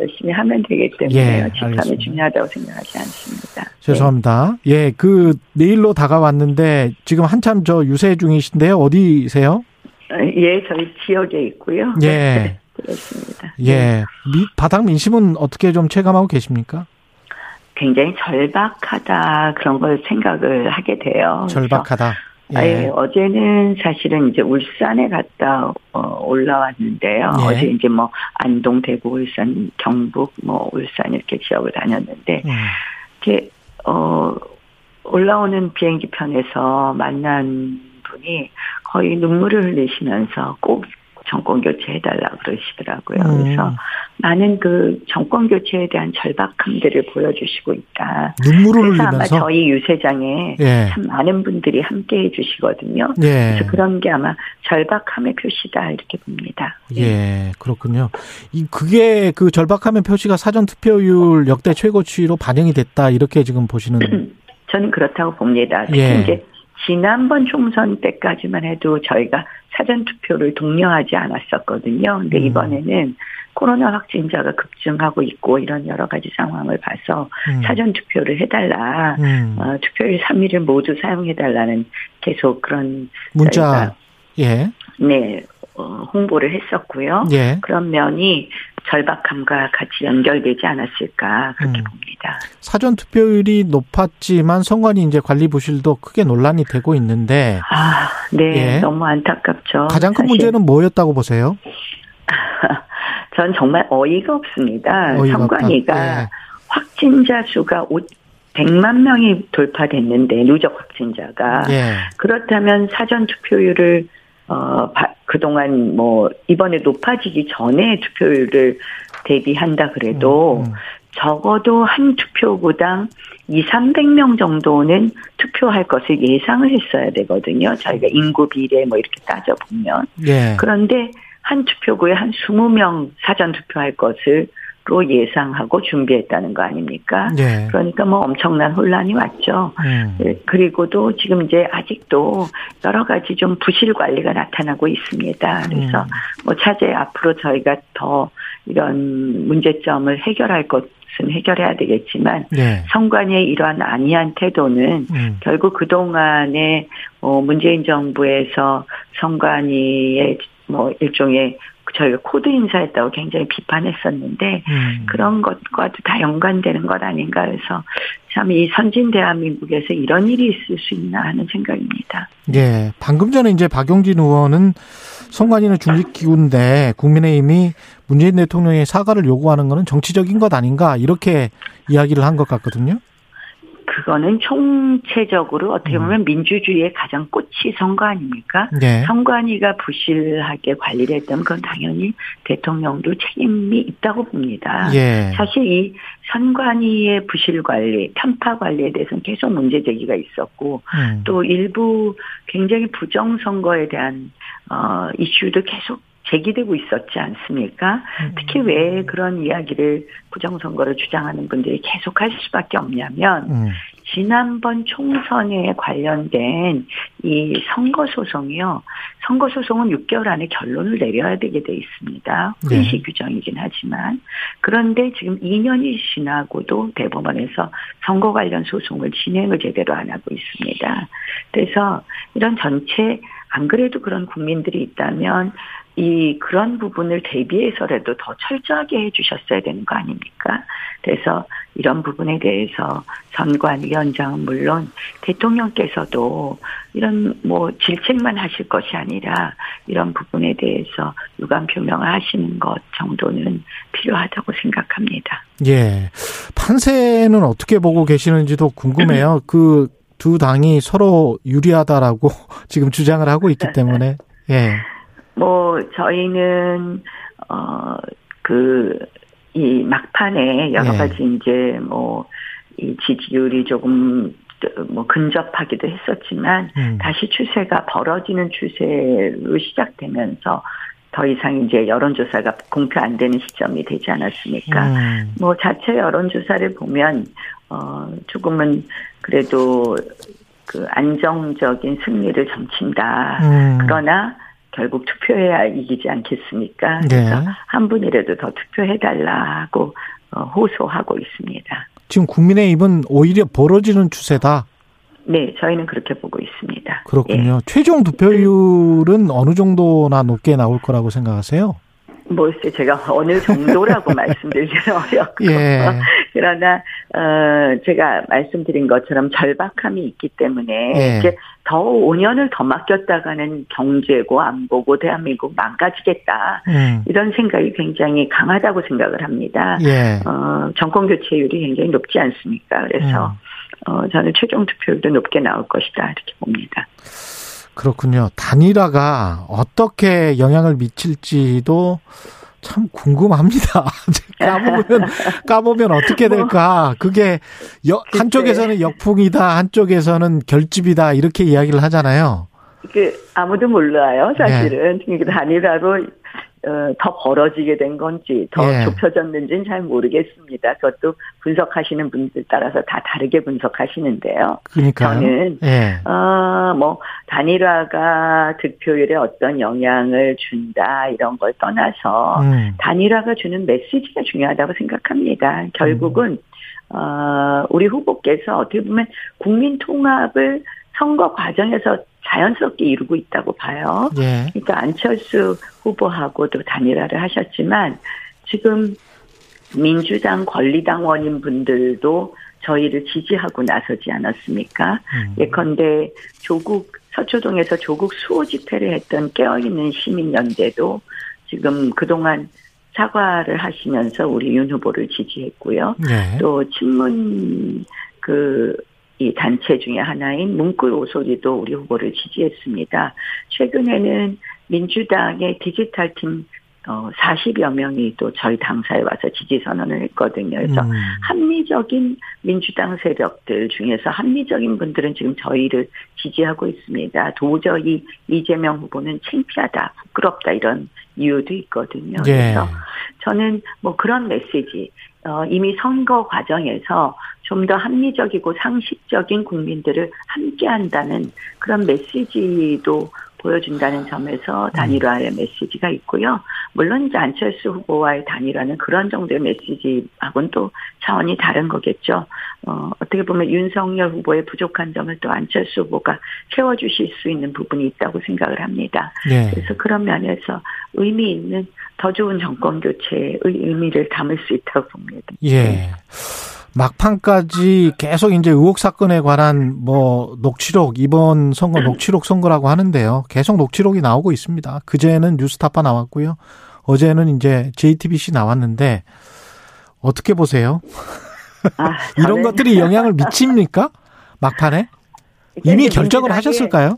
[SPEAKER 8] 열심히 하면 되기 때문에 예, 직함이 중요하다고 생각하지 않습니다.
[SPEAKER 2] 죄송합니다. 네. 예, 그 내일로 다가왔는데 지금 한참 저 유세 중이신데요. 어디세요?
[SPEAKER 8] 예, 저희 지역에 있고요.
[SPEAKER 2] 예. 네, 그렇습니다. 예. 네. 미, 바닥 민심은 어떻게 좀 체감하고 계십니까?
[SPEAKER 8] 굉장히 절박하다 그런 걸 생각을 하게 돼요.
[SPEAKER 2] 절박하다.
[SPEAKER 8] 예. 예. 어제는 사실은 이제 울산에 갔다 어, 올라왔는데요. 예. 어제 이제 뭐 안동, 대구, 울산, 경북, 뭐 울산 이렇게 지역을 다녔는데 음. 이렇게 어 올라오는 비행기 편에서 만난 분이 거의 눈물을 흘리시면서 꼭 정권 교체해달라 그러시더라고요. 음. 그래서 많은 그 정권 교체에 대한 절박함들을 보여주시고 있다.
[SPEAKER 2] 눈물을
[SPEAKER 8] 흘리면서 아마 저희 유세장에 예. 참 많은 분들이 함께 해 주시거든요. 예. 그래서 그런 게 아마 절박함의 표시다 이렇게 봅니다.
[SPEAKER 2] 예, 그렇군요. 이 그게 그 절박함의 표시가 사전 투표율 역대 최고치로 반영이 됐다 이렇게 지금 보시는. [CLEARS THROAT]
[SPEAKER 8] 저는 그렇다고 봅니다. 특히 예. 이제 지난번 총선 때까지만 해도 저희가 사전 투표를 독려하지 않았었거든요. 근데 음. 이번에는 코로나 확진자가 급증하고 있고 이런 여러 가지 상황을 봐서 음. 사전 투표를 해달라. 음. 어, 투표일 3일을 모두 사용해달라는 계속 그런
[SPEAKER 2] 문자 예.
[SPEAKER 8] 네 어, 홍보를 했었고요. 예. 그런 면이 절박함과 같이 연결되지 않았을까 그렇게 음. 봅니다.
[SPEAKER 2] 사전 투표율이 높았지만 선관위 이제 관리 부실도 크게 논란이 되고 있는데
[SPEAKER 8] 아, 네, 예. 너무 안타깝죠.
[SPEAKER 2] 가장 큰 사실. 문제는 뭐였다고 보세요? [LAUGHS]
[SPEAKER 8] 전 정말 어이가 없습니다. 어이가 선관위가 예. 확진자 수가 100만 명이 돌파됐는데 누적 확진자가 예. 그렇다면 사전 투표율을 어, 그동안 뭐, 이번에 높아지기 전에 투표율을 대비한다 그래도 음, 음. 적어도 한 투표구당 2, 300명 정도는 투표할 것을 예상을 했어야 되거든요. 저희가 인구 비례 뭐 이렇게 따져보면. 예. 그런데 한 투표구에 한 20명 사전 투표할 것을 로 예상하고 준비했다는 거 아닙니까? 네. 그러니까 뭐 엄청난 혼란이 왔죠. 음. 네. 그리고도 지금 이제 아직도 여러 가지 좀 부실 관리가 나타나고 있습니다. 그래서 음. 뭐 차제 앞으로 저희가 더 이런 문제점을 해결할 것은 해결해야 되겠지만 네. 선관위의 이러한 안이한 태도는 음. 결국 그동안에 뭐 문재인 정부에서 선관위의 뭐 일종의 저희가 코드 인사했다고 굉장히 비판했었는데 음. 그런 것과도 다 연관되는 것 아닌가 해서 참 이 선진 대한민국에서 이런 일이 있을 수 있나 하는 생각입니다.
[SPEAKER 2] 예. 방금 전에 이제 박용진 의원은 선관위는 중립기구인데 국민의힘이 문재인 대통령의 사과를 요구하는 것은 정치적인 것 아닌가 이렇게 이야기를 한 것 같거든요.
[SPEAKER 8] 그거는 총체적으로 어떻게 음. 보면 음. 민주주의의 가장 꽃이 선거 아닙니까? 네. 선관위가 부실하게 관리를 했다면 그건 당연히 대통령도 책임이 있다고 봅니다. 예. 사실 이 선관위의 부실 관리, 편파 관리에 대해서는 계속 문제 제기가 있었고 음. 또 일부 굉장히 부정 선거에 대한 어 이슈도 계속 제기되고 있었지 않습니까? 음. 특히 왜 그런 이야기를 부정선거를 주장하는 분들이 계속할 수밖에 없냐면 음. 지난번 총선에 관련된 이 선거 소송이요. 선거 소송은 6개월 안에 결론을 내려야 되게 돼 있습니다. 훈시 네. 규정이긴 하지만 그런데 지금 2년이 지나고도 대법원에서 선거 관련 소송을 진행을 제대로 안 하고 있습니다. 그래서 이런 전체 안 그래도 그런 국민들이 있다면 이 그런 부분을 대비해서라도 더 철저하게 해주셨어야 되는 거 아닙니까? 그래서 이런 부분에 대해서 선관위원장은 물론 대통령께서도 이런 뭐 질책만 하실 것이 아니라 이런 부분에 대해서 유감 표명을 하시는 것 정도는 필요하다고 생각합니다.
[SPEAKER 2] 예. 판세는 어떻게 보고 계시는지도 궁금해요. [LAUGHS] 그 두 당이 서로 유리하다라고 [LAUGHS] 지금 주장을 하고 있기 때문에. 예.
[SPEAKER 8] 뭐 저희는 어그 이 막판에 여러 네. 가지 이제 뭐 이 지지율이 조금 뭐 근접하기도 했었지만 음. 다시 추세가 벌어지는 추세로 시작되면서 더 이상 이제 여론조사가 공표 안 되는 시점이 되지 않았습니까? 음. 뭐 자체 여론조사를 보면 어 조금은 그래도 그 안정적인 승리를 점친다. 음. 그러나 결국 투표해야 이기지 않겠습니까? 네. 그래서 한 분이라도 더 투표해달라고 어, 호소하고 있습니다.
[SPEAKER 2] 지금 국민의힘은 오히려 벌어지는 추세다.
[SPEAKER 8] 네, 저희는 그렇게 보고 있습니다.
[SPEAKER 2] 그렇군요. 예. 최종 투표율은 어느 정도나 높게 나올 거라고 생각하세요?
[SPEAKER 8] 뭐글쎄 제가 어느 정도라고 [LAUGHS] 말씀드리기는 어렵고 예. 그러나 어 제가 말씀드린 것처럼 절박함이 있기 때문에 예. 이제 더 5년을 더 맡겼다가는 경제고 안보고 대한민국 망가지겠다 음. 이런 생각이 굉장히 강하다고 생각을 합니다. 예. 어 정권 교체율이 굉장히 높지 않습니까? 그래서 음. 어 저는 최종 투표율도 높게 나올 것이다 이렇게 봅니다.
[SPEAKER 2] 그렇군요. 단일화가 어떻게 영향을 미칠지도 참 궁금합니다. [LAUGHS] 까보면 까보면 어떻게 뭐 될까? 그게 한쪽에서는 역풍이다, 한쪽에서는 결집이다 이렇게 이야기를 하잖아요.
[SPEAKER 8] 그 아무도 몰라요, 사실은. 네. 단일화로 어, 더 벌어지게 된 건지 더 예. 좁혀졌는지는 잘 모르겠습니다. 그것도 분석하시는 분들 따라서 다 다르게 분석하시는데요.
[SPEAKER 2] 그러니까
[SPEAKER 8] 저는 예. 어뭐 단일화가 득표율에 어떤 영향을 준다 이런 걸 떠나서 음. 단일화가 주는 메시지가 중요하다고 생각합니다. 결국은 음. 어 우리 후보께서 어떻게 보면 국민 통합을 선거 과정에서 자연스럽게 이루고 있다고 봐요. 예. 그러니까 안철수 후보하고도 단일화를 하셨지만 지금 민주당 권리당원인 분들도 저희를 지지하고 나서지 않았습니까? 음. 예컨대 조국 서초동에서 조국 수호 집회를 했던 깨어있는 시민연대도 지금 그동안 사과를 하시면서 우리 윤 후보를 지지했고요. 네. 또 친문 그 이 단체 중에 하나인 문구 오소리도 우리 후보를 지지했습니다. 최근에는 민주당의 디지털 팀 어, 40여 명이 또 저희 당사에 와서 지지 선언을 했거든요. 그래서 음. 합리적인 민주당 세력들 중에서 합리적인 분들은 지금 저희를 지지하고 있습니다. 도저히 이재명 후보는 창피하다, 부끄럽다 이런 이유도 있거든요. 예. 그래서 저는 뭐 그런 메시지, 어, 이미 선거 과정에서 좀 더 합리적이고 상식적인 국민들을 함께 한다는 그런 메시지도 보여준다는 점에서 단일화의 메시지가 있고요. 물론 이제 안철수 후보와의 단일화는 그런 정도의 메시지하고는 또 차원이 다른 거겠죠. 어, 어떻게 보면 윤석열 후보의 부족한 점을 또 안철수 후보가 채워주실 수 있는 부분이 있다고 생각을 합니다. 네. 그래서 그런 면에서 의미 있는 더 좋은 정권 교체의 의미를 담을 수 있다고 봅니다.
[SPEAKER 2] 예. 막판까지 계속 이제 의혹 사건에 관한 뭐 녹취록 이번 선거 녹취록 선거라고 하는데요. 계속 녹취록이 나오고 있습니다. 그제는 뉴스타파 나왔고요. 어제는 이제 JTBC 나왔는데 어떻게 보세요? 아, [LAUGHS] 이런 것들이 영향을 미칩니까? 막판에? 이미 결정을 하셨을까요?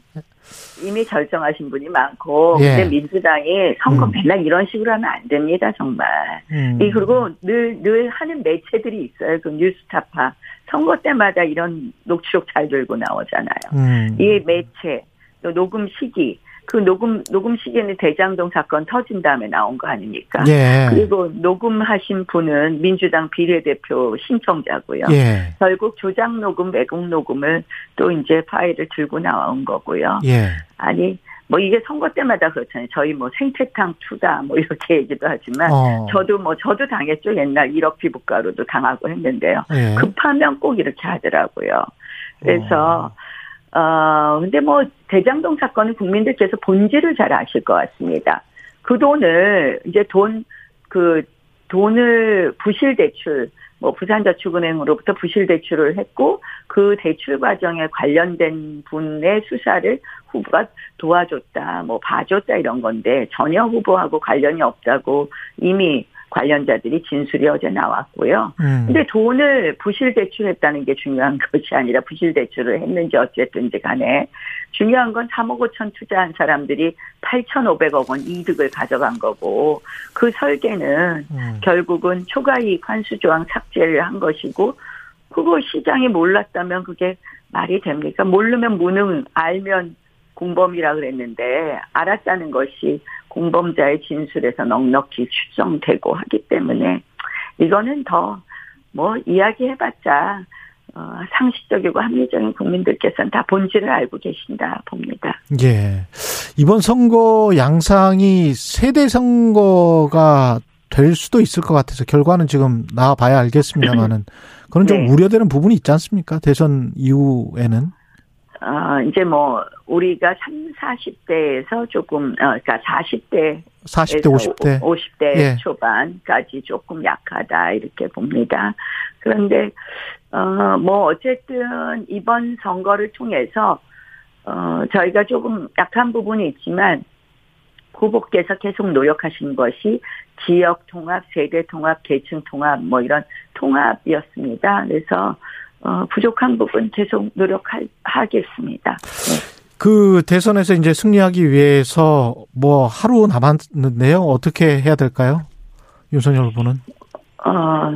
[SPEAKER 8] 이미 결정하신 분이 많고 예. 근데 민주당이 선거 음. 맨날 이런 식으로 하면 안 됩니다 정말. 음. 이 그리고 늘늘 하는 매체들이 있어요. 그 뉴스타파 선거 때마다 이런 녹취록 잘 들고 나오잖아요. 음. 이 매체 또 녹음 시기 그 녹음 녹음 시기에는 대장동 사건 터진 다음에 나온 거 아닙니까? 예. 그리고 녹음하신 분은 민주당 비례대표 신청자고요. 예. 결국 조작 녹음, 왜곡 녹음을 또 이제 파일을 들고 나온 거고요. 예. 아니 뭐 이게 선거 때마다 그렇잖아요. 저희 뭐 생태탕 투다 뭐 이렇게 얘기도 하지만 어. 저도 뭐 저도 당했죠. 옛날 1억 피부과로도 당하고 했는데요. 예. 급하면 꼭 이렇게 하더라고요. 그래서 어. 어, 근데 뭐, 대장동 사건은 국민들께서 본질을 잘 아실 것 같습니다. 그 돈을, 이제 돈, 그, 돈을 부실 대출, 뭐, 부산저축은행으로부터 부실 대출을 했고, 그 대출 과정에 관련된 분의 수사를 후보가 도와줬다, 뭐, 봐줬다 이런 건데, 전혀 후보하고 관련이 없다고 이미 관련자들이 진술이 어제 나왔고요. 음. 근데 돈을 부실 대출했다는 게 중요한 [LAUGHS] 것이 아니라 부실 대출을 했는지 어쨌든지 간에 중요한 건 3억 5천 투자한 사람들이 8,500억 원 이득을 가져간 거고 그 설계는 음. 결국은 초과이익 환수 조항 삭제를 한 것이고 그거 시장이 몰랐다면 그게 말이 됩니까? 모르면 무능, 알면 공범이라 그랬는데 알았다는 것이 공범자의 진술에서 넉넉히 추정되고 하기 때문에 이거는 더 뭐 이야기해봤자 어, 상식적이고 합리적인 국민들께서는 다 본질을 알고 계신다 봅니다.
[SPEAKER 2] 예. 이번 선거 양상이 세대 선거가 될 수도 있을 것 같아서 결과는 지금 나와봐야 알겠습니다만은 [CLEARS THROAT] 그런 좀 네. 우려되는 부분이 있지 않습니까? 대선 이후에는.
[SPEAKER 8] 어, 이제 뭐, 우리가 3, 40대에서 조금, 어, 그러니까 40대.
[SPEAKER 2] 40대, 50대.
[SPEAKER 8] 50대 예. 초반까지 조금 약하다, 이렇게 봅니다. 그런데, 어, 뭐, 어쨌든 이번 선거를 통해서, 어, 저희가 조금 약한 부분이 있지만, 후보께서 계속 노력하신 것이 지역 통합, 세대 통합, 계층 통합, 뭐 이런 통합이었습니다. 그래서 어, 부족한 부분 계속 노력하겠습니다. 네.
[SPEAKER 2] 그 대선에서 이제 승리하기 위해서 뭐 하루 남았는데요. 어떻게 해야 될까요? 윤석열 후보는?
[SPEAKER 8] 어,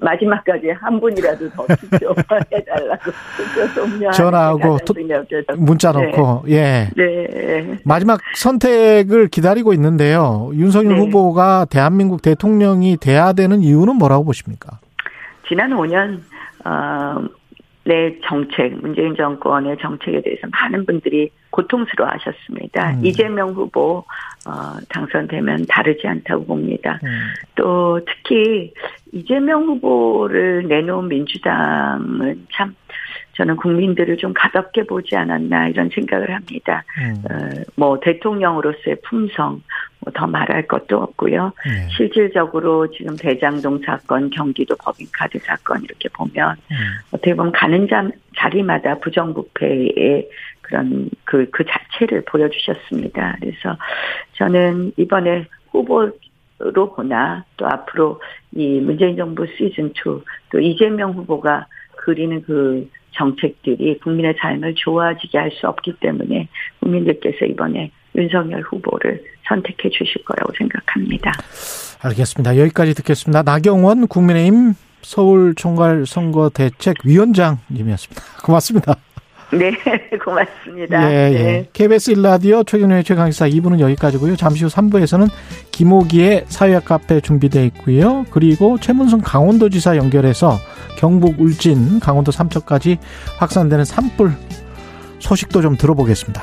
[SPEAKER 8] 마지막까지 한 분이라도 더 투표해달라고 [LAUGHS]
[SPEAKER 2] 전화하고 토, 문자 넣고 네. 예. 네. 마지막 선택을 기다리고 있는데요. 윤석열 네. 후보가 대한민국 대통령이 돼야 되는 이유는 뭐라고 보십니까?
[SPEAKER 8] 지난 5년 어, 내 정책, 문재인 정권의 정책에 대해서 많은 분들이 고통스러워 하셨습니다. 음. 이재명 후보, 어, 당선되면 다르지 않다고 봅니다. 음. 또 특히 이재명 후보를 내놓은 민주당은 참 저는 국민들을 좀 가볍게 보지 않았나 이런 생각을 합니다. 음. 어, 뭐 대통령으로서의 품성 뭐 더 말할 것도 없고요. 네. 실질적으로 지금 대장동 사건, 경기도 법인카드 사건 이렇게 보면 음. 어떻게 보면 가는 자, 자리마다 부정부패의 그런 그, 그 자체를 보여주셨습니다. 그래서 저는 이번에 후보 로 보나 또 앞으로 이 문재인 정부 시즌 2또 이재명 후보가 그리는 그 정책들이 국민의 삶을 좋아지게 할 수 없기 때문에 국민들께서 이번에 윤석열 후보를 선택해 주실 거라고 생각합니다.
[SPEAKER 2] 알겠습니다. 여기까지 듣겠습니다. 나경원 국민의힘 서울 총괄 선거 대책 위원장님이었습니다. 고맙습니다.
[SPEAKER 8] 네, [LAUGHS] 고맙습니다. 예, 예.
[SPEAKER 2] 네. KBS 1라디오 최경련의 최강시사 2부는 여기까지고요. 잠시 후 3부에서는 김호기의 사회학 카페 준비되어 있고요. 그리고 최문순 강원도지사 연결해서 경북 울진, 강원도 삼척까지 확산되는 산불 소식도 좀 들어보겠습니다.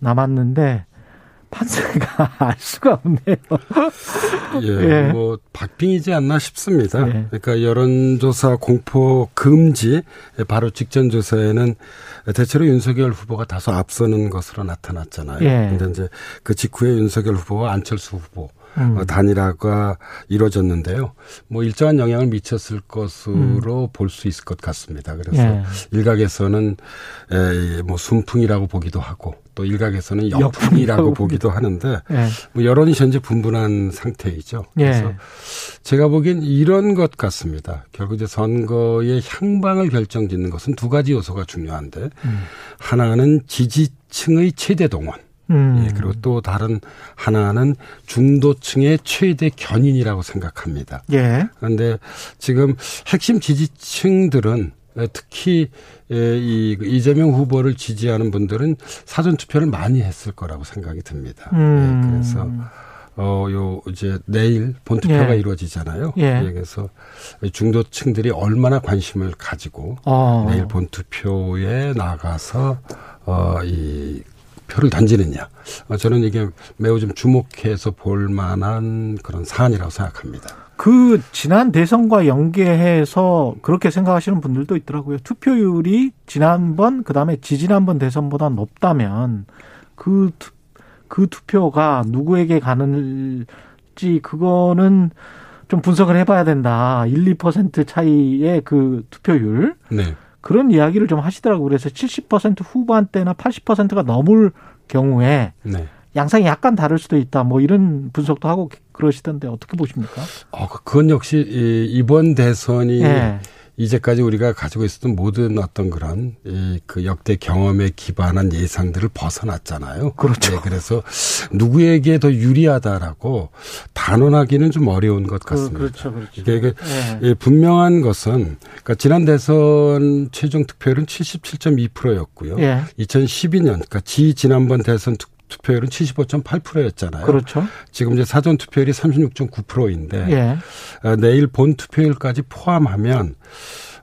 [SPEAKER 2] 남았는데 판세가 [LAUGHS] 알 수가 없네요.
[SPEAKER 9] 예, 예, 뭐 박빙이지 않나 싶습니다. 예. 그러니까 여론조사 공포 금지 바로 직전 조사에는 대체로 윤석열 후보가 다소 앞서는 것으로 나타났잖아요. 예. 근데 이제 그 직후에 윤석열 후보와 안철수 후보 음. 어, 단일화가 이루어졌는데요. 뭐 일정한 영향을 미쳤을 것으로 음. 볼수 있을 것 같습니다. 그래서 예. 일각에서는 에, 뭐 순풍이라고 보기도 하고 또 일각에서는 역풍이라고 보기도 하는데 예. 뭐 여론이 현재 분분한 상태이죠. 예. 그래서 예. 제가 보기엔 이런 것 같습니다. 결국 이제 선거의 향방을 결정짓는 것은 두 가지 요소가 중요한데 음. 하나는 지지층의 최대 동원. 음. 예, 그리고 또 다른 하나는 중도층의 최대 견인이라고 생각합니다. 예. 그런데 지금 핵심 지지층들은 특히 이 이재명 후보를 지지하는 분들은 사전 투표를 많이 했을 거라고 생각이 듭니다. 음. 예, 그래서 어요 이제 내일 본투표가 예. 이루어지잖아요. 예. 예. 그래서 중도층들이 얼마나 관심을 가지고 어. 내일 본투표에 나가서 어이 표를 던지느냐. 어, 저는 이게 매우 좀 주목해서 볼 만한 그런 사안이라고 생각합니다.
[SPEAKER 2] 그 지난 대선과 연계해서 그렇게 생각하시는 분들도 있더라고요. 투표율이 지난번 그다음에 지지난번 대선보다 높다면 그, 투, 그 투표가 누구에게 가는지 그거는 좀 분석을 해봐야 된다. 1, 2% 차이의 그 투표율. 네. 그런 이야기를 좀 하시더라고요. 그래서 70% 후반대나 80%가 넘을 경우에 네. 양상이 약간 다를 수도 있다. 뭐 이런 분석도 하고 그러시던데 어떻게 보십니까?
[SPEAKER 9] 어, 그건 역시 이번 대선이 네. 이제까지 우리가 가지고 있었던 모든 어떤 그런 이 그 역대 경험에 기반한 예상들을 벗어났잖아요.
[SPEAKER 2] 그렇죠. 네,
[SPEAKER 9] 그래서 누구에게 더 유리하다라고 단언하기는 좀 어려운 것
[SPEAKER 2] 그,
[SPEAKER 9] 같습니다.
[SPEAKER 2] 그, 렇죠 그렇죠.
[SPEAKER 9] 그러니까 네. 분명한 것은 그러니까 지난 대선 최종 투표율은 77.2%였고요. 예. 2012년 그러니까 지 지난번 대선 투 투표율은 75.8%였잖아요.
[SPEAKER 2] 그렇죠.
[SPEAKER 9] 지금 이제 사전 투표율이 36.9%인데 예. 어, 내일 본 투표율까지 포함하면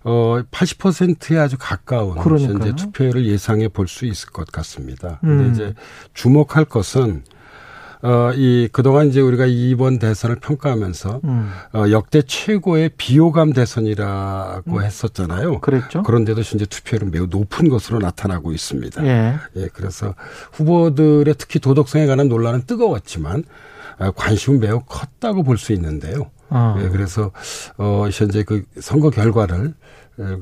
[SPEAKER 9] 어 80%에 아주 가까운 그러니까요. 현재 투표율을 예상해 볼 수 있을 것 같습니다. 음. 근데 이제 주목할 것은 어, 이, 그동안 이제 우리가 이번 대선을 평가하면서, 음. 어, 역대 최고의 비호감 대선이라고 음. 했었잖아요.
[SPEAKER 2] 그랬죠.
[SPEAKER 9] 그런데도 현재 투표율은 매우 높은 것으로 나타나고 있습니다. 예. 예, 그래서 후보들의 특히 도덕성에 관한 논란은 뜨거웠지만, 어, 관심은 매우 컸다고 볼 수 있는데요. 어. 예, 그래서, 어, 현재 그 선거 결과를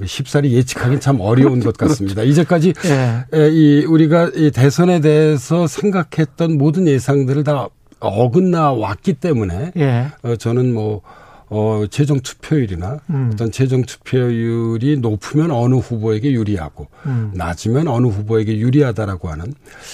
[SPEAKER 9] 쉽사리 예측하기는 참 어려운 것 같습니다. 이제까지 예. 예. 이 우리가 이 대선에 대해서 생각했던 모든 예상들을 다 어긋나 왔기 때문에 예. 어, 저는 뭐 어, 최종 투표율이나 음. 어떤 최종 투표율이 높으면 어느 후보에게 유리하고 음. 낮으면 어느 후보에게 유리하다라고 하는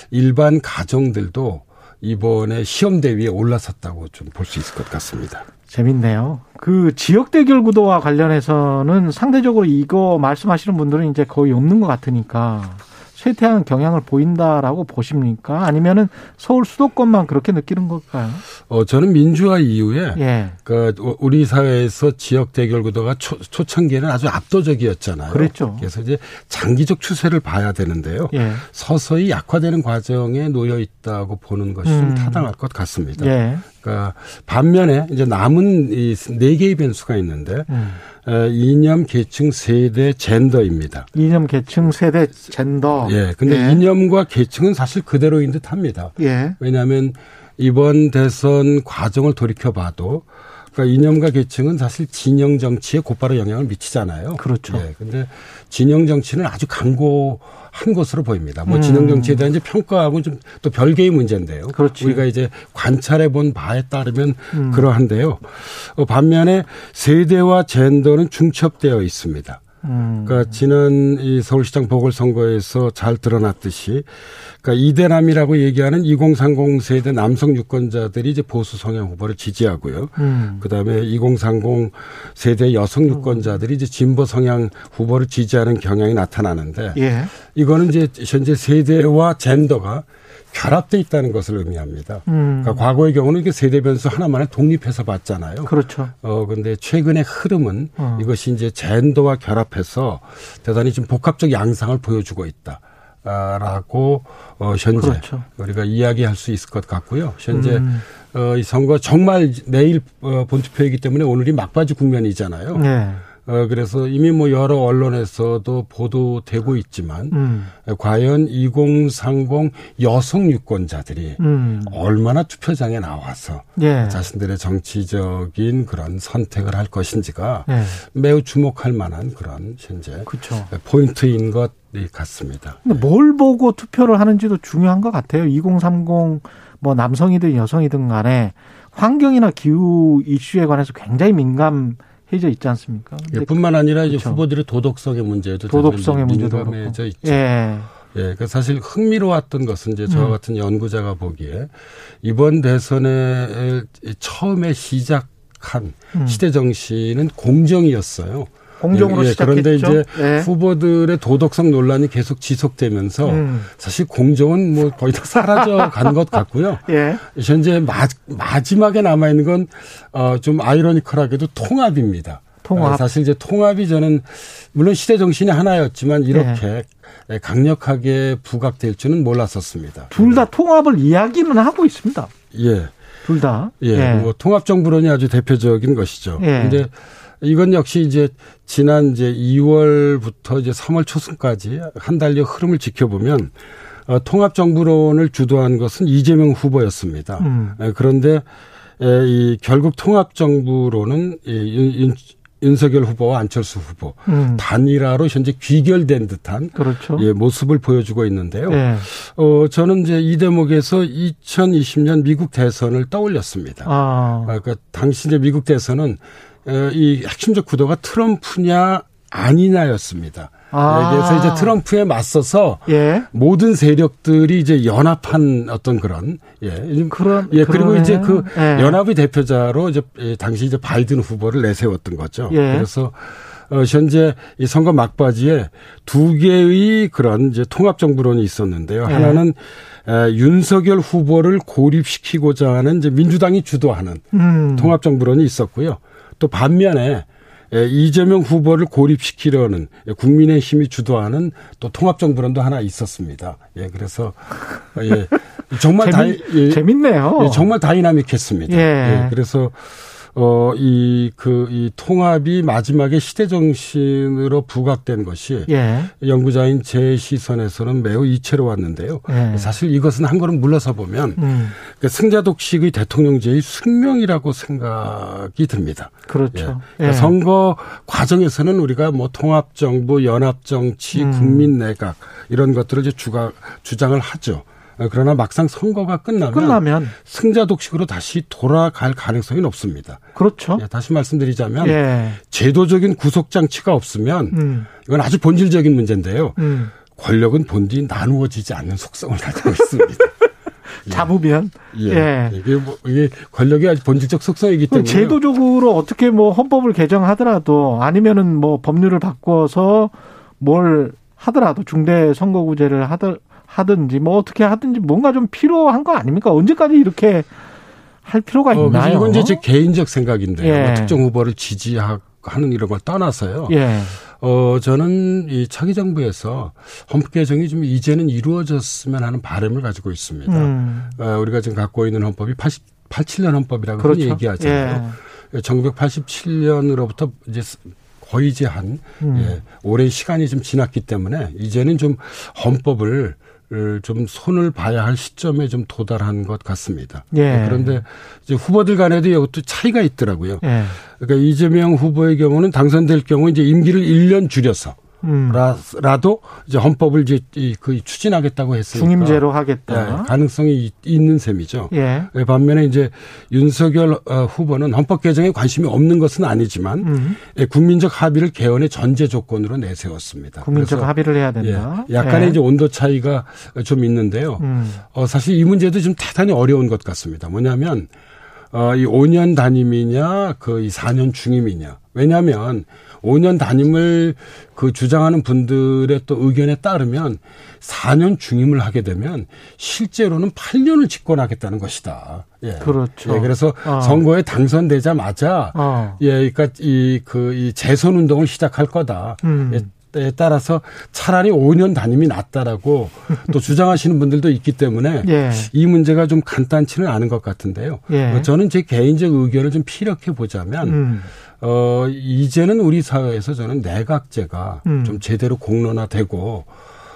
[SPEAKER 9] 일반 가정들도 이번에 시험 대위에 올라섰다고 좀 볼 수 있을 것 같습니다.
[SPEAKER 2] 재밌네요. 그 지역 대결 구도와 관련해서는 상대적으로 이거 말씀하시는 분들은 이제 거의 없는 것 같으니까 쇠퇴한 경향을 보인다라고 보십니까? 아니면은 서울 수도권만 그렇게 느끼는 걸까요?
[SPEAKER 9] 어, 저는 민주화 이후에 예. 그 우리 사회에서 지역 대결 구도가 초, 초창기에는 아주 압도적이었잖아요.
[SPEAKER 2] 그랬죠.
[SPEAKER 9] 그래서 이제 장기적 추세를 봐야 되는데요. 예. 서서히 약화되는 과정에 놓여 있다고 보는 것이 음. 좀 타당할 것 같습니다. 예. 그러니까 반면에 이제 남은 이 네 개의 변수가 있는데 음. 이념, 계층, 세대, 젠더입니다.
[SPEAKER 2] 이념, 계층, 세대, 젠더.
[SPEAKER 9] 예. 근데 예. 이념과 계층은 사실 그대로인 듯 합니다. 예. 왜냐하면 이번 대선 과정을 돌이켜 봐도 그러니까 이념과 계층은 사실 진영 정치에 곧바로 영향을 미치잖아요.
[SPEAKER 2] 그렇죠.
[SPEAKER 9] 예. 근데 진영 정치는 아주 강고한 것으로 보입니다. 뭐 음. 진영 정치에 대한 이제 평가하고는 좀 또 별개의 문제인데요.
[SPEAKER 2] 그렇지.
[SPEAKER 9] 우리가 이제 관찰해 본 바에 따르면 음. 그러한데요. 어, 반면에 세대와 젠더는 중첩되어 있습니다. 음. 그러니까 지난 이 서울시장 보궐선거에서 잘 드러났듯이 그러니까 이대남이라고 얘기하는 2030 세대 남성 유권자들이 이제 보수 성향 후보를 지지하고요. 음. 그다음에 2030 세대 여성 유권자들이 이제 진보 성향 후보를 지지하는 경향이 나타나는데 예. 이거는 이제 현재 세대와 젠더가 결합돼 있다는 것을 의미합니다. 음. 그러니까 과거의 경우는 이게 세대 변수 하나만에 독립해서 봤잖아요.
[SPEAKER 2] 그렇죠.
[SPEAKER 9] 어 근데 최근의 흐름은 어. 이것이 이제 젠더와 결합해서 대단히 좀 복합적 양상을 보여주고 있다. 라고 어 현재 그렇죠. 우리가 이야기할 수 있을 것 같고요. 현재 음. 어이 선거 정말 내일 어 본투표이기 때문에 오늘이 막바지 국면이잖아요. 네. 어, 그래서 이미 뭐 여러 언론에서도 보도되고 있지만, 음. 과연 2030 여성 유권자들이 음. 얼마나 투표장에 나와서 예. 자신들의 정치적인 그런 선택을 할 것인지가 예. 매우 주목할 만한 그런 현재 그쵸. 포인트인 것 같습니다.
[SPEAKER 2] 뭘 보고 투표를 하는지도 중요한 것 같아요. 2030 뭐 남성이든 여성이든 간에 환경이나 기후 이슈에 관해서 굉장히 민감 해져 있지 않습니까?
[SPEAKER 9] 예, 뿐만 아니라 이제 그렇죠. 후보들의 도덕성의 문제도
[SPEAKER 2] 도덕성의 문제도
[SPEAKER 9] 민감해져 있죠. 예. 예, 그 사실 흥미로웠던 것은 이제 저와 음. 같은 연구자가 보기에 이번 대선에 처음에 시작한 음. 시대 정신은 공정이었어요.
[SPEAKER 2] 공정으로 예, 시작했죠.
[SPEAKER 9] 그런데 이제 네. 후보들의 도덕성 논란이 계속 지속되면서 음. 사실 공정은 뭐 거의 다 사라져 [LAUGHS] 간 것 같고요. 예. 현재 마, 마지막에 남아 있는 건 어, 좀 아이러니컬하게도 통합입니다.
[SPEAKER 2] 통합.
[SPEAKER 9] 어, 사실 이제 통합이 저는 물론 시대 정신이 하나였지만 이렇게 예. 강력하게 부각될 줄은 몰랐었습니다.
[SPEAKER 2] 둘 다 통합을 이야기는 하고 있습니다.
[SPEAKER 9] 예.
[SPEAKER 2] 둘 다.
[SPEAKER 9] 예. 예. 뭐 통합 정부론이 아주 대표적인 것이죠. 예. 근데 이건 역시 이제 지난 이제 2월부터 이제 3월 초순까지 한 달여 흐름을 지켜보면 어, 통합정부론을 주도한 것은 이재명 후보였습니다. 음. 에, 그런데 에, 이 결국 통합정부론은 이 윤, 윤석열 후보와 안철수 후보 음. 단일화로 현재 귀결된 듯한
[SPEAKER 2] 그렇죠.
[SPEAKER 9] 예, 모습을 보여주고 있는데요. 네. 어, 저는 이제 이 대목에서 2020년 미국 대선을 떠올렸습니다. 아. 아, 그러니까 당시 이제 미국 대선은 이 핵심적 구도가 트럼프냐 아니냐였습니다. 아. 그래서 이제 트럼프에 맞서서 예. 모든 세력들이 이제 연합한 어떤 그런 예
[SPEAKER 2] 그런
[SPEAKER 9] 예 그리고 그러네. 이제 그 예. 연합의 대표자로 이제 당시 이제 바이든 후보를 내세웠던 거죠. 예. 그래서 어, 현재 이 선거 막바지에 두 개의 그런 이제 통합 정부론이 있었는데요. 예. 하나는 에, 윤석열 후보를 고립시키고자 하는 이제 민주당이 주도하는 음. 통합 정부론이 있었고요. 또 반면에 예, 이재명 후보를 고립시키려는 국민의힘이 주도하는 또 통합정부론도 하나 있었습니다. 예, 그래서 예, 정말
[SPEAKER 2] 재밌, 다 예, 재밌네요.
[SPEAKER 9] 예, 정말 다이나믹했습니다. 예. 예 그래서 어, 이, 그, 이 통합이 마지막에 시대 정신으로 부각된 것이 예. 연구자인 제 시선에서는 매우 이채로웠는데요. 예. 사실 이것은 한 걸음 물러서 보면 음. 그 승자 독식의 대통령제의 숙명이라고 생각이 듭니다.
[SPEAKER 2] 그렇죠. 예.
[SPEAKER 9] 그러니까 예. 선거 과정에서는 우리가 뭐 통합정부, 연합정치, 음. 국민내각 이런 것들을 이제 주가, 주장을 하죠. 어, 그러나 막상 선거가 끝나면, 끝나면 승자 독식으로 다시 돌아갈 가능성이 높습니다.
[SPEAKER 2] 그렇죠.
[SPEAKER 9] 예, 다시 말씀드리자면 예. 제도적인 구속 장치가 없으면 음. 이건 아주 본질적인 문제인데요. 음. 권력은 본디 나누어지지 않는 속성을 가지고 있습니다. [LAUGHS]
[SPEAKER 2] 예. 잡으면
[SPEAKER 9] 예. 예. 이게 뭐 이게 권력의 아주 본질적 속성이기 때문에
[SPEAKER 2] 제도적으로 어떻게 뭐 헌법을 개정하더라도 아니면은 뭐 법률을 바꿔서 뭘 하더라도 중대 선거구제를 하더 하든지 뭐 어떻게 하든지 뭔가 좀 필요한 거 아닙니까? 언제까지 이렇게 할 필요가 어, 있나요?
[SPEAKER 9] 이건 이제 제 개인적 생각인데요. 예. 뭐 특정 후보를 지지하는 이런 걸 떠나서요. 예. 어, 저는 이 차기 정부에서 헌법 개정이 좀 이제는 이루어졌으면 하는 바람을 가지고 있습니다. 음. 어, 우리가 지금 갖고 있는 헌법이 80, 87년 헌법이라고 그렇죠. 얘기하잖아요. 예. 1987년으로부터 이제 거의 이제 한 음. 예, 오랜 시간이 좀 지났기 때문에 이제는 좀 헌법을 좀 손을 봐야 할 시점에 좀 도달한 것 같습니다. 예. 그런데 이제 후보들 간에도 이것도 차이가 있더라고요. 예. 그러니까 이재명 후보의 경우는 당선될 경우 이제 임기를 1년 줄여서 음. 라도 이제 헌법을 이제 그 추진하겠다고 했으니까
[SPEAKER 2] 중임제로 하겠다
[SPEAKER 9] 예, 가능성이 있는 셈이죠. 예. 예. 반면에 이제 윤석열 어, 후보는 헌법 개정에 관심이 없는 것은 아니지만 음. 예, 국민적 합의를 개헌의 전제 조건으로 내세웠습니다.
[SPEAKER 2] 국민적 합의를 해야 된다.
[SPEAKER 9] 예, 약간의 예. 이제 온도 차이가 좀 있는데요. 음. 어, 사실 이 문제도 좀 대단히 어려운 것 같습니다. 뭐냐면 어, 이 5년 단임이냐, 그 이 4년 중임이냐. 왜냐하면 5년 단임을 그 주장하는 분들의 또 의견에 따르면 4년 중임을 하게 되면 실제로는 8년을 집권하겠다는 것이다.
[SPEAKER 2] 예. 그렇죠.
[SPEAKER 9] 예, 그래서 어. 선거에 당선되자마자 어. 예, 그러니까 이 그이 그, 재선 운동을 시작할 거다. 음. 예, 에 따라서 차라리 5년 단임이 낫다라고 또 [LAUGHS] 주장하시는 분들도 있기 때문에 예. 이 문제가 좀 간단치는 않은 것 같은데요. 예. 저는 제 개인적 의견을 좀 피력해 보자면 음. 어, 이제는 우리 사회에서 저는 내각제가 음. 좀 제대로 공론화되고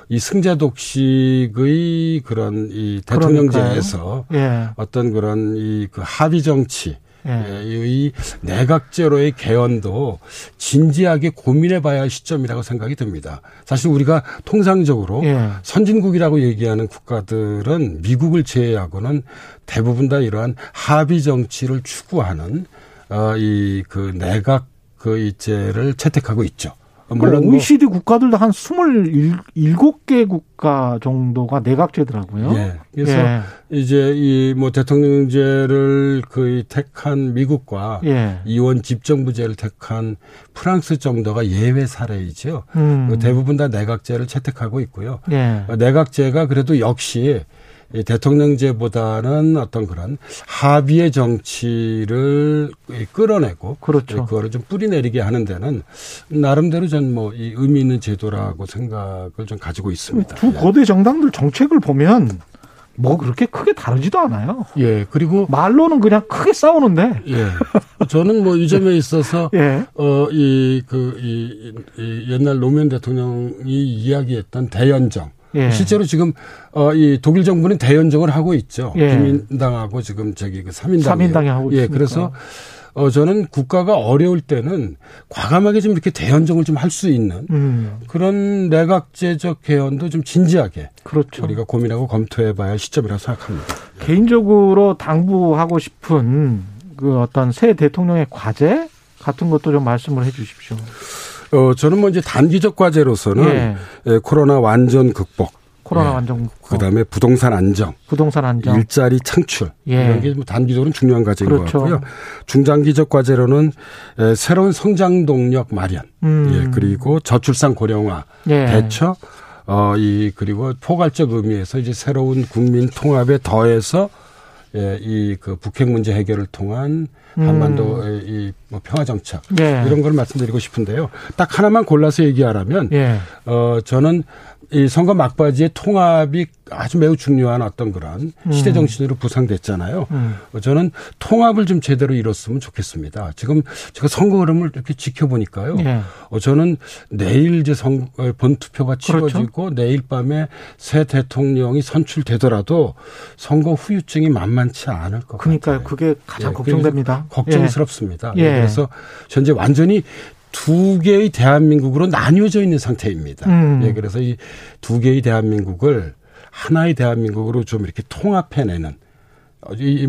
[SPEAKER 9] 이 승자 독식의 그런 이 대통령제에서 예. 어떤 그런 이 그 합의 정치 예. 예. 이 내각제로의 개헌도 진지하게 고민해 봐야 할 시점이라고 생각이 듭니다. 사실 우리가 통상적으로 예. 선진국이라고 얘기하는 국가들은 미국을 제외하고는 대부분 다 이러한 합의 정치를 추구하는 어, 이그 내각 그 이제를 채택하고 있죠.
[SPEAKER 2] 물론 OECD 뭐 국가들도 한 27개 국가 정도가 내각제더라고요.
[SPEAKER 9] 예. 그래서 예. 이제 이 뭐 대통령제를 거의 택한 미국과 예. 이원 집정부제를 택한 프랑스 정도가 예외 사례이죠. 음. 그 대부분 다 내각제를 채택하고 있고요. 예. 내각제가 그래도 역시 대통령제보다는 어떤 그런 합의의 정치를 끌어내고 그렇죠. 그거를 좀 뿌리내리게 하는 데는 나름대로 전 뭐 이 의미 있는 제도라고 생각을 좀 가지고 있습니다.
[SPEAKER 2] 두 거대 정당들 정책을 보면 뭐 그렇게 크게 다르지도 않아요.
[SPEAKER 9] 예. 그리고
[SPEAKER 2] 말로는 그냥 크게 싸우는데.
[SPEAKER 9] 예. 저는 뭐 이 점에 있어서 [LAUGHS] 예. 어이 그이 그, 이 옛날 노무현 대통령이 이야기했던 대연정 예. 실제로 지금 어, 이 독일 정부는 대연정을 하고 있죠. 예. 국민당하고 지금 저기 그 3인당.
[SPEAKER 2] 3인당이 하고
[SPEAKER 9] 있습니까? 예, 그래서 어, 저는 국가가 어려울 때는 과감하게 좀 이렇게 대연정을 좀 할 수 있는 음. 그런 내각제적 개헌도 좀 진지하게 그렇죠. 우리가 고민하고 검토해 봐야 할 시점이라고 생각합니다.
[SPEAKER 2] 개인적으로 당부하고 싶은 그 어떤 새 대통령의 과제 같은 것도 좀 말씀을 해 주십시오.
[SPEAKER 9] 어, 저는 뭐 이제 단기적 과제로서는 예. 예, 코로나 완전 극복.
[SPEAKER 2] 코로나 예. 완전 극복.
[SPEAKER 9] 그다음에 부동산 안정.
[SPEAKER 2] 부동산 안정.
[SPEAKER 9] 일자리 창출. 예. 이런 게뭐 단기적으로는 중요한 과제인 그렇죠. 것 같고요. 중장기적 과제로는 에, 새로운 성장 동력 마련. 음. 예, 그리고 저출산 고령화 예. 대처 어, 이, 그리고 포괄적 의미에서 이제 새로운 국민 통합에 더해서 예, 이 그 북핵 문제 해결을 통한 한반도의 음. 이뭐 평화 정책 예. 이런 걸 말씀드리고 싶은데요. 딱 하나만 골라서 얘기하라면 예. 어 저는 이 선거 막바지에 통합이 아주 매우 중요한 어떤 그런 시대 음. 정신으로 부상됐잖아요. 음. 저는 통합을 좀 제대로 이뤘으면 좋겠습니다. 지금 제가 선거 흐름을 이렇게 지켜보니까요. 네. 어, 저는 내일 이제 선, 어, 본투표가 그렇죠. 치러지고 그렇죠? 내일 밤에 새 대통령이 선출되더라도 선거 후유증이 만만치 않을 것
[SPEAKER 2] 그러니까요.
[SPEAKER 9] 같아요.
[SPEAKER 2] 그게 가장 예, 걱정됩니다.
[SPEAKER 9] 걱정스럽습니다. 예. 그래서 현재 완전히 두 개의 대한민국으로 나뉘어져 있는 상태입니다. 음. 예, 그래서 이 두 개의 대한민국을 하나의 대한민국으로 좀 이렇게 통합해내는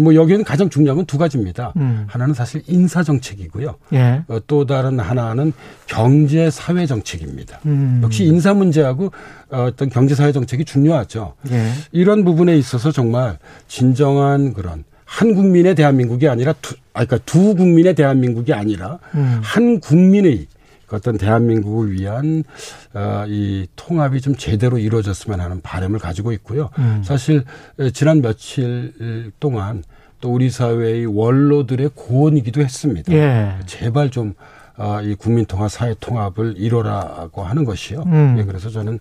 [SPEAKER 9] 뭐 여기는 가장 중요한 건 두 가지입니다. 음. 하나는 사실 인사 정책이고요. 예. 어, 또 다른 하나는 경제 사회 정책입니다. 음. 역시 인사 문제하고 어떤 경제 사회 정책이 중요하죠. 예. 이런 부분에 있어서 정말 진정한 그런 한 국민의 대한민국이 아니라 두, 아, 그러니까 두 국민의 대한민국이 아니라 음. 한 국민의 어떤 대한민국을 위한 어, 이 통합이 좀 제대로 이루어졌으면 하는 바람을 가지고 있고요. 음. 사실 지난 며칠 동안 또 우리 사회의 원로들의 고언이기도 했습니다. 예. 제발 좀 어, 이 국민 통합, 사회 통합을 이뤄라고 하는 것이요. 음. 예, 그래서 저는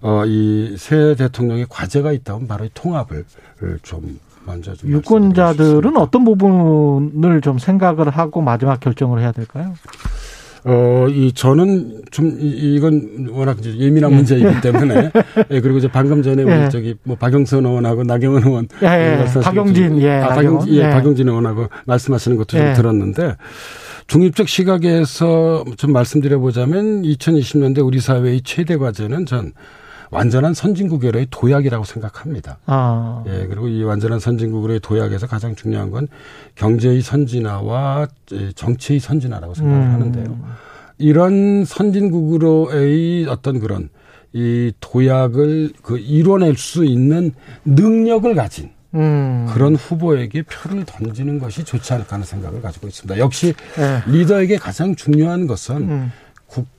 [SPEAKER 9] 어, 이 새 대통령의 과제가 있다면 바로 이 통합을 좀 먼저 좀
[SPEAKER 2] 유권자들은 어떤 부분을 좀 생각을 하고 마지막 결정을 해야 될까요?
[SPEAKER 9] 어, 이, 저는 좀, 이, 건 워낙 이제 예민한 예. 문제이기 [LAUGHS] 때문에. 예, 그리고 이제 방금 전에 우리 예. 저기, 뭐, 박영선 의원하고 나경원 의원.
[SPEAKER 2] 예, 예. 박영진, 예.
[SPEAKER 9] 아, 박영, 예, 예, 박영진 의원하고 말씀하시는 것도 좀 예. 들었는데, 중립적 시각에서 좀 말씀드려보자면 2020년대 우리 사회의 최대 과제는 전 완전한 선진국으로의 도약이라고 생각합니다. 아. 예, 그리고 이 완전한 선진국 으로의 도약에서 가장 중요한 건 경제의 선진화와 정치의 선진화라고 생각을 음. 하는데요. 이런 선진국으로의 어떤 그런 이 도약을 그 이뤄낼 수 있는 능력을 가진 음. 그런 후보에게 표를 던지는 것이 좋지 않을까 하는 생각을 가지고 있습니다. 역시 네. 리더에게 가장 중요한 것은 음.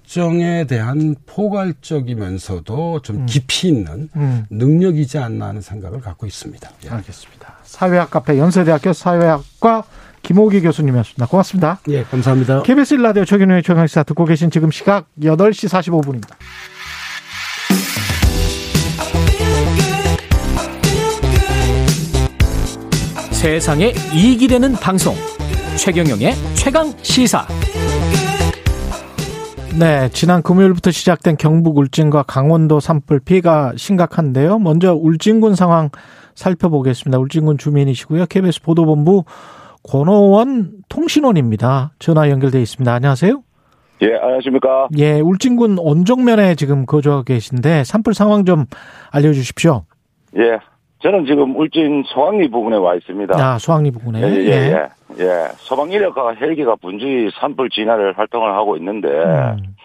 [SPEAKER 9] 국정에 대한 포괄적이면서도 좀 음. 깊이 있는 음. 능력이지 않나 하는 생각을 갖고 있습니다.
[SPEAKER 2] 예. 알겠습니다. 사회학 카페 연세대학교 사회학과 김호기 교수님이었습니다. 고맙습니다.
[SPEAKER 9] 예, 감사합니다.
[SPEAKER 2] KBS 일라디오 최경영의 최강시사 듣고 계신 지금 시각 8시 45분입니다.
[SPEAKER 10] 세상에 이익이 되는 방송 최경영의 최강 시사
[SPEAKER 2] 네, 지난 금요일부터 시작된 경북 울진과 강원도 산불 피해가 심각한데요. 먼저 울진군 상황 살펴보겠습니다. 울진군 주민이시고요. KBS 보도본부 권호원 통신원입니다. 전화 연결돼 있습니다. 안녕하세요.
[SPEAKER 11] 예, 안녕하십니까.
[SPEAKER 2] 예, 울진군 온정면에 지금 거주하고 계신데 산불 상황 좀 알려주십시오.
[SPEAKER 11] 예, 저는 지금 울진 소왕리 부근에 와 있습니다.
[SPEAKER 2] 아, 소왕리 부근에.
[SPEAKER 11] 예, 예, 예. 예. 예. 소방 인력과 헬기가 분주히 산불 진화를 활동을 하고 있는데, 음.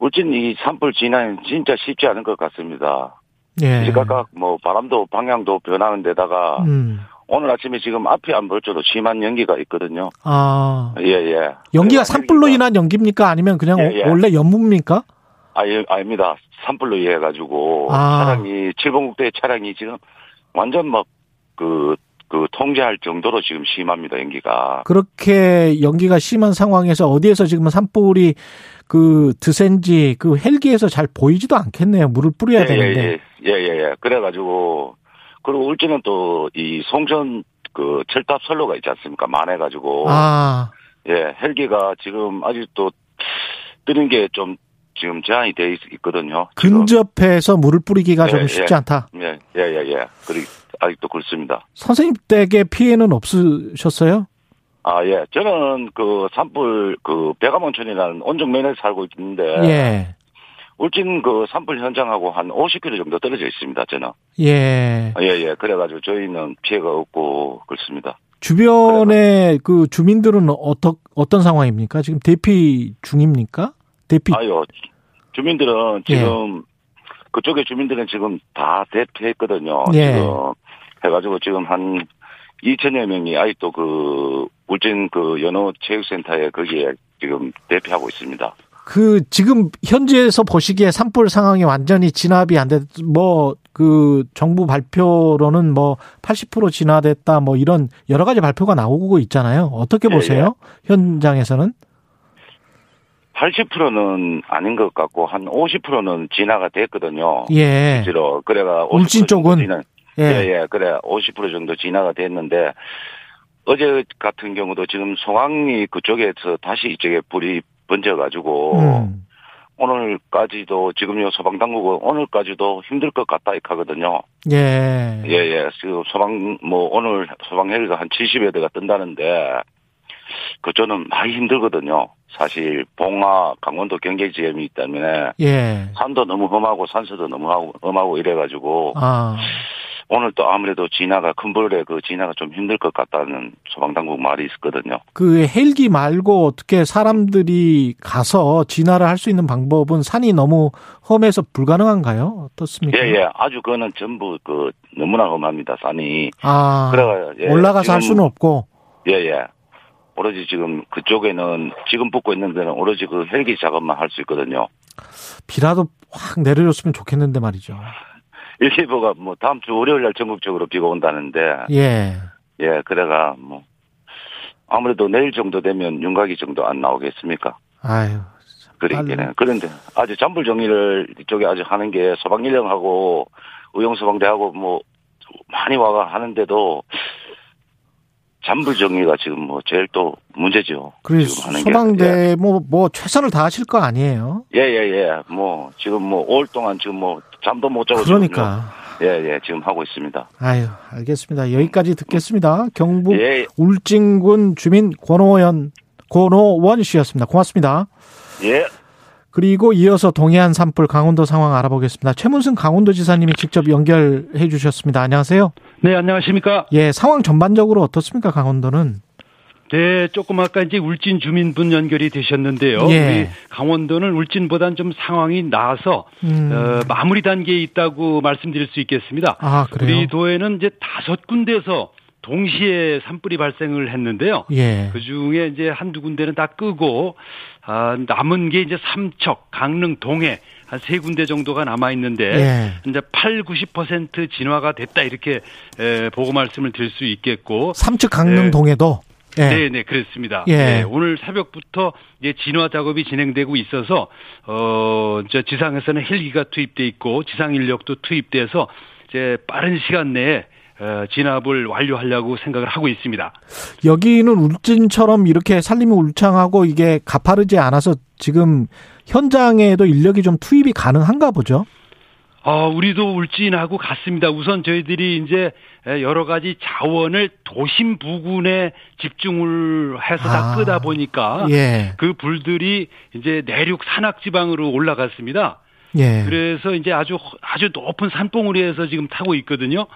[SPEAKER 11] 울진 이 산불 진화는 진짜 쉽지 않은 것 같습니다. 예. 시각각 뭐 바람도 방향도 변하는 데다가, 음. 오늘 아침에 지금 앞이 안 보일 정도 심한 연기가 있거든요.
[SPEAKER 2] 아.
[SPEAKER 11] 예, 예.
[SPEAKER 2] 연기가 산불로 인한 연기입니까? 아니면 그냥 예, 예. 원래 연무입니까?
[SPEAKER 11] 아, 예, 아닙니다. 산불로 인해 가지고 아. 차량이 칠봉국대 차량이 지금 완전 막그 그 통제할 정도로 지금 심합니다 연기가.
[SPEAKER 2] 그렇게 연기가 심한 상황에서 어디에서 지금 산불이 그 드센지 그 헬기에서 잘 보이지도 않겠네요. 물을 뿌려야
[SPEAKER 11] 예,
[SPEAKER 2] 되는데.
[SPEAKER 11] 예예예. 예, 예, 예. 그래가지고 그리고 울진은 또이 송전 그 철탑 선로가 있지 않습니까? 많아가지고. 아. 예 헬기가 지금 아직도 뜨는 게 좀 지금 제한이 돼 있 거든요.
[SPEAKER 2] 근접해서 물을 뿌리기가 예, 좀 쉽지
[SPEAKER 11] 예.
[SPEAKER 2] 않다.
[SPEAKER 11] 예, 예, 예, 예. 그리 아직도 그렇습니다.
[SPEAKER 2] 선생님 댁에 피해는 없으셨어요?
[SPEAKER 11] 아, 예. 저는 그 산불 그 배가mon천이라는 온정면에 살고 있는데 예. 울진 그 산불 현장하고 한 50km 정도 떨어져 있습니다. 저는.
[SPEAKER 2] 예.
[SPEAKER 11] 예, 예. 그래가지고 저희는 피해가 없고 그렇습니다.
[SPEAKER 2] 주변에 그래가. 그 주민들은 어떤 어떤 상황입니까? 지금 대피 중입니까? 대피.
[SPEAKER 11] 아유, 주민들은 예. 지금 예. 그쪽에 주민들은 지금 다 대피했거든요. 예. 지금 해가지고 지금 한 2천여 명이 아직도 그 울진 그 연호 체육센터에 거기에 지금 대피하고 있습니다.
[SPEAKER 2] 그 지금 현지에서 보시기에 산불 상황이 완전히 진압이 안 됐, 뭐, 그 정부 발표로는 뭐 80% 진화됐다 뭐 이런 여러 가지 발표가 나오고 있잖아요. 어떻게 예, 보세요? 예, 예. 현장에서는?
[SPEAKER 11] 80%는 아닌 것 같고 한 50%는 진화가 됐거든요.
[SPEAKER 2] 예.
[SPEAKER 11] 실제로 그래가
[SPEAKER 2] 울진 쪽은 진화,
[SPEAKER 11] 예. 예, 예. 그래 50% 정도 진화가 됐는데 어제 같은 경우도 지금 송황리 그쪽에서 다시 이쪽에 불이 번져 가지고 음. 오늘까지도 지금요 소방 당국은 오늘까지도 힘들 것 같다 이렇게 하거든요.
[SPEAKER 2] 예.
[SPEAKER 11] 예, 예. 지금 소방 뭐 오늘 소방 헬기가 한 70여 대가 뜬다는데 그쪽은 많이 힘들거든요. 사실 봉화 강원도 경계 지점이 있기 때문에
[SPEAKER 2] 예.
[SPEAKER 11] 산도 너무 험하고 산소도 너무 험하고 이래가지고
[SPEAKER 2] 아.
[SPEAKER 11] 오늘 또 아무래도 진화가 큰 벌에 그 진화가 좀 힘들 것 같다는 소방당국 말이 있었거든요.
[SPEAKER 2] 그 헬기 말고 어떻게 사람들이 가서 진화를 할 수 있는 방법은 산이 너무 험해서 불가능한가요? 어떻습니까?
[SPEAKER 11] 예, 예. 아주 그거는 전부 그 너무나 험합니다. 산이.
[SPEAKER 2] 아. 그래가 예, 올라가서 할 수는 없고.
[SPEAKER 11] 예, 예. 오로지 지금 그쪽에는 지금 붙고 있는 데는 오로지 그 헬기 작업만 할 수 있거든요.
[SPEAKER 2] 비라도 확 내려줬으면 좋겠는데 말이죠.
[SPEAKER 11] 일기보가 뭐 다음 주 월요일 날 전국적으로 비가 온다는데.
[SPEAKER 2] 예.
[SPEAKER 11] 예, 그래가 뭐 아무래도 내일 정도 되면 윤곽이 정도 안 나오겠습니까?
[SPEAKER 2] 아유.
[SPEAKER 11] 그러기는 그런데 아주 잔불 정리를 이쪽에 아주 하는 게 소방인력하고 의용소방대하고 뭐 많이 와가 하는데도 잔불 정리가 지금 뭐 제일 또 문제죠.
[SPEAKER 2] 그래서 소방대 뭐뭐 예. 뭐 최선을 다하실 거 아니에요?
[SPEAKER 11] 예예예. 예, 예. 뭐 지금 뭐 5월 동안 지금 뭐 잠도 못 자고
[SPEAKER 2] 그러니까
[SPEAKER 11] 예예 예, 지금 하고 있습니다.
[SPEAKER 2] 아유 알겠습니다. 여기까지 듣겠습니다. 경북 예. 울진군 주민 권호원 권호원 씨였습니다. 고맙습니다.
[SPEAKER 11] 예.
[SPEAKER 2] 그리고 이어서 동해안 산불 강원도 상황 알아보겠습니다. 최문승 강원도지사님이 직접 연결해 주셨습니다. 안녕하세요.
[SPEAKER 12] 네, 안녕하십니까?
[SPEAKER 2] 예, 상황 전반적으로 어떻습니까, 강원도는?
[SPEAKER 12] 네, 조금 아까 이제 울진 주민분 연결이 되셨는데요. 예. 우리 강원도는 울진보단 좀 상황이 나아서 음. 어, 마무리 단계에 있다고 말씀드릴 수 있겠습니다.
[SPEAKER 2] 아, 그래요?
[SPEAKER 12] 우리 도에는 이제 다섯 군데에서 동시에 산불이 발생을 했는데요.
[SPEAKER 2] 예.
[SPEAKER 12] 그 중에 이제 한두 군데는 다 끄고 아, 남은 게 이제 삼척, 강릉, 동해 한 세 군데 정도가 남아 있는데
[SPEAKER 2] 예.
[SPEAKER 12] 이제 8, 90% 진화가 됐다 이렇게 에, 보고 말씀을 드릴 수 있겠고
[SPEAKER 2] 삼척, 강릉, 에, 동해도
[SPEAKER 12] 예. 네, 네, 그렇습니다.
[SPEAKER 2] 예.
[SPEAKER 12] 네, 오늘 새벽부터 이제 진화 작업이 진행되고 있어서 어, 저 지상에서는 헬기가 투입돼 있고 지상 인력도 투입돼서 이제 빠른 시간 내에 어, 진압을 완료하려고 생각을 하고 있습니다.
[SPEAKER 2] 여기는 울진처럼 이렇게 산림이 울창하고 이게 가파르지 않아서 지금 현장에도 인력이 좀 투입이 가능한가 보죠?
[SPEAKER 12] 어, 우리도 울진하고 같습니다. 우선 저희들이 이제 여러 가지 자원을 도심 부근에 집중을 해서 다 아, 끄다 보니까
[SPEAKER 2] 예.
[SPEAKER 12] 그 불들이 이제 내륙 산악 지방으로 올라갔습니다.
[SPEAKER 2] 예.
[SPEAKER 12] 그래서 이제 아주 아주 높은 산봉우리에서 지금 타고 있거든요.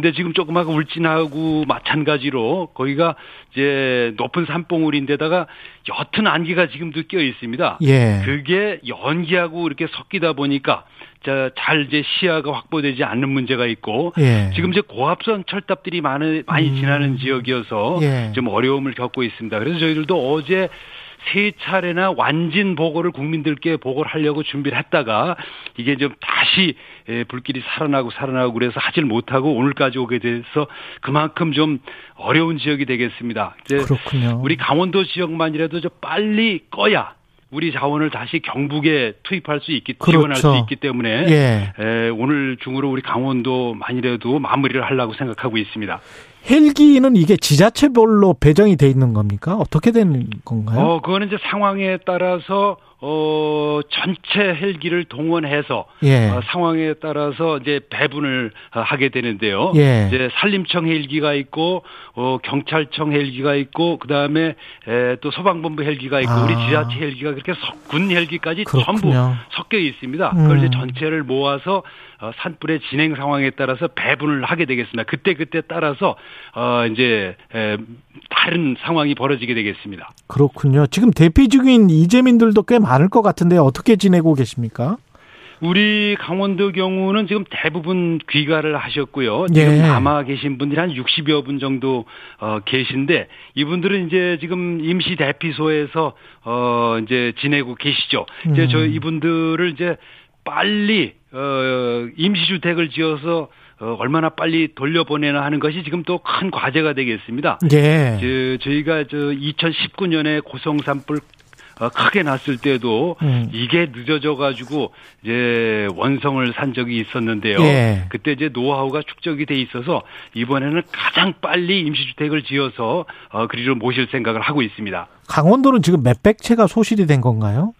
[SPEAKER 12] 근데 지금 조그마한 울진하고 마찬가지로 거기가 이제 높은 산봉우리인데다가 옅은 안개가 지금도 껴 있습니다.
[SPEAKER 2] 예.
[SPEAKER 12] 그게 연기하고 이렇게 섞이다 보니까 잘 이제 시야가 확보되지 않는 문제가 있고
[SPEAKER 2] 예.
[SPEAKER 12] 지금 이제 고압선 철탑들이 많이 많이 음. 지나는 지역이어서
[SPEAKER 2] 예.
[SPEAKER 12] 좀 어려움을 겪고 있습니다. 그래서 저희들도 어제 세 차례나 완진 보고를 국민들께 보고를 하려고 준비를 했다가 이게 좀 다시 예, 불길이 살아나고 살아나고 그래서 하질 못하고 오늘까지 오게 돼서 그만큼 좀 어려운 지역이 되겠습니다.
[SPEAKER 2] 이제 그렇군요.
[SPEAKER 12] 우리 강원도 지역만이라도 좀 빨리 꺼야 우리 자원을 다시 경북에 투입할 수 있기 그렇죠. 지원할 수 있기 때문에
[SPEAKER 2] 예.
[SPEAKER 12] 에, 오늘 중으로 우리 강원도 만이라도 마무리를 하려고 생각하고 있습니다.
[SPEAKER 2] 헬기는 이게 지자체별로 배정이 돼 있는 겁니까? 어떻게 되는 건가요?
[SPEAKER 12] 어, 그거는 이제 상황에 따라서 어, 전체 헬기를 동원해서
[SPEAKER 2] 예.
[SPEAKER 12] 어, 상황에 따라서 이제 배분을 어, 하게 되는데요.
[SPEAKER 2] 예.
[SPEAKER 12] 이제 산림청 헬기가 있고 어, 경찰청 헬기가 있고 그다음에 에, 또 소방본부 헬기가 있고 아. 우리 지자체 헬기가 그렇게 군 헬기까지
[SPEAKER 2] 그렇군요.
[SPEAKER 12] 전부 섞여 있습니다.
[SPEAKER 2] 음.
[SPEAKER 12] 그걸 이제 전체를 모아서 어, 산불의 진행 상황에 따라서 배분을 하게 되겠습니다. 그때 그때 따라서 어 이제 에, 다른 상황이 벌어지게 되겠습니다.
[SPEAKER 2] 그렇군요. 지금 대피 중인 이재민들도 꽤 많을 것 같은데 어떻게 지내고 계십니까?
[SPEAKER 12] 우리 강원도 경우는 지금 대부분 귀가를 하셨고요. 지금 예. 남아 계신 분들이 한 60여 분 정도 어 계신데 이분들은 이제 지금 임시 대피소에서 어 이제 지내고 계시죠. 음. 이제 저 이분들을 이제 빨리 어 임시 주택을 지어서 어, 얼마나 빨리 돌려보내나 하는 것이 지금 또 큰 과제가 되겠습니다. 예. 저, 저희가 저 2019년에 고성 산불 어, 크게 났을 때도 음. 이게 늦어져 가지고 이제 원성을 산 적이 있었는데요. 예. 그때 이제 노하우가 축적이 돼 있어서 이번에는 가장 빨리 임시주택을 지어서 어, 그리로 모실 생각을 하고 있습니다.
[SPEAKER 2] 강원도는 지금 몇백 채가 소실이 된 건가요?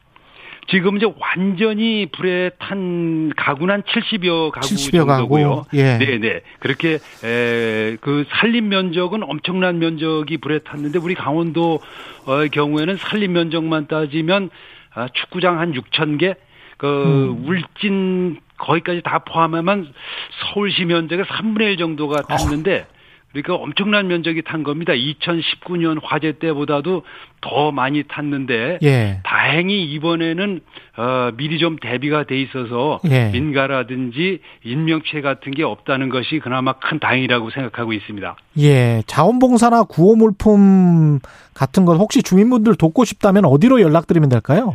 [SPEAKER 12] 지금 이제 완전히 불에 탄 가구는 한 70여 가구 70여 정도고요. 가구. 예. 네, 네. 그렇게 에, 그 산림 면적은 엄청난 면적이 불에 탔는데 우리 강원도 어 경우에는 산림 면적만 따지면 아, 축구장 한 6천 개, 그 음. 울진 거기까지 다 포함하면 서울시 면적의 3분의 1 정도가 탔는데 어. 그러니까 엄청난 면적이 탄 겁니다. 2019년 화재 때보다도 더 많이 탔는데 예. 다행히 이번에는 어, 미리 좀 대비가 돼 있어서 예. 민가라든지 인명체 같은 게 없다는 것이 그나마 큰 다행이라고 생각하고 있습니다.
[SPEAKER 2] 예, 자원봉사나 구호물품 같은 것 혹시 주민분들 돕고 싶다면 어디로 연락드리면 될까요?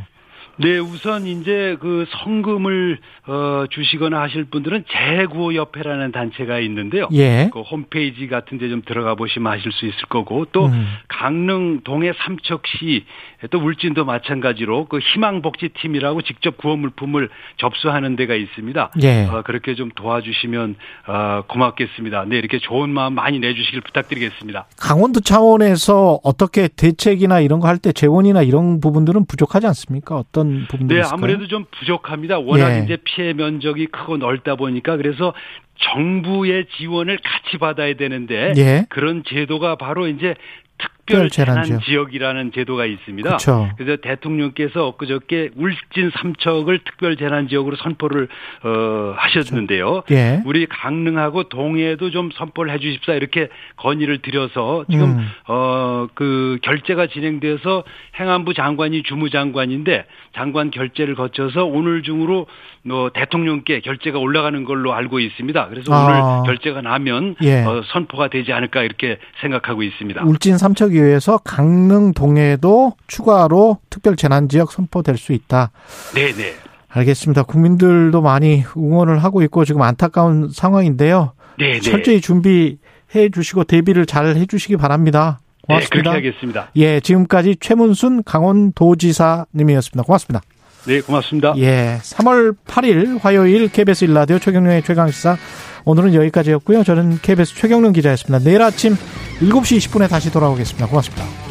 [SPEAKER 12] 네, 우선 이제 그 성금을 어 주시거나 하실 분들은 재구호협회라는 단체가 있는데요. 예. 그 홈페이지 같은 데 좀 들어가 보시면 아실 수 있을 거고 또 음. 강릉 동해 삼척시 또 울진도 마찬가지로 그 희망복지팀이라고 직접 구호 물품을 접수하는 데가 있습니다. 예. 어, 그렇게 좀 도와주시면 어, 고맙겠습니다. 네, 이렇게 좋은 마음 많이 내주시길 부탁드리겠습니다.
[SPEAKER 2] 강원도 차원에서 어떻게 대책이나 이런 거 할 때 재원이나 이런 부분들은 부족하지 않습니까? 어떤 부분들이 네,
[SPEAKER 12] 있을까요? 아무래도 좀 부족합니다. 워낙 예. 이제 피해 면적이 크고 넓다 보니까 그래서 정부의 지원을 같이 받아야 되는데 예. 그런 제도가 바로 이제 특별 재난 지역이라는 제도가 있습니다. 그쵸. 그래서 대통령께서 엊그저께 울진 삼척을 특별 재난 지역으로 선포를 어, 하셨는데요. 예. 우리 강릉하고 동해도 좀 선포를 해 주십사 이렇게 건의를 드려서 지금 음. 어그 결재가 진행돼서 행안부 장관이 주무장관인데 장관 결재를 거쳐서 오늘 중으로 뭐 대통령께 결재가 올라가는 걸로 알고 있습니다. 그래서 아. 오늘 결재가 나면 예. 어, 선포가 되지 않을까 이렇게 생각하고 있습니다.
[SPEAKER 2] 울진 삼척 하기 위해서 강릉 동해도 추가로 특별 재난 지역 선포될 수 있다.
[SPEAKER 12] 네, 네.
[SPEAKER 2] 알겠습니다. 국민들도 많이 응원을 하고 있고 지금 안타까운 상황인데요. 네, 네. 철저히 준비해 주시고 대비를 잘 해 주시기 바랍니다. 고맙습니다. 네,
[SPEAKER 12] 그렇게 하겠습니다.
[SPEAKER 2] 예, 지금까지 최문순 강원도지사님이었습니다. 고맙습니다.
[SPEAKER 12] 네, 고맙습니다.
[SPEAKER 2] 예, 3월 8일 화요일 KBS 일라디오 최경련의 최강시사 오늘은 여기까지였고요. 저는 KBS 최경련 기자였습니다. 내일 아침 7시 20분에 다시 돌아오겠습니다. 고맙습니다.